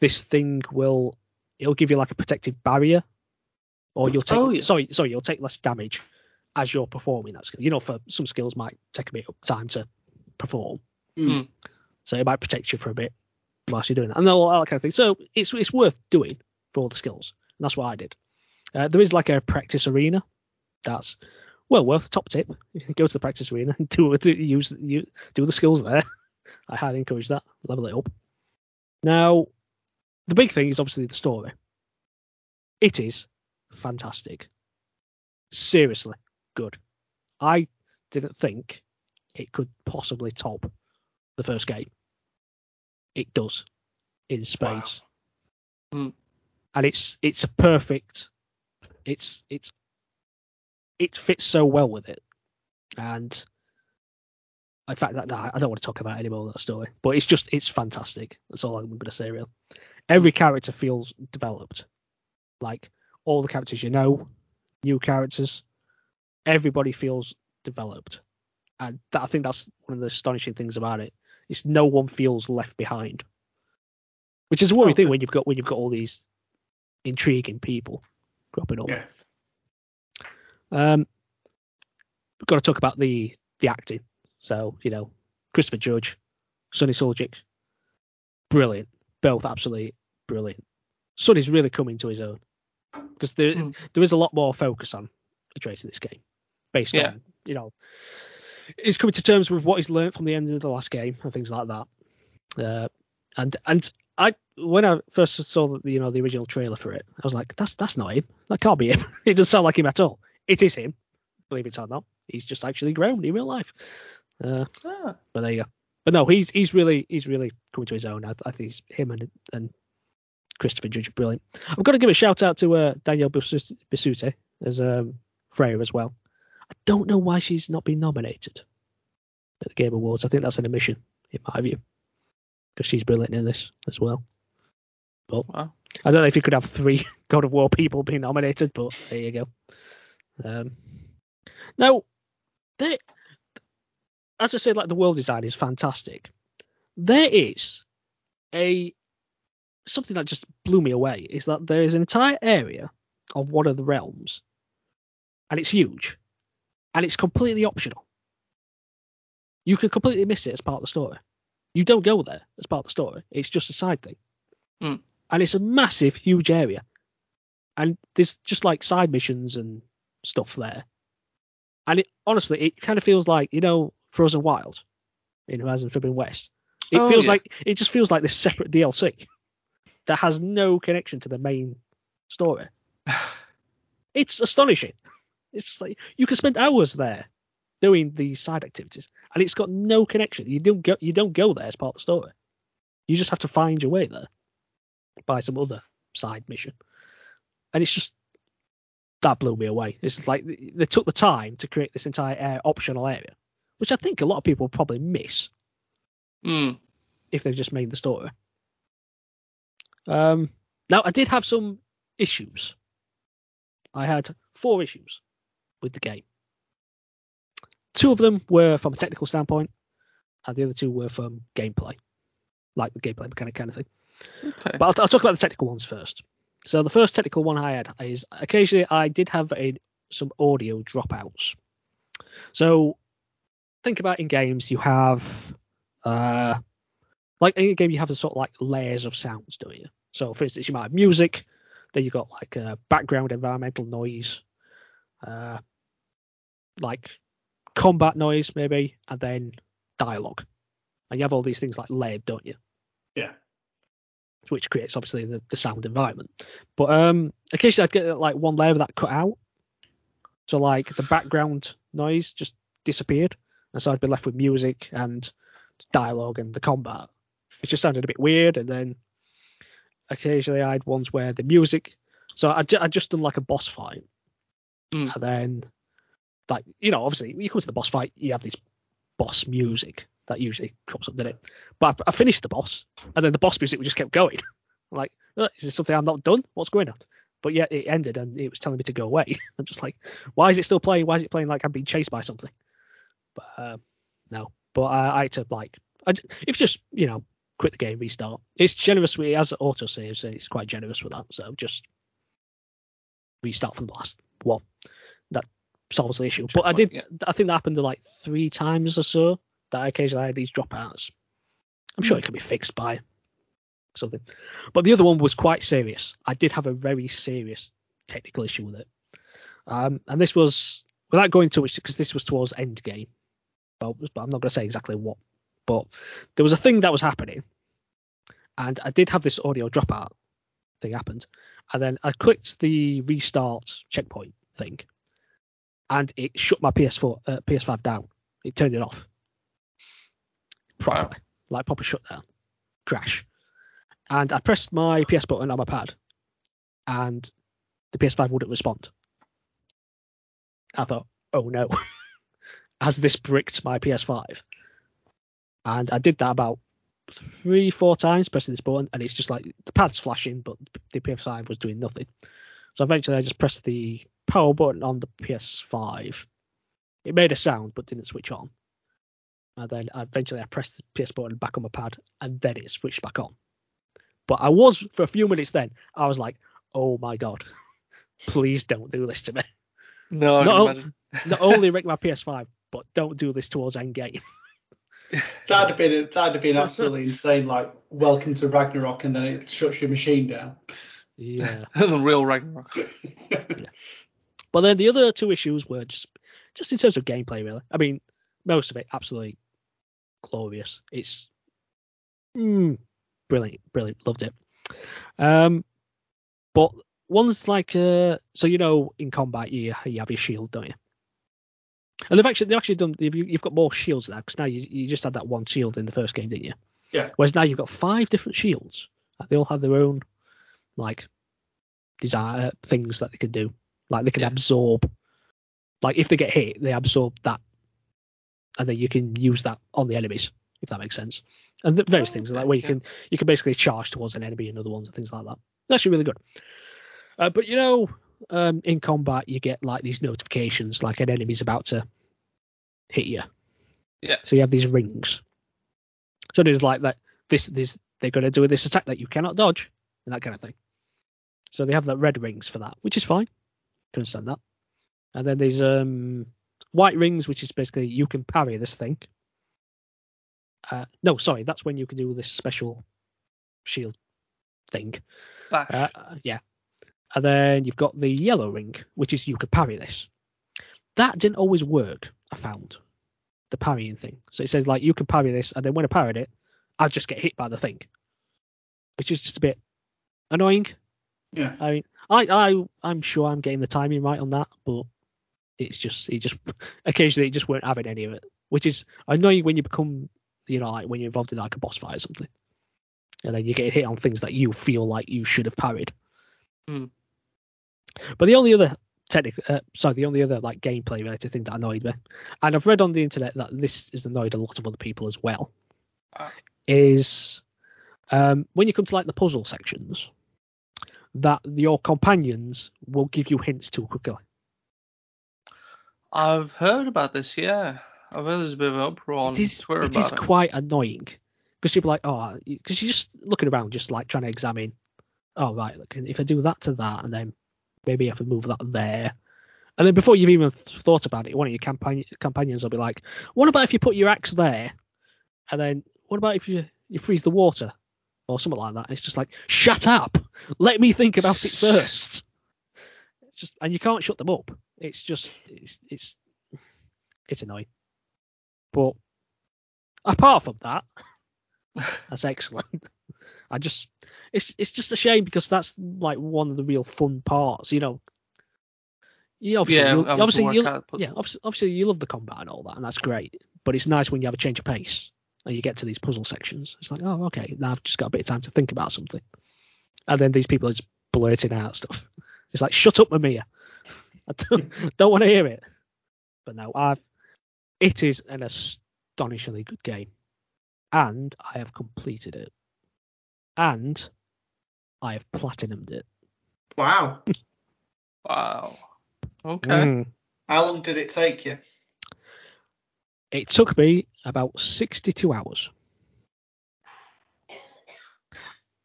this thing will it'll give you like a protective barrier or you'll take Oh, yeah. sorry sorry you'll take less damage as you're performing that skill. You know, for some skills might take a bit of time to perform, Mm. so it might protect you for a bit whilst you're doing that, and all that kind of thing. So it's it's worth doing for all the skills, and that's what I did. Uh, there is like a practice arena. That's well worth a top tip. Go to the practice arena and do, do use you do the skills there. I highly encourage that. Level it up. Now, the big thing is obviously the story. It is fantastic. Seriously good. I didn't think it could possibly top the first game. It does in spades. Hmm. And it's it's a perfect it's it's it fits so well with it. And in fact, that, I don't want to talk about any more of that story, but it's just it's fantastic. That's all I'm going to say. Real, every character feels developed. Like all the characters you know, new characters, everybody feels developed, and that, I think that's one of the astonishing things about it. Is no one feels left behind, which is a worrying thing Okay. when you've got when you've got all these intriguing people cropping up. Yeah. Um, we've got to talk about the the acting. So you know, Christopher Judge, Sunny Suljic, brilliant, both absolutely brilliant. Sunny's really coming to his own because there Hmm. there is a lot more focus on Trace in this game, based Yeah. on you know, he's coming to terms with what he's learned from the end of the last game and things like that. Uh, and and I when I first saw the you know the original trailer for it, I was like, that's that's not him. That can't be him. it doesn't sound like him at all. It is him, believe it or not. He's just actually grown in real life. Uh, Ah. but there you go. But no, he's he's really he's really coming to his own. I, I think he's, him and and Christopher Judge are brilliant. I've got to give a shout out to uh, Danielle Bisu- Bisutti as um, Freya as well. I don't know why she's not been nominated at the Game Awards. I think that's an omission in my view because she's brilliant in this as well. But Wow. I don't know if you could have three God of War people being nominated, but there you go. Um, now, they, as I said, like the world design is fantastic. There is a something that just blew me away is that there is an entire area of one of the realms, and it's huge, and it's completely optional. You can completely miss it as part of the story. You don't go there as part of the story. It's just a side thing, Hmm. and it's a massive, huge area, and there's just like side missions and stuff there. And it honestly, it kind of feels like you know Frozen Wild in Horizon Forbidden West. It Oh, feels yeah. like it just feels like this separate DLC that has no connection to the main story. It's astonishing. It's just like you can spend hours there doing these side activities, and it's got no connection. You don't go you don't go there as part of the story. You just have to find your way there by some other side mission, and it's just that blew me away. It's like they took the time to create this entire uh, optional area, which I think a lot of people probably miss Mm. if they've just made the story. Um, now I did have some issues. I had four issues with the game. Two of them were from a technical standpoint, and the other two were from gameplay, like the gameplay mechanic kind of thing. Okay. But I'll, I'll talk about the technical ones first. So the first technical one I had is occasionally I did have a, some audio dropouts. So think about in games you have, uh, like in a game you have a sort of like layers of sounds, don't you? So for instance, you might have music, then you've got like uh, background environmental noise, uh, like combat noise maybe, and then dialogue. And you have all these things like layered, don't you? Yeah. which creates obviously the, the sound environment. But um, occasionally I'd get like one layer of that cut out, so like the background noise just disappeared, and so I'd be left with music and dialogue and the combat. It just sounded a bit weird, and then occasionally I had ones where the music. So I I just done like a boss fight, Hmm. and then like you know obviously when you come to the boss fight you have this boss music that usually comes up, doesn't it? But I, I finished the boss, and then the boss music just kept going. I'm like, "Uh, is this something I'm not done? What's going on? But yet it ended, and it was telling me to go away. I'm just like, why is it still playing? Why is it playing like I'm being chased by something? But uh, no. But I, I had to like, I, if just you know, quit the game, restart. It's generous it has auto saves, and it's quite generous with that. So just restart from the last one. That solves the issue. But I did, yeah. I think that happened like three times or so. That I occasionally had these dropouts. I'm sure it can be fixed by something. But the other one was quite serious. I did have a very serious technical issue with it. Um, and this was without going too much because this was towards end game. But, but I'm not going to say exactly what. But there was a thing that was happening, and I did have this audio dropout thing happened, and then I clicked the restart checkpoint thing, and it shut my PS4 uh, PS5 down. It turned it off properly, like proper shutdown, crash. And I pressed my PS button on my pad, and the PS5 wouldn't respond. I thought, oh no, has this bricked my PS5? And I did that about three, four times pressing this button, and it's just like the pad's flashing, but the PS5 was doing nothing. So eventually I just pressed the power button on the PS5. It made a sound but didn't switch on. And then eventually I pressed the PS button back on my pad, and then it switched back on. But I was for a few minutes then. I was like, "Oh my god, please don't do this to me." No, I No. can imagine. Not only wreck my PS5, but don't do this towards Endgame. That'd have been that'd have been absolutely insane. Like welcome to Ragnarok, and then it shuts your machine down. Yeah. the real Ragnarok. yeah. But then the other two issues were just just in terms of gameplay, really. I mean, most of it absolutely glorious. It's mm, brilliant, brilliant. Loved it. Um, but ones like uh, so you know in combat you you have your shield, don't you? And they've actually they've actually done you've, you've got more shields now because now you, you just had that one shield in the first game, didn't you? Yeah. Whereas now you've got five different shields. and They all have their own like desire things that they can do. Like they can Yeah. absorb. Like if they get hit, they absorb that, and then you can use that on the enemies if that makes sense. And the various Oh, things okay, like where you yeah. can you can basically charge towards an enemy and other ones and things like that. It's actually really good. Uh, but you know, um, in combat you get like these notifications like an enemy's about to hit you. Yeah. So you have these rings. So there's like that this this they're gonna do this attack that you cannot dodge and that kind of thing. So they have that red rings for that, which is fine. Can understand that. And then there's um white rings, which is basically you can parry this thing. Uh, no, sorry, that's when you can do this special shield thing. Bash. Uh, yeah. And then you've got the yellow ring, which is you could parry this. That didn't always work, I found. The parrying thing. So it says like you can parry this, and then when I parried it, I'd just get hit by the thing. Which is just a bit annoying. Yeah. I mean I, I I'm sure I'm getting the timing right on that, but it's just it just occasionally it just weren't having any of it. Which is annoying when you become you know, like when you're involved in like a boss fight or something. And then you get hit on things that you feel like you should have parried. Hmm. But the only other technical, uh, sorry, the only other like gameplay related thing that annoyed me, and I've read on the internet that this has annoyed a lot of other people as well, Ah. is um, when you come to like the puzzle sections, that your companions will give you hints too quickly. I've heard about this, yeah. I've heard there's a bit of an uproar on it is, Twitter it about is it. quite annoying because people are like, oh, because you're just looking around, just like trying to examine. Oh right, look, if I do that to that, and then maybe if I move that there, and then before you've even thought about it, one of your companion companions will be like, what about if you put your axe there, and then what about if you you freeze the water or something like that? And it's just like, shut up, let me think about it first. It's just, and you can't shut them up. It's just, it's it's it's annoying. But apart from that, that's excellent. I just it's it's just a shame because that's like one of the real fun parts, you know. You obviously, Yeah, you, obviously, you, yeah, obviously, obviously, you love the combat and all that, and that's great. But it's nice when you have a change of pace and you get to these puzzle sections. It's like, oh, okay, now I've just got a bit of time to think about something. And then these people are just blurting out stuff. It's like, shut up, Mimir. I don't, don't want to hear it. But no, I've. It is an astonishingly good game, and I have completed it, and I have platinumed it. Wow. Wow. Okay. Mm. How long did it take you? It took me about 62 hours.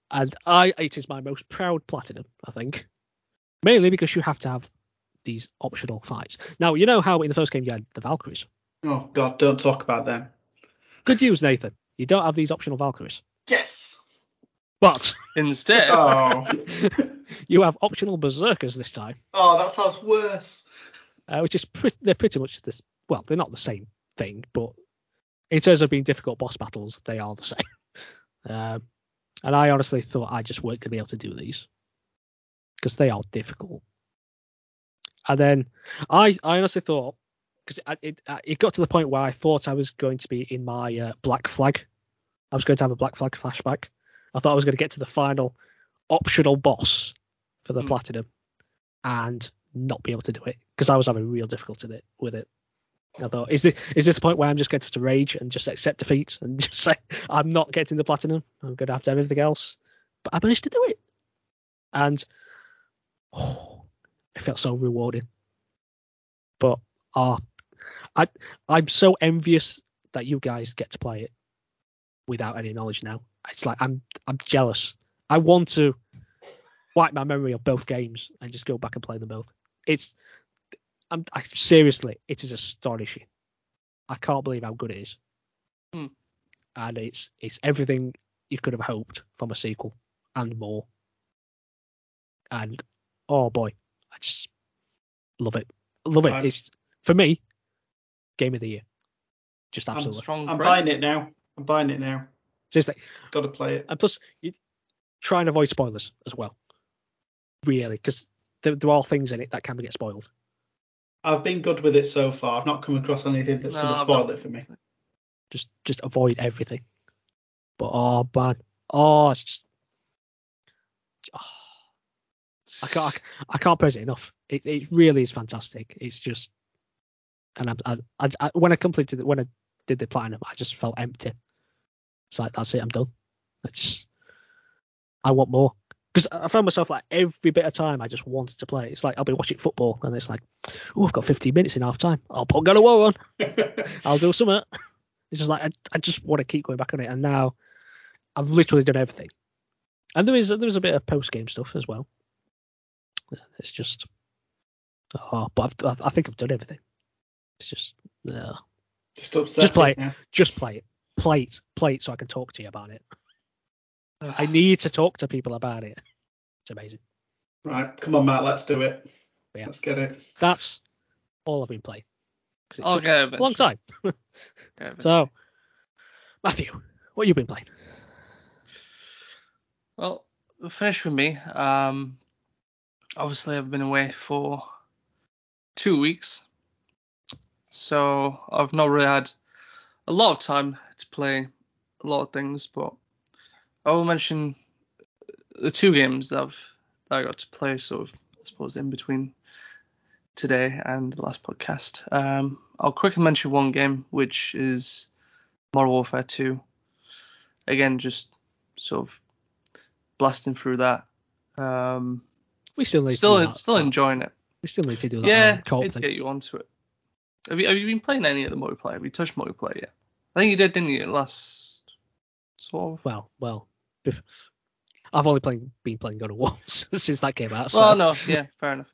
And I, it is my most proud platinum, I think. Mainly because you have to have these optional fights. Now you know how in the first game you had the Valkyries. Oh God, don't talk about them. Good news, Nathan. You don't have these optional Valkyries, Yes. but Instead, Oh. you have optional Berserkers this time, oh, that sounds worse. uh, which is pretty. They're pretty much this. Well, they're not the same thing, but in terms of being difficult boss battles, they are the same. Um, and I honestly thought I just weren't going to be able to do these because they are difficult. And then I, I honestly thought because it, it, it got to the point where I thought I was going to be in my uh, Black Flag. I was going to have a Black Flag flashback. I thought I was going to get to the final optional boss for the Hmm. platinum and not be able to do it because I was having real difficulty with it. I thought, is this is this the point where I'm just going to rage and just accept defeat and just say I'm not getting the platinum? I'm going to have to have everything else. But I managed to do it, and oh, it felt so rewarding. But ah, I I'm so envious that you guys get to play it without any knowledge now. It's like I'm I'm jealous. I want to wipe my memory of both games and just go back and play them both. It's I'm I, seriously, it is astonishing. I can't believe how good it is. Hmm. And it's it's everything you could have hoped from a sequel and more. And oh boy, I just love it. Love it. I'm- It's for me, game of the year. Just I'm absolutely. strong. I'm buying it now. I'm buying it now. Seriously. Got to play it. And plus, you try and avoid spoilers as well. Really, because there, there are things in it that can get spoiled. I've been good with it so far. I've not come across anything that's No, going to spoil not- it for me. Just just avoid everything. But oh man, oh it's just. oh, I can't I can't praise it enough. It it really is fantastic. It's just, and I, I, I, when I completed it, when I did the platinum, I just felt empty. It's like that's it, I'm done. I just, I want more because I found myself like every bit of time I just wanted to play. It's like I'll be watching football and it's like, oh, I've got 15 minutes in half time. I'll put God of War on. I'll do something. It's just like I, I just want to keep going back on it, and now I've literally done everything. And there is there is a bit of post game stuff as well. It's just, oh, but I've, I think I've done everything. It's just, yeah. Just upset. Just play it. now. just play it, play it, play it, so I can talk to you about it. I need to talk to people about it. It's amazing. Right, come on, Matt. Let's do it. Yeah. Let's get it. That's all I've been playing. it I'll took get a long time. So, Matthew, what you been playing? Well, we'll finish with me. Um, obviously, I've been away for two weeks, so I've not really had a lot of time to play a lot of things. But I will mention the two games that I've that I got to play, sort of, I suppose, in between today and the last podcast. Um, I'll quickly mention one game, which is Modern Warfare 2. Again, just sort of blasting through that. Um, We still need to do still, that. still enjoying it. We still need to do that. Yeah, need to get you onto it. Have you have you been playing any of the multiplayer? Have you touched multiplayer yet? I think you did, didn't you? Last sort of. Well, well, I've only playing, been playing God of War since that came out. So. Well, no, yeah, fair enough.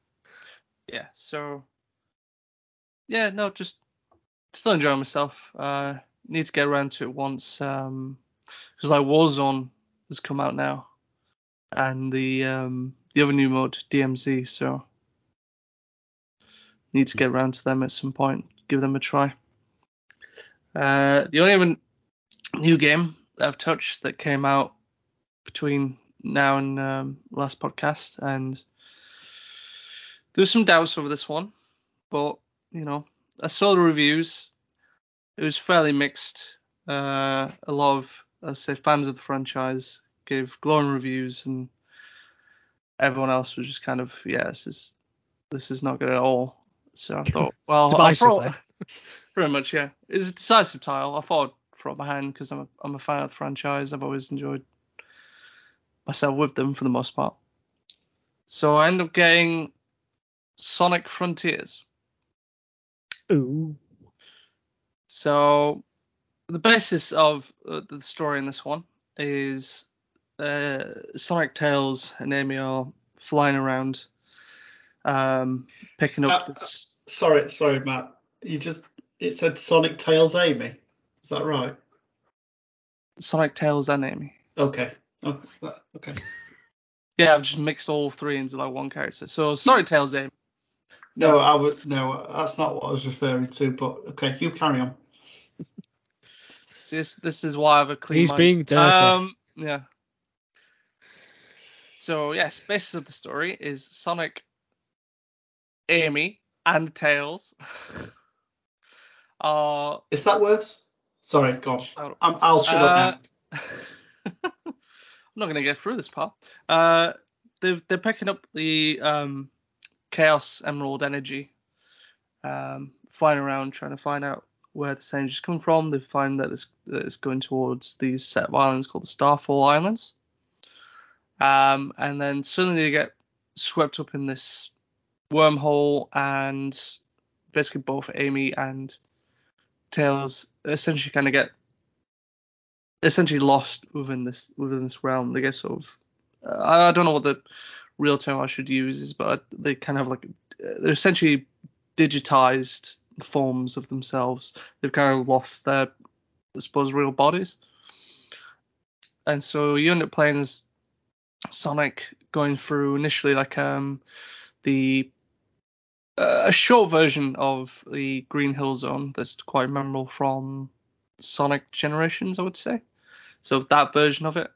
Yeah, so yeah, no, just still enjoying myself. Uh, need to get around to it once, um, because like Warzone has come out now, and the um the other new mode DMZ, so need to get around to them at some point, give them a try. Uh, the only other new game that I've touched that came out between now and um, last podcast, and there's some doubts over this one, but you know, I saw the reviews. It was fairly mixed. Uh, a lot of, let's say, fans of the franchise gave glowing reviews, and everyone else was just kind of, yeah, this is this is not good at all. So I thought, well, I'll throw, pretty much, yeah. It's a decisive title. I thought I'd throw my hand because I'm a, I'm a fan of the franchise. I've always enjoyed myself with them for the most part. So I end up getting Sonic Frontiers. Ooh. So the basis of uh, the story in this one is uh, Sonic, Tails, and Amy are flying around um, picking up Uh, this. Sorry, sorry, Matt. You just it said Sonic Tails Amy. Is that right? Sonic Tails and Amy. Okay. Oh, that- okay. Yeah, I've just mixed all three into like one character. So Sonic Tails Amy. No, I would no. That's not what I was referring to. But okay, you carry on. See, this this is why I have a clean He's mind. being dirty. Um, yeah. So yes, basis of the story is Sonic, Amy, and Tails are Is that worse? Sorry, gosh. Oh. I'm, I'll shut up Uh, now. I'm not gonna get through this part. Uh, they're they're picking up the um, Chaos Emerald energy, um, flying around trying to find out where this energy's come from. They find that it's, that it's going towards these set of islands called the Starfall Islands. Um, and then suddenly they get swept up in this wormhole, and basically both Amy and Tails essentially kind of get essentially lost within this within this realm. They get sort of uh, I don't know what the real term I should use is, but they kind of like they're essentially digitized forms of themselves. They've kind of lost their I suppose real bodies, and so you end up playing as Sonic going through initially like um the a short version of the Green Hill Zone that's quite memorable from Sonic Generations, I would say. So that version of it,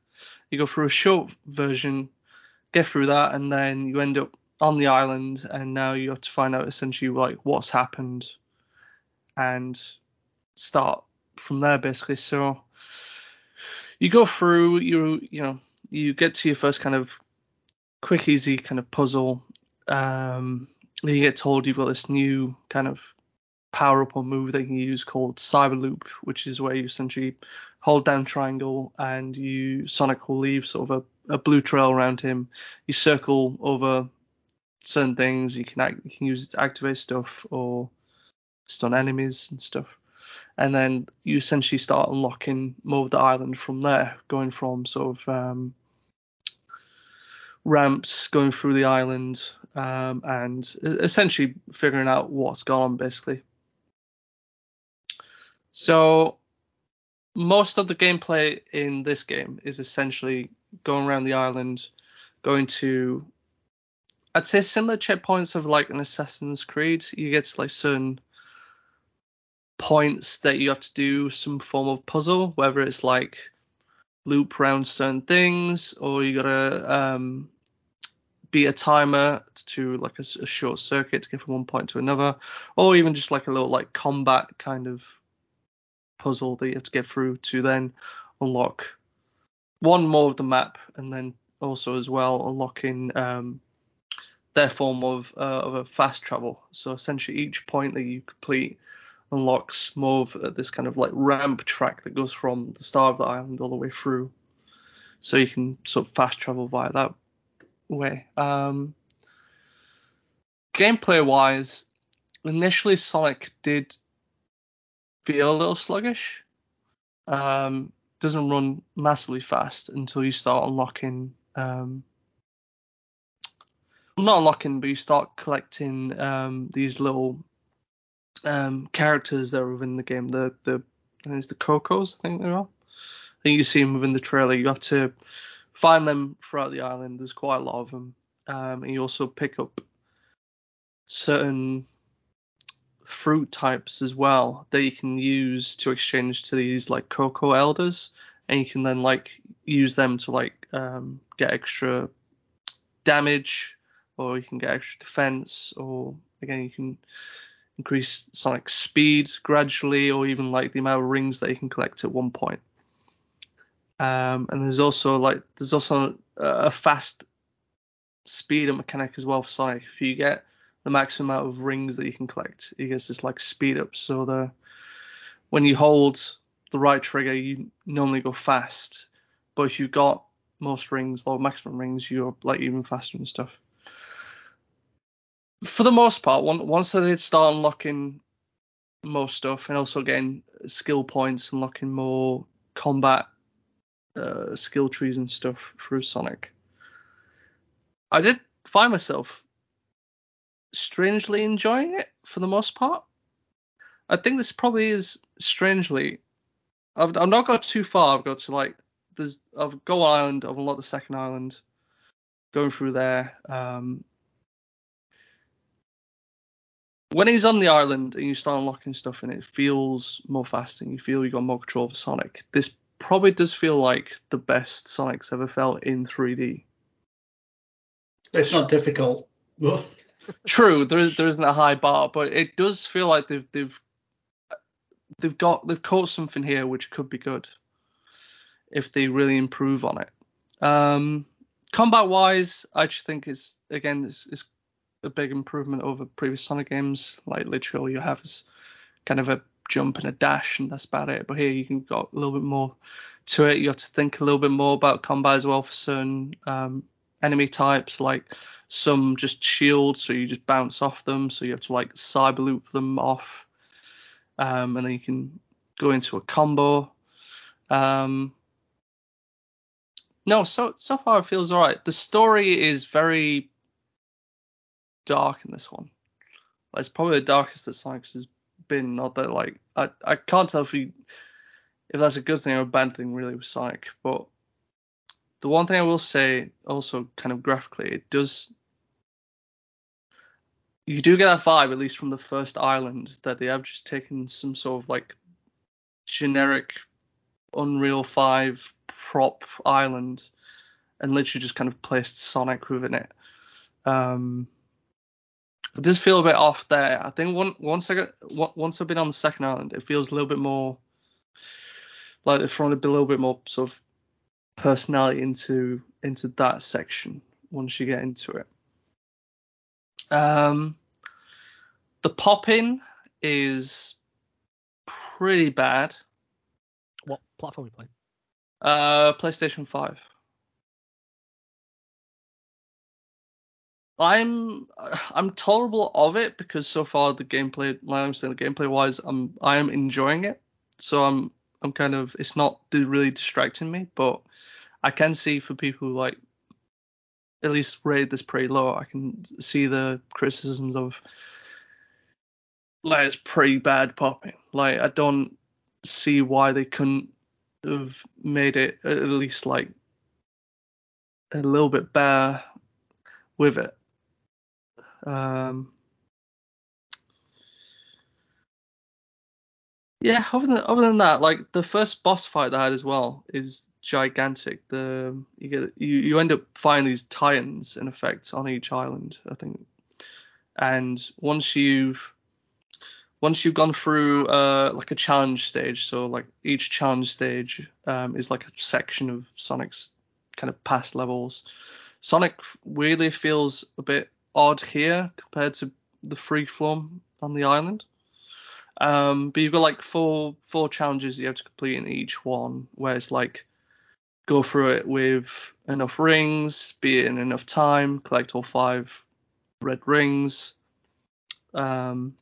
you go through a short version, get through that, and then you end up on the island, and now you have to find out essentially like what's happened, and start from there basically. So you go through, you you know, you get to your first kind of quick, easy kind of puzzle. Um, you get told you've got this new kind of power up or move that you can use called Cyber Loop, which is where you essentially hold down triangle and you Sonic will leave sort of a, a blue trail around him. You circle over certain things. You can act, you can use it to activate stuff or stun enemies and stuff. And then you essentially start unlocking more of the island from there, going from sort of um, ramps going through the island um, and essentially figuring out what's gone on basically. So most of the gameplay in this game is essentially going around the island, going to I'd say similar checkpoints of like an Assassin's Creed. You get to like certain points that you have to do some form of puzzle, whether it's like loop around certain things or you gotta um, beat a timer to like a short circuit to get from one point to another, or even just like a little like combat kind of puzzle that you have to get through to then unlock one more of the map, and then also as well unlocking um, their form of uh, of a fast travel. So essentially, each point that you complete unlocks more of uh, this kind of like ramp track that goes from the start of the island all the way through. So you can sort of fast travel via that way. Um, gameplay wise, initially Sonic did feel a little sluggish. Um, doesn't run massively fast until you start unlocking. Um, not unlocking, but you start collecting um, these little um, characters that are within the game. The the I think it's the Kocos, I think they are. I think you see them within the trailer. You have to find them throughout the island. There's quite a lot of them, um, and you also pick up certain fruit types as well that you can use to exchange to these like Koco elders, and you can then like use them to like um, get extra damage, or you can get extra defense, or again you can increase Sonic speed gradually, or even like the amount of rings that you can collect at one point. Um, and there's also like there's also a, fast speed mechanic as well for Sonic. If you get the maximum amount of rings that you can collect, it gets this like speed up. So the when you hold the right trigger, you normally go fast, but if you've got most rings, or maximum rings, you're like even faster and stuff. For the most part, one, once I did start unlocking more stuff and also getting skill points, unlocking more combat uh, skill trees and stuff through Sonic. I did find myself strangely enjoying it for the most part. I think this probably is strangely. I've, I've not got too far. I've got to like there's I've go island. I've unlocked the second island. Going through there. Um, when he's on the island and you start unlocking stuff and it feels more fast and you feel you got more control over Sonic, this probably does feel like the best Sonic's ever felt in 3D. It's not difficult. True, there is there isn't a high bar, but it does feel like they've they've they've got they've caught something here which could be good if they really improve on it. Um, combat wise, I just think it's again it's, it's a big improvement over previous Sonic games. Like literally all you have is kind of a jump and a dash, and that's about it. But here you can got a little bit more to it. You have to think a little bit more about combat as well for certain um, enemy types. Like some just shield, so you just bounce off them. So you have to like cyber loop them off, um, and then you can go into a combo. Um, no, so so far it feels alright. The story is very dark in this one. It's probably the darkest that Sonic's has been. Not that like I I can't tell if he if that's a good thing or a bad thing really with Sonic, but the one thing I will say also kind of graphically, it does you do get that vibe, at least from the first island, that they have just taken some sort of like generic Unreal 5 prop island and literally just kind of placed Sonic within it. Um, it does feel a bit off there. I think one, once I got once I've been on the second island, it feels a little bit more like they've thrown a little bit more sort of personality into into that section once you get into it. Um, the popping is pretty bad. What platform are you playing? Uh, PlayStation 5. I'm I'm tolerable of it because so far the gameplay, I'm saying, the gameplay wise, I'm I am enjoying it. So I'm I'm kind of it's not really distracting me, but I can see for people who like at least rate this pretty low, I can see the criticisms of like it's pretty bad popping. Like I don't see why they couldn't have made it at least like a little bit better with it. Um, yeah, other than other than that, like the first boss fight I had as well is gigantic. The you get you, you end up finding these titans in effect on each island, I think. And once you've once you've gone through uh, like a challenge stage, so like each challenge stage um, is like a section of Sonic's kind of past levels. Sonic weirdly feels a bit odd here compared to the free form on the island. Um, but you've got like four four challenges you have to complete in each one, where it's like go through it with enough rings, be it in enough time, collect all five red rings. Um,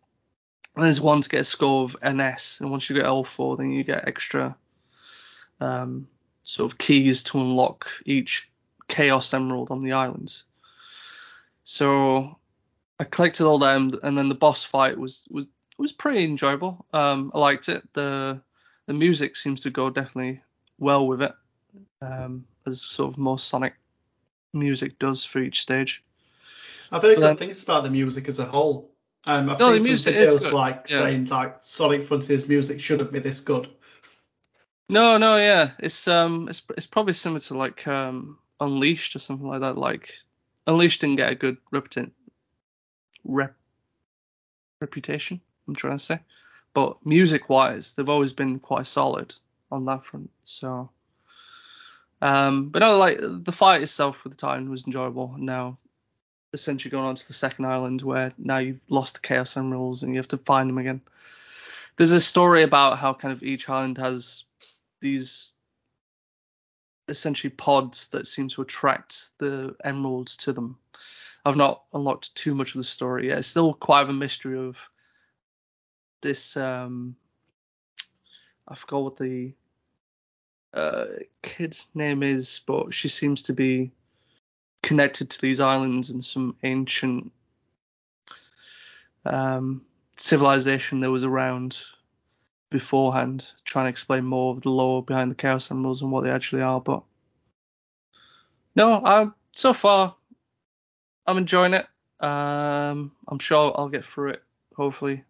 and there's one to get a score of NS, and once you get L4, then you get extra um, sort of keys to unlock each Chaos Emerald on the islands. So I collected all them, and then the boss fight was was was pretty enjoyable. Um, I liked it. The the music seems to go definitely well with it, um, as sort of most Sonic music does for each stage. I've heard good things about the music as a whole. Um, I've No, the music some is videos like yeah. saying like Sonic Frontiers music shouldn't be this good. No, no, yeah, it's um, it's it's probably similar to like um, Unleashed or something like that. Like Unleashed didn't get a good reputation, rep, reputation. I'm trying to say, but music-wise, they've always been quite solid on that front. So, um, but no, like the fight itself with the Titan was enjoyable. Now, essentially going on to the second island where now you've lost the Chaos Emeralds and you have to find them again. There's a story about how kind of each island has these essentially pods that seem to attract the emeralds to them. I've not unlocked too much of the story yet. It's still quite of a mystery of this. Um, I forgot what the uh, kid's name is, but she seems to be connected to these islands and some ancient um, civilization that was around beforehand, trying to explain more of the lore behind the Chaos Emeralds and what they actually are. But no, I'm so far I'm enjoying it. Um, I'm sure I'll get through it hopefully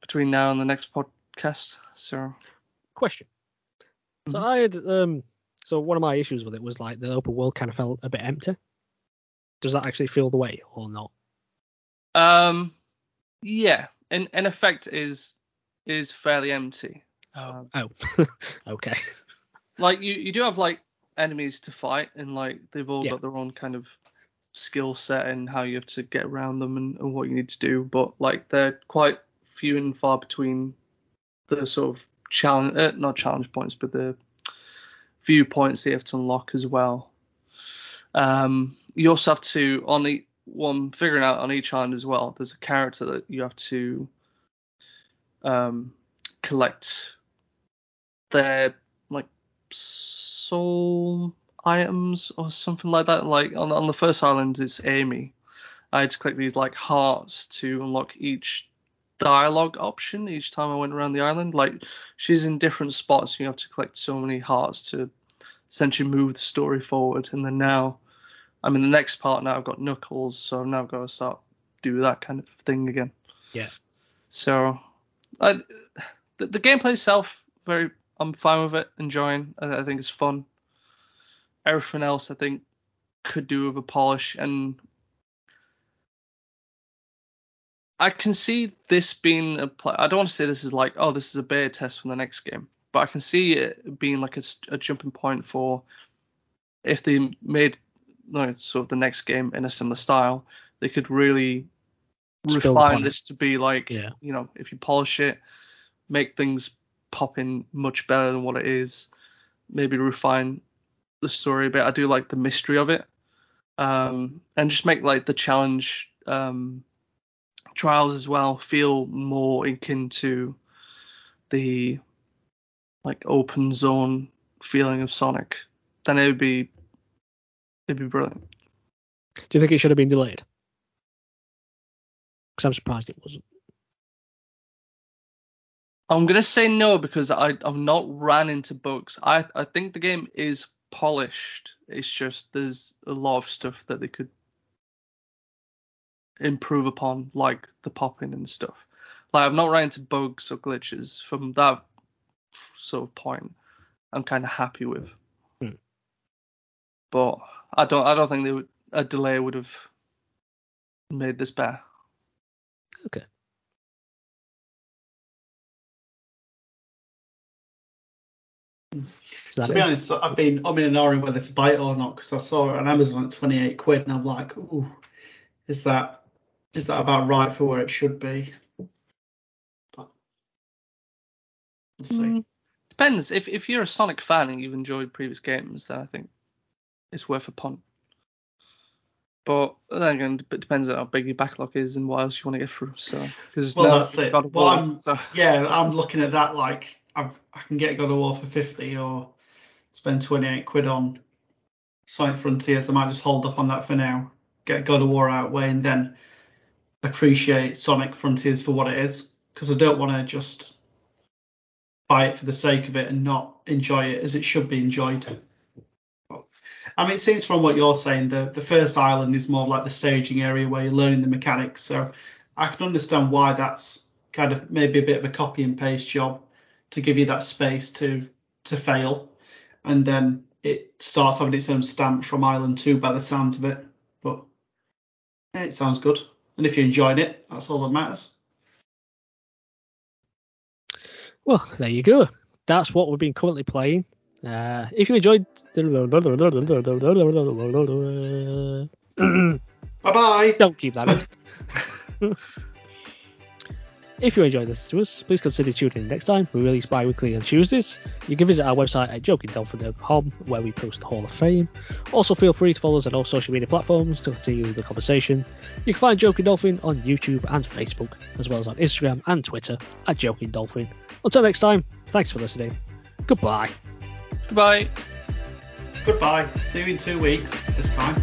between now and the next podcast. So Question. So Mhm. I had um so one of my issues with it was like the open world kind of felt a bit empty. Does that actually feel the way or not? um, yeah, in in effect is is fairly empty. Um, Oh, okay. like you you do have like enemies to fight and like they've all Yeah. got their own kind of skill set and how you have to get around them and, and what you need to do but like they're quite few and far between the sort of challenge uh, not challenge points but the viewpoints that you have to unlock as well um you also have to on the one figuring out on each island as well there's a character that you have to um collect their like soul items or something like that. Like on on the first island, it's Amy. I had to click these like hearts to unlock each dialogue option each time I went around the island. Like she's in different spots. You have to collect so many hearts to essentially move the story forward. And then now I'm in the next part now. I've got Knuckles, so I've now got to start do that kind of thing again. Yeah. So I, the, the gameplay itself, very I'm fine with it, enjoying. I, I think it's fun. Everything else, I think, could do with a polish, and I can see this being a. Pl- I don't want to say this is like, oh, this is a beta test for the next game, but I can see it being like a jumping point for if they made like, sort of the next game in a similar style, they could really refine this to be like, Yeah. you know, if you polish it, make things pop in much better than what it is. Maybe refine the story a bit. I do like the mystery of it, um, and just make like the challenge um, trials as well feel more akin to the like open zone feeling of Sonic. Then it would be it'd be brilliant. Do you think it should have been delayed? Because I'm surprised it wasn't. I'm gonna say no because I I've not ran into bugs. I I think the game is polished. It's just there's a lot of stuff that they could improve upon, like the popping and stuff. Like I've not ran into bugs or glitches from that sort of point. I'm kind of happy with. Hmm. But I don't I don't think they would, a delay would have made this better. Okay. To be it? honest, I've been umming and ahhing whether to buy it or not because I saw it on Amazon at 28 quid and I'm like, ooh, is that is that about right for where it should be? But we'll see. Mm, Depends. If if you're a Sonic fan and you've enjoyed previous games, then I think it's worth a punt. But then again, it depends on how big your backlog is and what else you want to get through. So because Well, that's it. Well, War, I'm- so Yeah, I'm looking at that like I've, I can get God of War for 50 or spend 28 quid on Sonic Frontiers. I might just hold up on that for now, get God of War out way, and then appreciate Sonic Frontiers for what it is because I don't want to just buy it for the sake of it and not enjoy it as it should be enjoyed. I mean, it seems from what you're saying, the, the first island is more like the staging area where you're learning the mechanics. So I can understand why that's kind of maybe a bit of a copy and paste job to give you that space to to fail, and then it starts having its own stamp from Island Two by the sounds of it. But yeah, it sounds good, and if you're enjoying it, that's all that matters. Well, there you go. That's what we've been currently playing. Uh, if you enjoyed, Bye bye. don't keep that in. If you enjoyed listening to us, please consider tuning in next time. We release bi-weekly on Tuesdays. You can visit our website at jokingdolphin.com where we post the Hall of Fame. Also feel free to follow us on all social media platforms to continue the conversation. You can find Joking Dolphin on YouTube and Facebook, as well as on Instagram and Twitter at Joking Dolphin. Until next time, thanks for listening. Goodbye. Goodbye. Goodbye. See you in two weeks this time.